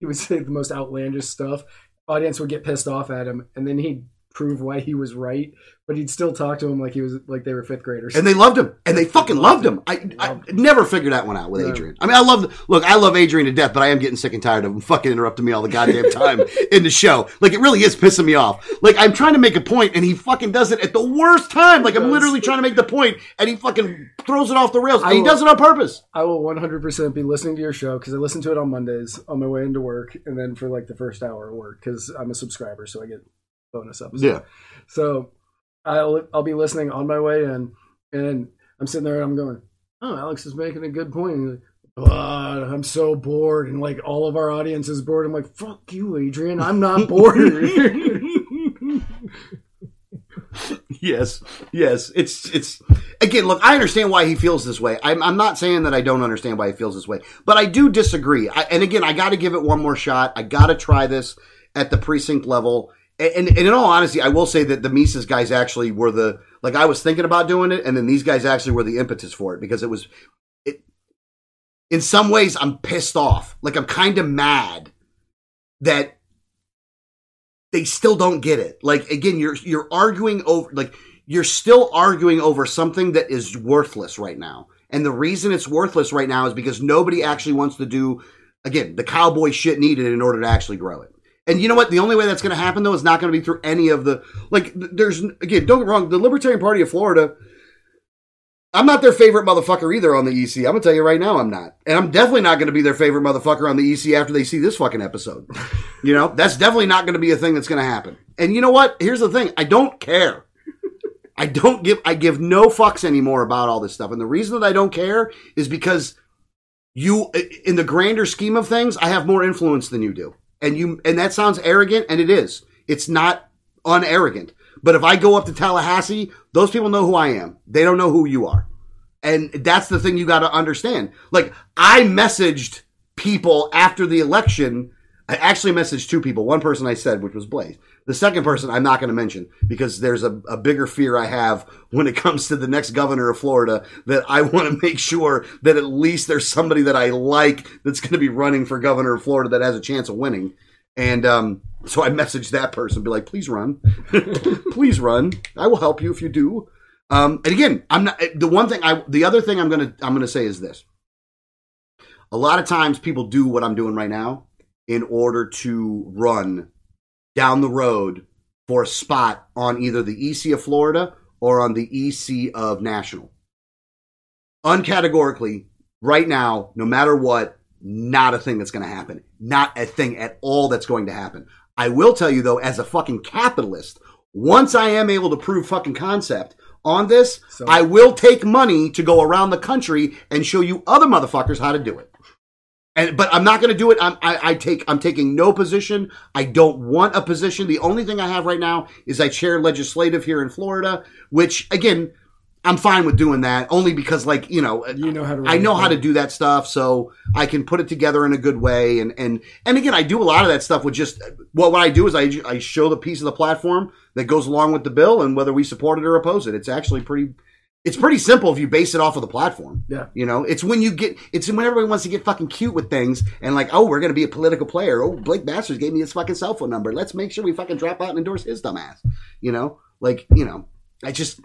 He would say the most outlandish stuff. Audience would get pissed off at him, and then he'd prove why he was right. But he'd still talk to him like he was like they were fifth graders. and they loved him, and they fucking loved him. I, I never figured that one out with No. Adrian. I mean, I love look, I love Adrian to death, but I am getting sick and tired of him fucking interrupting me all the goddamn time in the show. Like it really is pissing me off. Like I'm trying to make a point, and he fucking does it at the worst time. Like I'm literally trying to make the point, and he fucking throws it off the rails. And he does it on purpose. I will 100% be listening to your show because I listen to it on Mondays on my way into work, and then for like the first hour of work because I'm a subscriber, so I get bonus episodes. Yeah. So I'll I'll be listening on my way in, and I'm sitting there and I'm going, "Oh, Alex is making a good point." And he's like, "Ah, I'm so bored, and like all of our audience is bored. I'm like, "Fuck you, Adrian. I'm not bored." yes, yes. It's it's again. Look, I understand why he feels this way. I'm, I'm not saying that I don't understand why he feels this way, but I do disagree. I, and again, I got to give it one more shot. I got to try this at the precinct level. And, and, in all honesty, I will say that the Mises guys actually were the like I was thinking about doing it, and then these guys actually were the impetus for it because it was it. In some ways, I'm pissed off. Like I'm kind of mad that they still don't get it. Like again, you're you're arguing over like you're still arguing over something that is worthless right now. And the reason it's worthless right now is because nobody actually wants to do again the cowboy shit needed in order to actually grow it. And you know what? The only way that's going to happen though is not going to be through any of the like. There's again, don't get wrong. The Libertarian Party of Florida. I'm not their favorite motherfucker either on the EC. I'm gonna tell you right now, I'm not, and I'm definitely not going to be their favorite motherfucker on the EC after they see this fucking episode. You know, that's definitely not going to be a thing that's going to happen. And you know what? Here's the thing: I don't care. I don't give. I give no fucks anymore about all this stuff. And the reason that I don't care is because you, in the grander scheme of things, I have more influence than you do. And you, and that sounds arrogant, and it is. It's not unarrogant. But if I go up to Tallahassee, those people know who I am. They don't know who you are. And that's the thing you got to understand. Like, I messaged people after the election. I actually messaged two people. One person I said, which was Blaise. The second person I'm not going to mention because there's a, a bigger fear I have when it comes to the next governor of Florida that I want to make sure that at least there's somebody that I like that's going to be running for governor of Florida that has a chance of winning. And um, so I messaged that person, be like, please run, please run. I will help you if you do. Um, and again, I'm not the one thing I. The other thing I'm gonna I'm gonna say is this. A lot of times people do what I'm doing right now in order to run down the road for a spot on either the EC of Florida or on the EC of National. Uncategorically, right now, no matter what, not a thing that's going to happen. Not a thing at all that's going to happen. I will tell you though, as a fucking capitalist, once I am able to prove fucking concept on this, So- I will take money to go around the country and show you other motherfuckers how to do it. And but I'm not going to do it. I'm, I, I take I'm taking no position. I don't want a position. The only thing I have right now is I chair legislative here in Florida, which again I'm fine with doing that only because like you know You know how to. I know how to do that stuff, so I can put it together in a good way. And and and again, I do a lot of that stuff with just well, what I do is I I show the piece of the platform that goes along with the bill, and whether we support it or oppose it. It's actually pretty. It's pretty simple if you base it off of the platform. Yeah. You know, it's when you get, it's when everybody wants to get fucking cute with things and like, oh, we're going to be a political player. Oh, Blake Masters gave me his fucking cell phone number. Let's make sure we fucking drop out and endorse his dumbass. You know, like, you know, I just,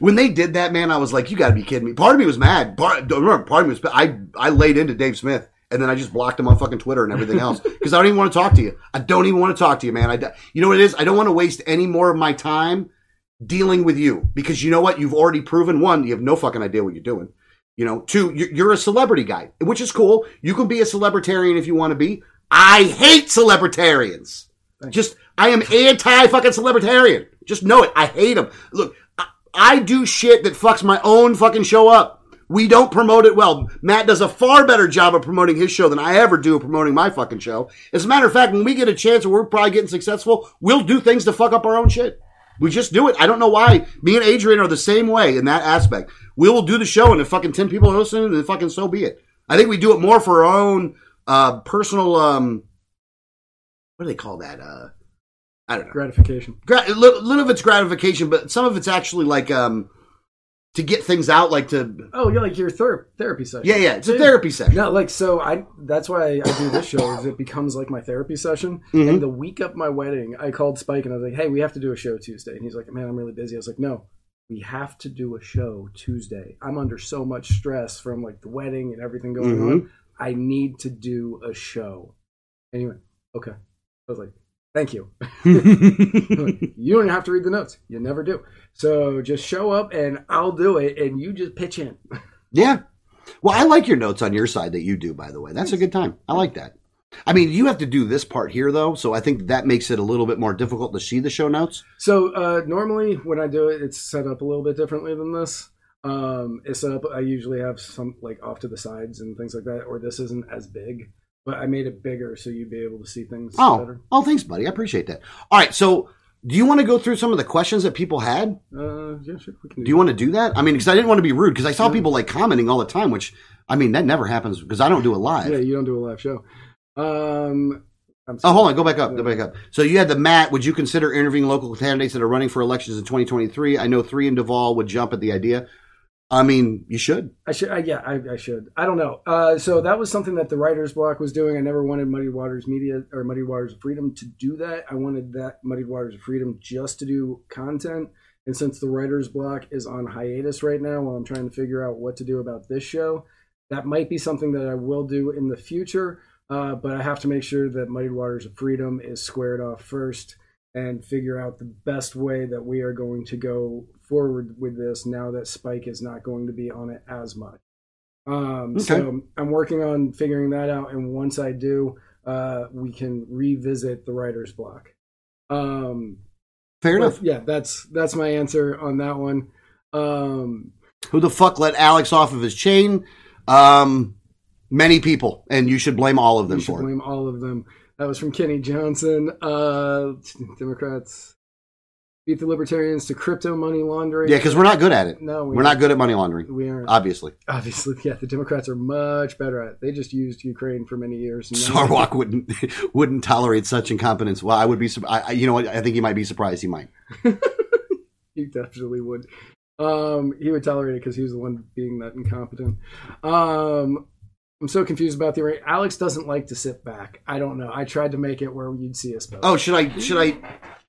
when they did that, man, I was like, you got to be kidding me. Part of me was mad. Part, remember, part of me was, I, I laid into Dave Smith and then I just blocked him on fucking Twitter and everything else because I don't even want to talk to you. I don't even want to talk to you, man. I, you know what it is? I don't want to waste any more of my time dealing with you because you know what? You've already proven one, you have no fucking idea what you're doing. You know, two, you- you're a celebrity guy, which is cool. You can be a celebritarian if you want to be. I hate celebritarians. Just, I am anti fucking celebritarian. Just know it. I hate them. Look, I, I do shit that fucks my own fucking show up. We don't promote it well. Matt does a far better job of promoting his show than I ever do of promoting my fucking show. As a matter of fact, when we get a chance and we're probably getting successful, we'll do things to fuck up our own shit. We just do it. I don't know why. Me and Adrian are the same way in that aspect. We will do the show, and if fucking ten people are listening, then fucking so be it. I think we do it more for our own uh, personal. Um, what do they call that? Uh, I don't know. gratification. Gra- a little, little of it's gratification, but some of it's actually like um, to get things out, like to Oh, yeah, like your ther- therapy session. yeah, yeah. It's a therapy session. No, like so I that's why I do this show is it becomes like my therapy session. Mhm. And the week of my wedding, I called Spike and I was like, "Hey, we have to do a show Tuesday." And he's like, "Man, I'm really busy." I was like, "No, we have to do a show Tuesday. I'm under so much stress from like the wedding and everything going Mhm. on. I need to do a show." Anyway, "Okay." I was like, "Thank you." you don't have to read the notes. You never do. So just show up and I'll do it, and you just pitch in. Yeah. Well, I like your notes on your side that you do, by the way. That's a good time. I like that. I mean, you have to do this part here, though, so I think that makes it a little bit more difficult to see the show notes. So uh, normally when I do it, it's set up a little bit differently than this. Um, it's set up. I usually have some like off to the sides and things like that, or this isn't as big. But I made it bigger so you'd be able to see things Oh, better. oh, thanks, buddy. I appreciate that. All right, so Do you want to go through some of the questions that people had? Uh, yeah, sure. We can Do you want to do that? I mean, because I didn't want to be rude because I saw people like commenting all the time, which I mean that never happens because I don't do a live. Yeah, you don't do a live show. Um, I'm Oh, hold on. Go back up. Go back up. So you had the Matt. Would you consider interviewing local candidates that are running for elections in 2023? I know three in Duval would jump at the idea. I mean, you should. I should. I, yeah, I, I should. I don't know. Uh, so that was something that the writers block was doing. I never wanted Muddy Waters Media or Muddy Waters of Freedom to do that. I wanted that Muddy Waters of Freedom just to do content. And since the writers block is on hiatus right now, while I'm trying to figure out what to do about this show, that might be something that I will do in the future. Uh, but I have to make sure that Muddy Waters of Freedom is squared off first and figure out the best way that we are going to go forward with this now that Spike is not going to be on it as much. Um, Okay. So I'm working on figuring that out, and once I do, uh, we can revisit the writer's block. Um, Fair enough. Yeah, that's that's my answer on that one. Um, Who the fuck let Alex off of his chain? Um, many people, and you should blame all of them you should for it. blame all of them. That was from Kenny Johnson. Uh, Democrats beat the Libertarians to crypto money laundering. Yeah, because we're not good at it. no, we We're not good at money laundering, We aren't. obviously. Obviously, yeah, the Democrats are much better at it. They just used Ukraine for many years. Sarwark wouldn't wouldn't tolerate such incompetence. Well, I would be. I- you know what? I think he might be surprised. He might. he definitely would. Um, he would tolerate it because he was the one being that incompetent. Um, I'm so confused about the array. Alex doesn't like to sit back. I don't know. I tried to make it where you'd see us both. Oh, should I? Should I?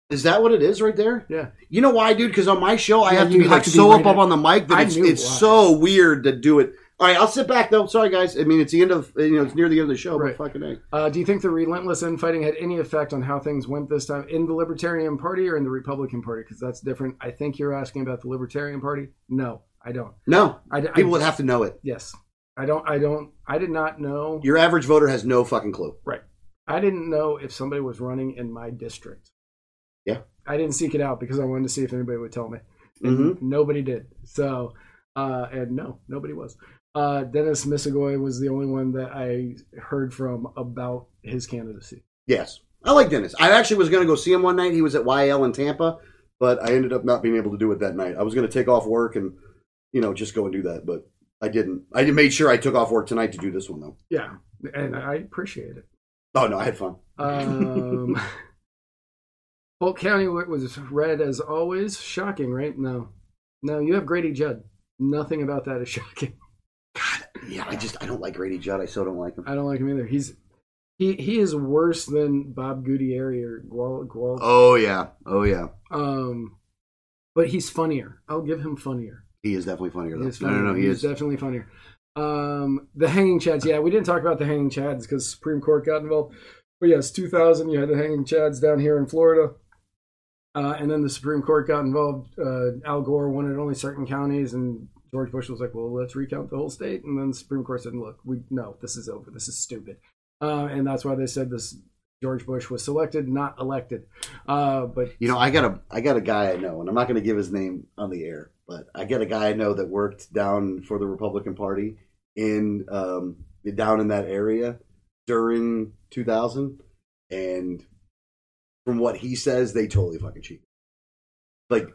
Is that what it is right there? yeah. You know why, dude? Because on my show, I Yeah, have to be have like to be so right up, up on the mic that I it's, it's so weird to do it. All right, I'll sit back though. Sorry, guys. I mean, it's the end of you know, it's near the end of the show. Right. But fucking. Uh, do you think the relentless infighting had any effect on how things went this time in the Libertarian Party or in the Republican Party? Because that's different. I think you're asking about the Libertarian Party. No, I don't. No, I, I- people would have to know it. Yes, I don't. I don't. I did not know. Your average voter has no fucking clue. Right. I didn't know if somebody was running in my district. Yeah. I didn't seek it out because I wanted to see if anybody would tell me. Mhm. Nobody did. So, uh, and no, nobody was. Uh, Dennis Misagoy was the only one that I heard from about his candidacy. Yes, I like Dennis. I actually was going to go see him one night. He was at YL in Tampa, but I ended up not being able to do it that night. I was going to take off work and you know just go and do that, but I didn't. I made sure I took off work tonight to do this one though. Yeah. And I appreciate it. Oh no, I had fun. Um, Polk County was red as always. Shocking, right? No. No, you have Grady Judd. Nothing about that is shocking. God, yeah, I just I don't like Grady Judd. I so don't like him. I don't like him either. He's he he is worse than Bob Gutierrez or Gual, Gual Oh yeah, oh yeah. um but he's funnier. I'll give him funnier. He is definitely funnier though. He is No, funnier. no, no. He He's is. definitely funnier. Um the hanging chads, yeah, we didn't talk about the hanging chads because Supreme Court got involved. But yes, 2000, you had the hanging chads down here in Florida. Uh, and then the Supreme Court got involved. Uh, Al Gore wanted only certain counties, and George Bush was like, "Well, let's recount the whole state." And then the Supreme Court said, "Look, we no, this is over. This is stupid." Uh, and that's why they said this George Bush was selected, not elected. Uh, but You know, I got a I got a guy I know, and I'm not going to give his name on the air, but I got a guy I know that worked down for the Republican Party in um, down in that area during 2000, and from what he says, they totally fucking cheated. Like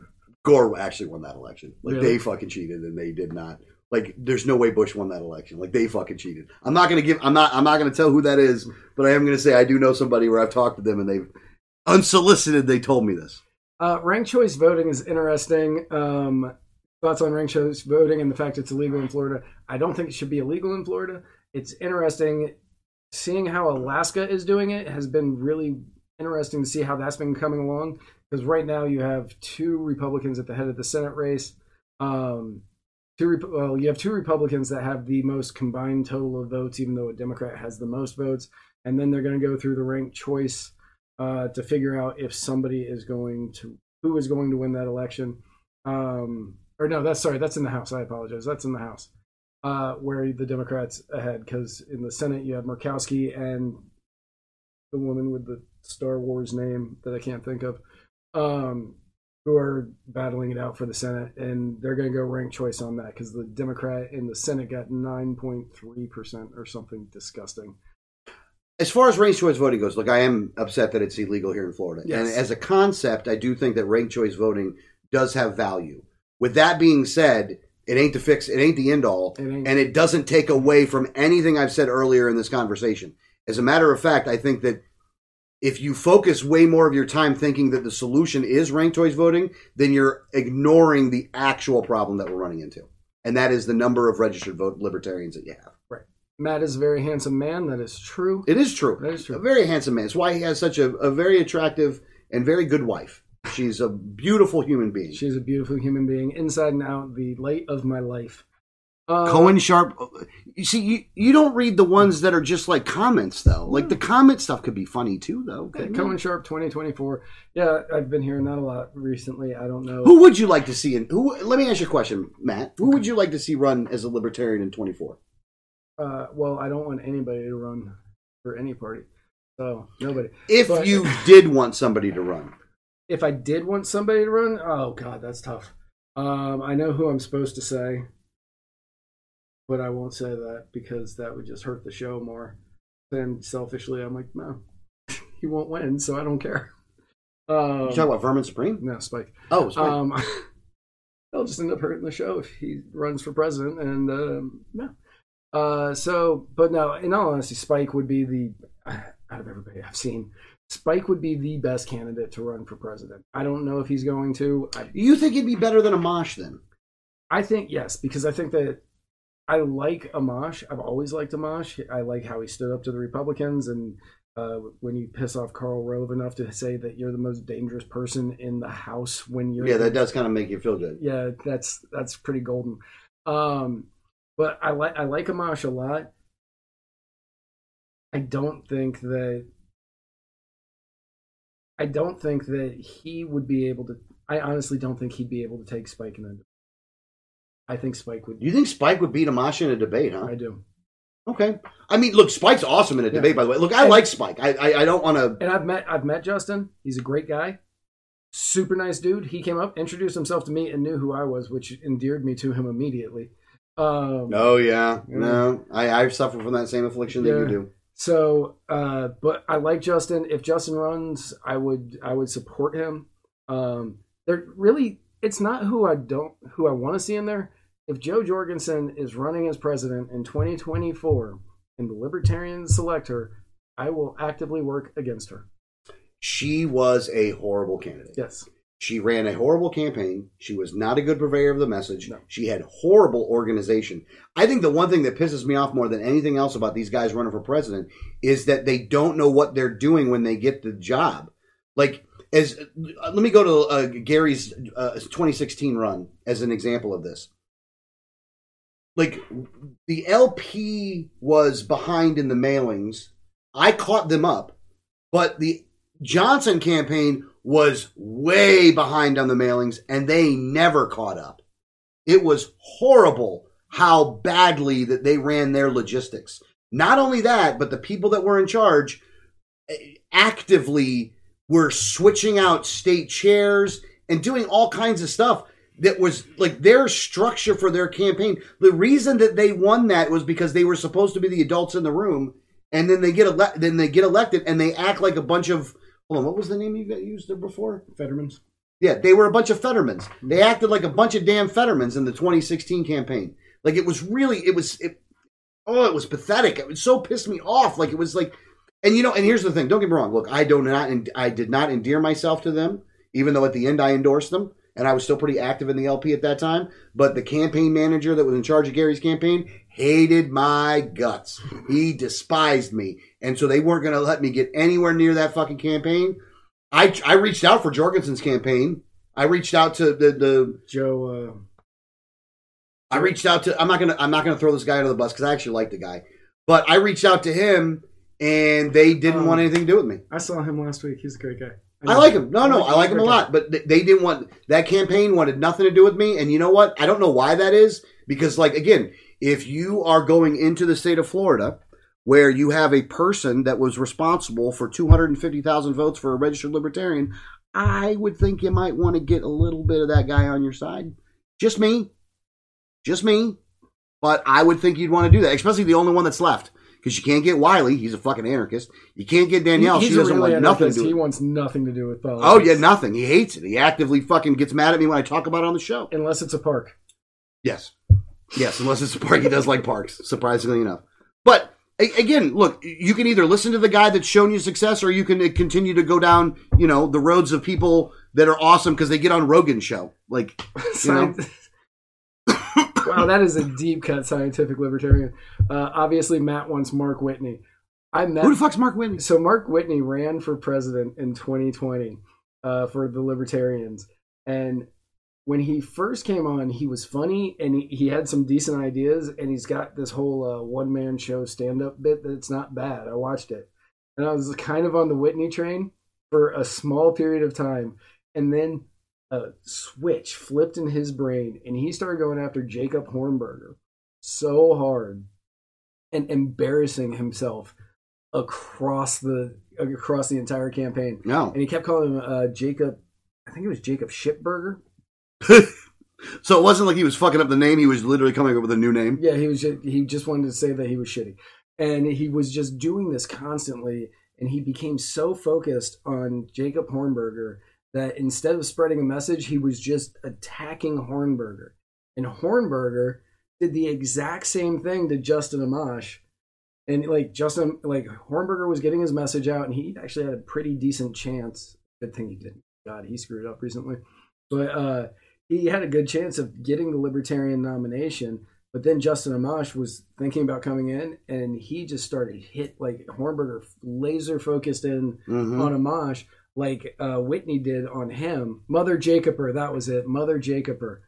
Gore actually won that election. Like Really? they fucking cheated, and they did not. Like there's no way Bush won that election. Like they fucking cheated. I'm not gonna give. I'm not. I'm not gonna tell who that is, but I am gonna say I do know somebody where I've talked to them, and they've unsolicited. They told me this. Uh, ranked choice voting is interesting. Um, thoughts on ranked choice voting and the fact it's illegal in Florida. I don't think it should be illegal in Florida. It's interesting seeing how Alaska is doing it has been really interesting to see how that's been coming along because right now you have two Republicans at the head of the Senate race. Um, two well, you have two Republicans that have the most combined total of votes, even though a Democrat has the most votes, and then they're going to go through the ranked choice uh, to figure out if somebody is going to who is going to win that election. Um, or no, that's sorry, that's in the House. I apologize. That's in the House, uh, where the Democrats ahead because in the Senate you have Murkowski and the woman with the Star Wars name that I can't think of, um, who are battling it out for the Senate, and they're going to go rank choice on that because the Democrat in the Senate got nine point three percent or something disgusting. as far as ranked choice voting goes, look, I am upset that it's illegal here in Florida. Yes. And as a concept, I do think that ranked choice voting does have value. With that being said, it ain't the fix, it ain't the end all, It ain't. and it doesn't take away from anything I've said earlier in this conversation. As a matter of fact, I think that if you focus way more of your time thinking that the solution is ranked choice voting, then you're ignoring the actual problem that we're running into. And that is the number of registered vote libertarians that you have. Right. Matt is a very handsome man. That is true. It is true. That is true. A very handsome man. It's why he has such a, a very attractive and very good wife. She's a beautiful human being. She's a beautiful human being, inside and out, the light of my life. Uh, Cohen Sharpe. You see, you, you don't read the ones that are just like comments, though. Like the comment stuff could be funny too, though. yeah, Cohen? Sharpe 2024. Yeah, I've been hearing that a lot recently. I don't know. Who would you like to see? In, who? Let me ask you a question, Matt. Who would you like to see run as a libertarian in twenty four? Uh, well, I don't want anybody to run for any party. So nobody. If But- you did want somebody to run, If I did want somebody to run, oh god, that's tough. Um, I know who I'm supposed to say, but I won't say that because that would just hurt the show more. Then selfishly, I'm like, no, he won't win, so I don't care. Um, you talk about Vermin Supreme. no, Spike. Oh, sorry. Um, they'll just end up hurting the show if he runs for president, and um, no. Uh, so, but no, in all honesty, Spike would be the out of everybody I've seen. Spike would be the best candidate to run for president. I don't know if he's going to. I, you think he'd be better than Amash then? I think yes, because I think that I like Amash. I've always liked Amash. I like how he stood up to the Republicans, and uh, when you piss off Karl Rove enough to say that you're the most dangerous person in the House when you're Yeah, that does kind of make you feel good. yeah, that's that's pretty golden. Um, but I like I like Amash a lot. I don't think that I don't think that he would be able to. I honestly don't think he'd be able to take Spike in. I think Spike would. Do you think Spike would beat Amash in a debate, huh? I do, Okay. I mean, look, Spike's awesome in a Yeah. debate, by the way. Look, I And- like Spike. I I, I don't want to. and I've met I've met Justin. He's a great guy, super nice dude. He came up, introduced himself to me, and knew who I was, which endeared me to him immediately. Um, Oh yeah, no, I I suffer from that same affliction that you do. So, uh, but I like Justin. If Justin runs, I would I would support him. Um, they're really it's not who I don't who I want to see in there. If Jo Jorgensen is running as president in 2024 and the Libertarians select her, I will actively work against her. She was a horrible candidate. Yes. She ran a horrible campaign. She was not a good purveyor of the message. No. She had horrible organization. I think the one thing that pisses me off more than anything else about these guys running for president is that they don't know what they're doing when they get the job. Like, as uh, let me go to uh, Gary's uh, 2016 run as an example of this. Like, the LP was behind in the mailings. I caught them up, but the Johnson campaign was way behind on the mailings and they never caught up. It was horrible how badly that they ran their logistics. Not only that, but the people that were in charge eh, actively were switching out state chairs and doing all kinds of stuff that was like their structure for their campaign. The reason that they won that was because they were supposed to be the adults in the room and then they get ele- then they get elected and they act like a bunch of hold on, what was the name you used there before? Fetterman's. Yeah, they were a bunch of Fettermans. Mm-hmm. They acted like a bunch of damn Fettermans in the 2016 campaign. Like it was really, it was, it, oh, it was pathetic. It was so pissed me off. Like it was like, and you know, and here's the thing. Don't get me wrong. Look, I do not, I did not endear myself to them, even though at the end I endorsed them, and I was still pretty active in the LP at that time. But the campaign manager that was in charge of Gary's campaign hated my guts. He despised me, and so they weren't going to let me get anywhere near that fucking campaign. I I reached out for Jorgensen's campaign. I reached out to the the Jo. Uh, I reached out to I'm not gonna I'm not gonna throw this guy under the bus because I actually like the guy, but I reached out to him and they didn't Um, want anything to do with me. I saw him last week. He's a great guy. I like him. No, no, I like him a lot. But they didn't want that campaign wanted nothing to do with me. And you know what? I don't know why that is because, like, again, if you are going into the state of Florida where you have a person that was responsible for 250,000 votes for a registered libertarian, I would think you might want to get a little bit of that guy on your side. Just me. Just me. But I would think you'd want to do that, especially the only one that's left. Because you can't get Wyllie. He's a fucking anarchist. You can't get Danielle. He's she doesn't really want nothing to do. He wants nothing to do with politics. Oh yeah, nothing. He hates it. He actively fucking gets mad at me when I talk about it on the show. Unless it's a park. Yes, yes. Unless it's a park, he does like parks. Surprisingly enough, but again, look, you can either listen to the guy that's shown you success, or you can uh, continue to go down, you know, the roads of people that are awesome because they get on Rogan's show. Like, you know, wow, that is a deep cut scientific libertarian. Uh, obviously, Matt wants Mark Whitney. I met who the fuck's Mark Whitney? so Mark Whitney ran for president in 2020 uh, for the Libertarians, and when he first came on, he was funny and he, he had some decent ideas, and he's got this whole uh, one man show stand up bit that's not bad. I watched it, and I was kind of on the Whitney train for a small period of time, and then a switch flipped in his brain, and he started going after Jacob Hornberger so hard and embarrassing himself across the across the entire campaign. No. And he kept calling him uh, Jacob. I think it was Jacob Shipburger. so it wasn't like he was fucking up the name. He was literally coming up with a new name. Yeah, he was. Just, he just wanted to say that he was shitty, and he was just doing this constantly. And he became so focused on Jacob Hornberger that instead of spreading a message, he was just attacking Hornberger. And Hornberger did the exact same thing to Justin Amash. And like Justin, like Hornberger was getting his message out, and he actually had a pretty decent chance. Good thing he didn't. God, he screwed up recently, but uh, he had a good chance of getting the Libertarian nomination. But then Justin Amash was thinking about coming in, and he just started hit like Hornberger laser focused in Mhm. on Amash, like uh, Whitney did on him. Mother Jacober, that was it. Mother Jacober.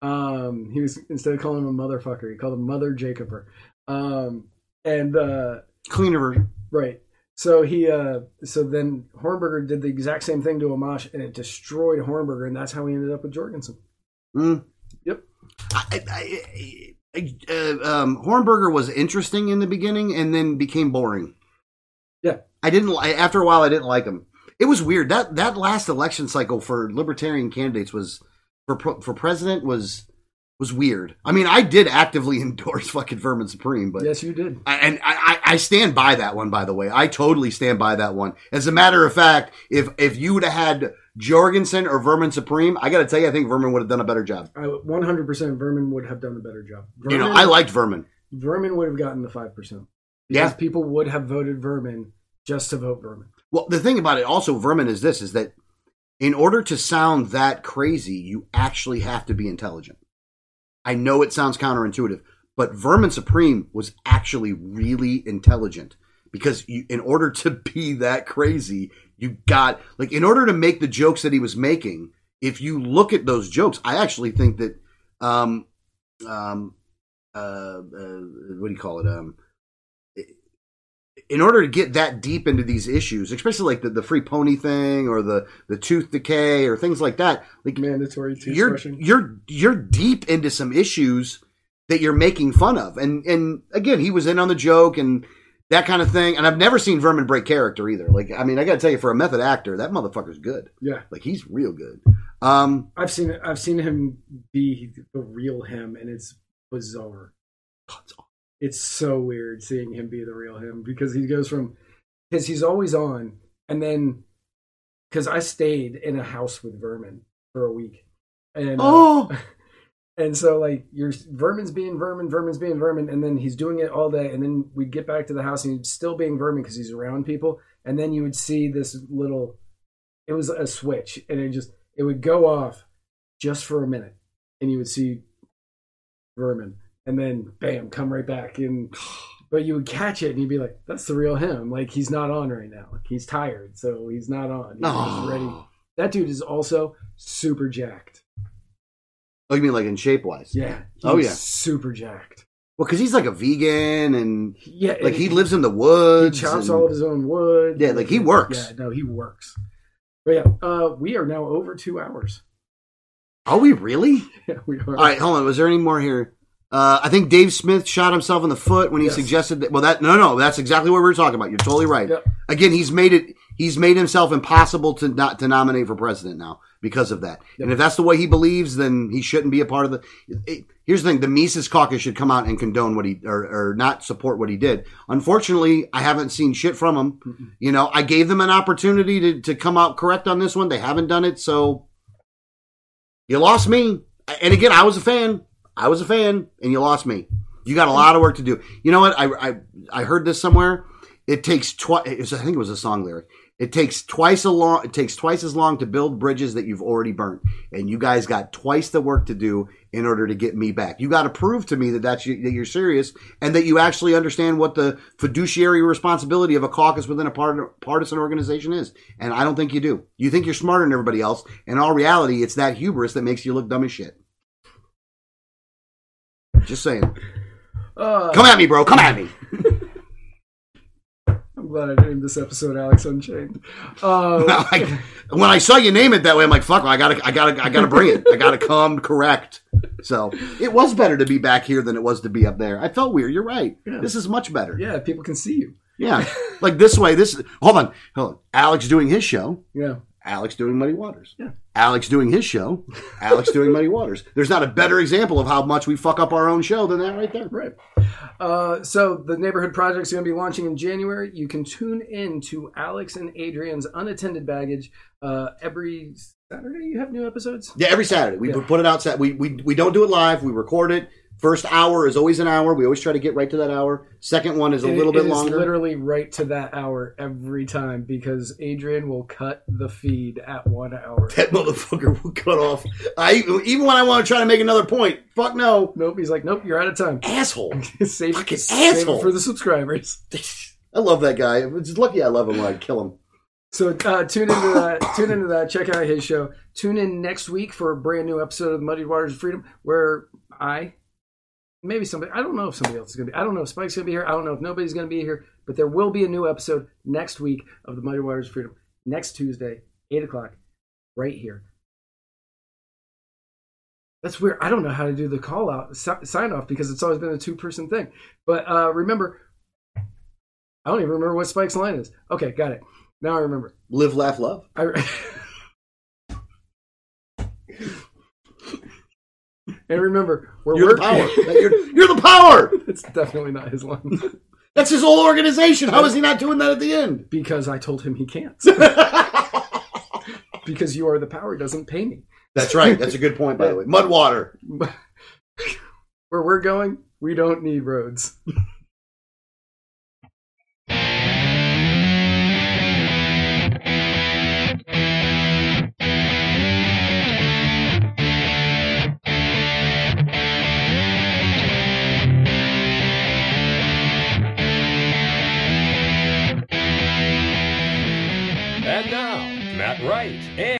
Um, he was instead of calling him a motherfucker, he called him Mother Jacober. Um, and uh, Cleaner version. right. So he, uh, so then Hornberger did the exact same thing to Amash, and it destroyed Hornberger, and that's how he ended up with Jorgensen. Mm. Yep. I, I, I, uh, um, Hornberger was interesting in the beginning and then became boring. Yeah. I didn't. After a while, I didn't like him. It was weird that that last election cycle for libertarian candidates was for for president was was weird. I mean, I did actively endorse fucking Vermin Supreme, but yes, you did. I- and I, I stand by that one. By the way, I totally stand by that one. As a matter of fact, if if you would have had Jorgensen or Vermin Supreme, I got to tell you, I think Vermin would have done a better job. 100% Vermin would have done a better job. You know, I liked Vermin. Vermin would have gotten the 5%. Because Yeah. people would have voted Vermin just to vote Vermin. Well, the thing about it also, Vermin, is this: is that in order to sound that crazy, you actually have to be intelligent. I know it sounds counterintuitive, but Vermin Supreme was actually really intelligent because you, in order to be that crazy, you got like in order to make the jokes that he was making. If you look at those jokes, I actually think that, um, um, uh, uh what do you call it? Um, in order to get that deep into these issues, especially like the, the free pony thing or the, the tooth decay or things like that, like Mandatory you're toothbrushing. you're you're deep into some issues that you're making fun of. And and again, he was in on the joke and that kind of thing. And I've never seen Vermin break character either. Like I mean, I got to tell you, for a method actor, that motherfucker's good. yeah. Like he's real good. Um, I've seen. I've seen him be the real him, and it's bizarre. It's so weird seeing him be the real him because he goes from because he's always on, and then because I stayed in a house with Vermin for a week, and uh, oh, and so like your Vermin's being Vermin, Vermin's being Vermin, and then he's doing it all day, and then we'd get back to the house and he's still being Vermin because he's around people, and then you would see this little, it was a switch, and it just it would go off just for a minute, and you would see Vermin, and then bam, come right back, and but you would catch it and you'd be like, that's the real him, like he's not on right now, like he's tired, so he's not on, he's just ready. oh. That dude is also super jacked. Oh, you mean like in shape wise? Yeah. Oh, yeah. Super jacked. Well, because he's like a vegan and Yeah. like and he lives in the woods. He chops and- all of his own wood. Yeah, like, he works. Yeah, no, he works. But yeah, uh, we are now over two hours. Are we really? Yeah, we are. All right, hold on. Was there any more here? Uh, I think Dave Smith shot himself in the foot when he Yes. suggested that. Well, that no, no, that's exactly what we were talking about. You're totally right. Yep. Again, he's made it. He's made himself impossible to not to nominate for president now because of that. And if that's the way he believes, then he shouldn't be a part of the. it- here's the thing: the Mises Caucus should come out and condone what he or, or not support what he did. Unfortunately, I haven't seen shit from him. You know, I gave them an opportunity to to come out correct on this one. They haven't done it, so you lost me. And again, I was a fan. I was a fan, and you lost me. You got a lot of work to do. You know what? I I, I heard this somewhere. It takes twice. I think it was a song lyric. It takes twice a long. It takes twice as long to build bridges that you've already burnt, and you guys got twice the work to do in order to get me back. You got to prove to me that that's that you're serious and that you actually understand what the fiduciary responsibility of a caucus within a part, partisan organization is. And I don't think you do. You think you're smarter than everybody else. In all reality, it's that hubris that makes you look dumb as shit. Just saying. Uh, Come at me, bro. Come at me. I'm glad I named this episode Alex Unchained. Uh, like, when I saw you name it that way, I'm like, fuck, I gotta, I gotta, I gotta bring it. I gotta come correct. So it was better to be back here than it was to be up there. I felt weird. You're right. Yeah. This is much better. yeah, people can see you. Yeah. like this way. This. Hold on. Hold on. Alex doing his show. Yeah. Alex doing Muddy Waters. Yeah. Alex doing his show. Alex doing Muddy Waters. There's not a better example of how much we fuck up our own show than that right there. Right. Uh, so the neighborhood project is going to be launching in January. You can tune in to Alex and Adrian's unattended baggage uh, every Saturday. You have new episodes. Yeah, every Saturday we Yeah. put it out. We we we don't do it live. We record it. First hour is always an hour. We always try to get right to that hour. Second one is a It- little bit longer. literally right to that hour every time because Adrian will cut the feed at one hour. that motherfucker will cut off. I even when I want to try to make another point. Fuck no, Nope. He's like, nope. You're out of time. asshole. save, Fucking save asshole. for the subscribers. I love that guy. It's lucky I love him I'd kill him. So uh, tune into that. Tune into that. Check out his show. Tune in next week for a brand new episode of Muddy Waters of Freedom, where I, maybe somebody, I don't know if somebody else is gonna be. I don't know if Spike's gonna be here. I don't know if nobody's gonna be here. But there will be a new episode next week of the Mighty Waters of Freedom next Tuesday, eight o'clock, right here. That's weird. I don't know how to do the call out sign off because it's always been a two person thing. But uh, remember, I don't even remember what Spike's line is. Okay, got it. Now I remember. Live, laugh, love. I, and remember, we're You're the power. you're, you're the power. it's definitely not his line That's his whole organization. How is he not doing that at the end? because I told him he can't. because you are the power doesn't pay me. That's right. That's a good point, by the way. Mudwater. Where we're going, we don't need roads.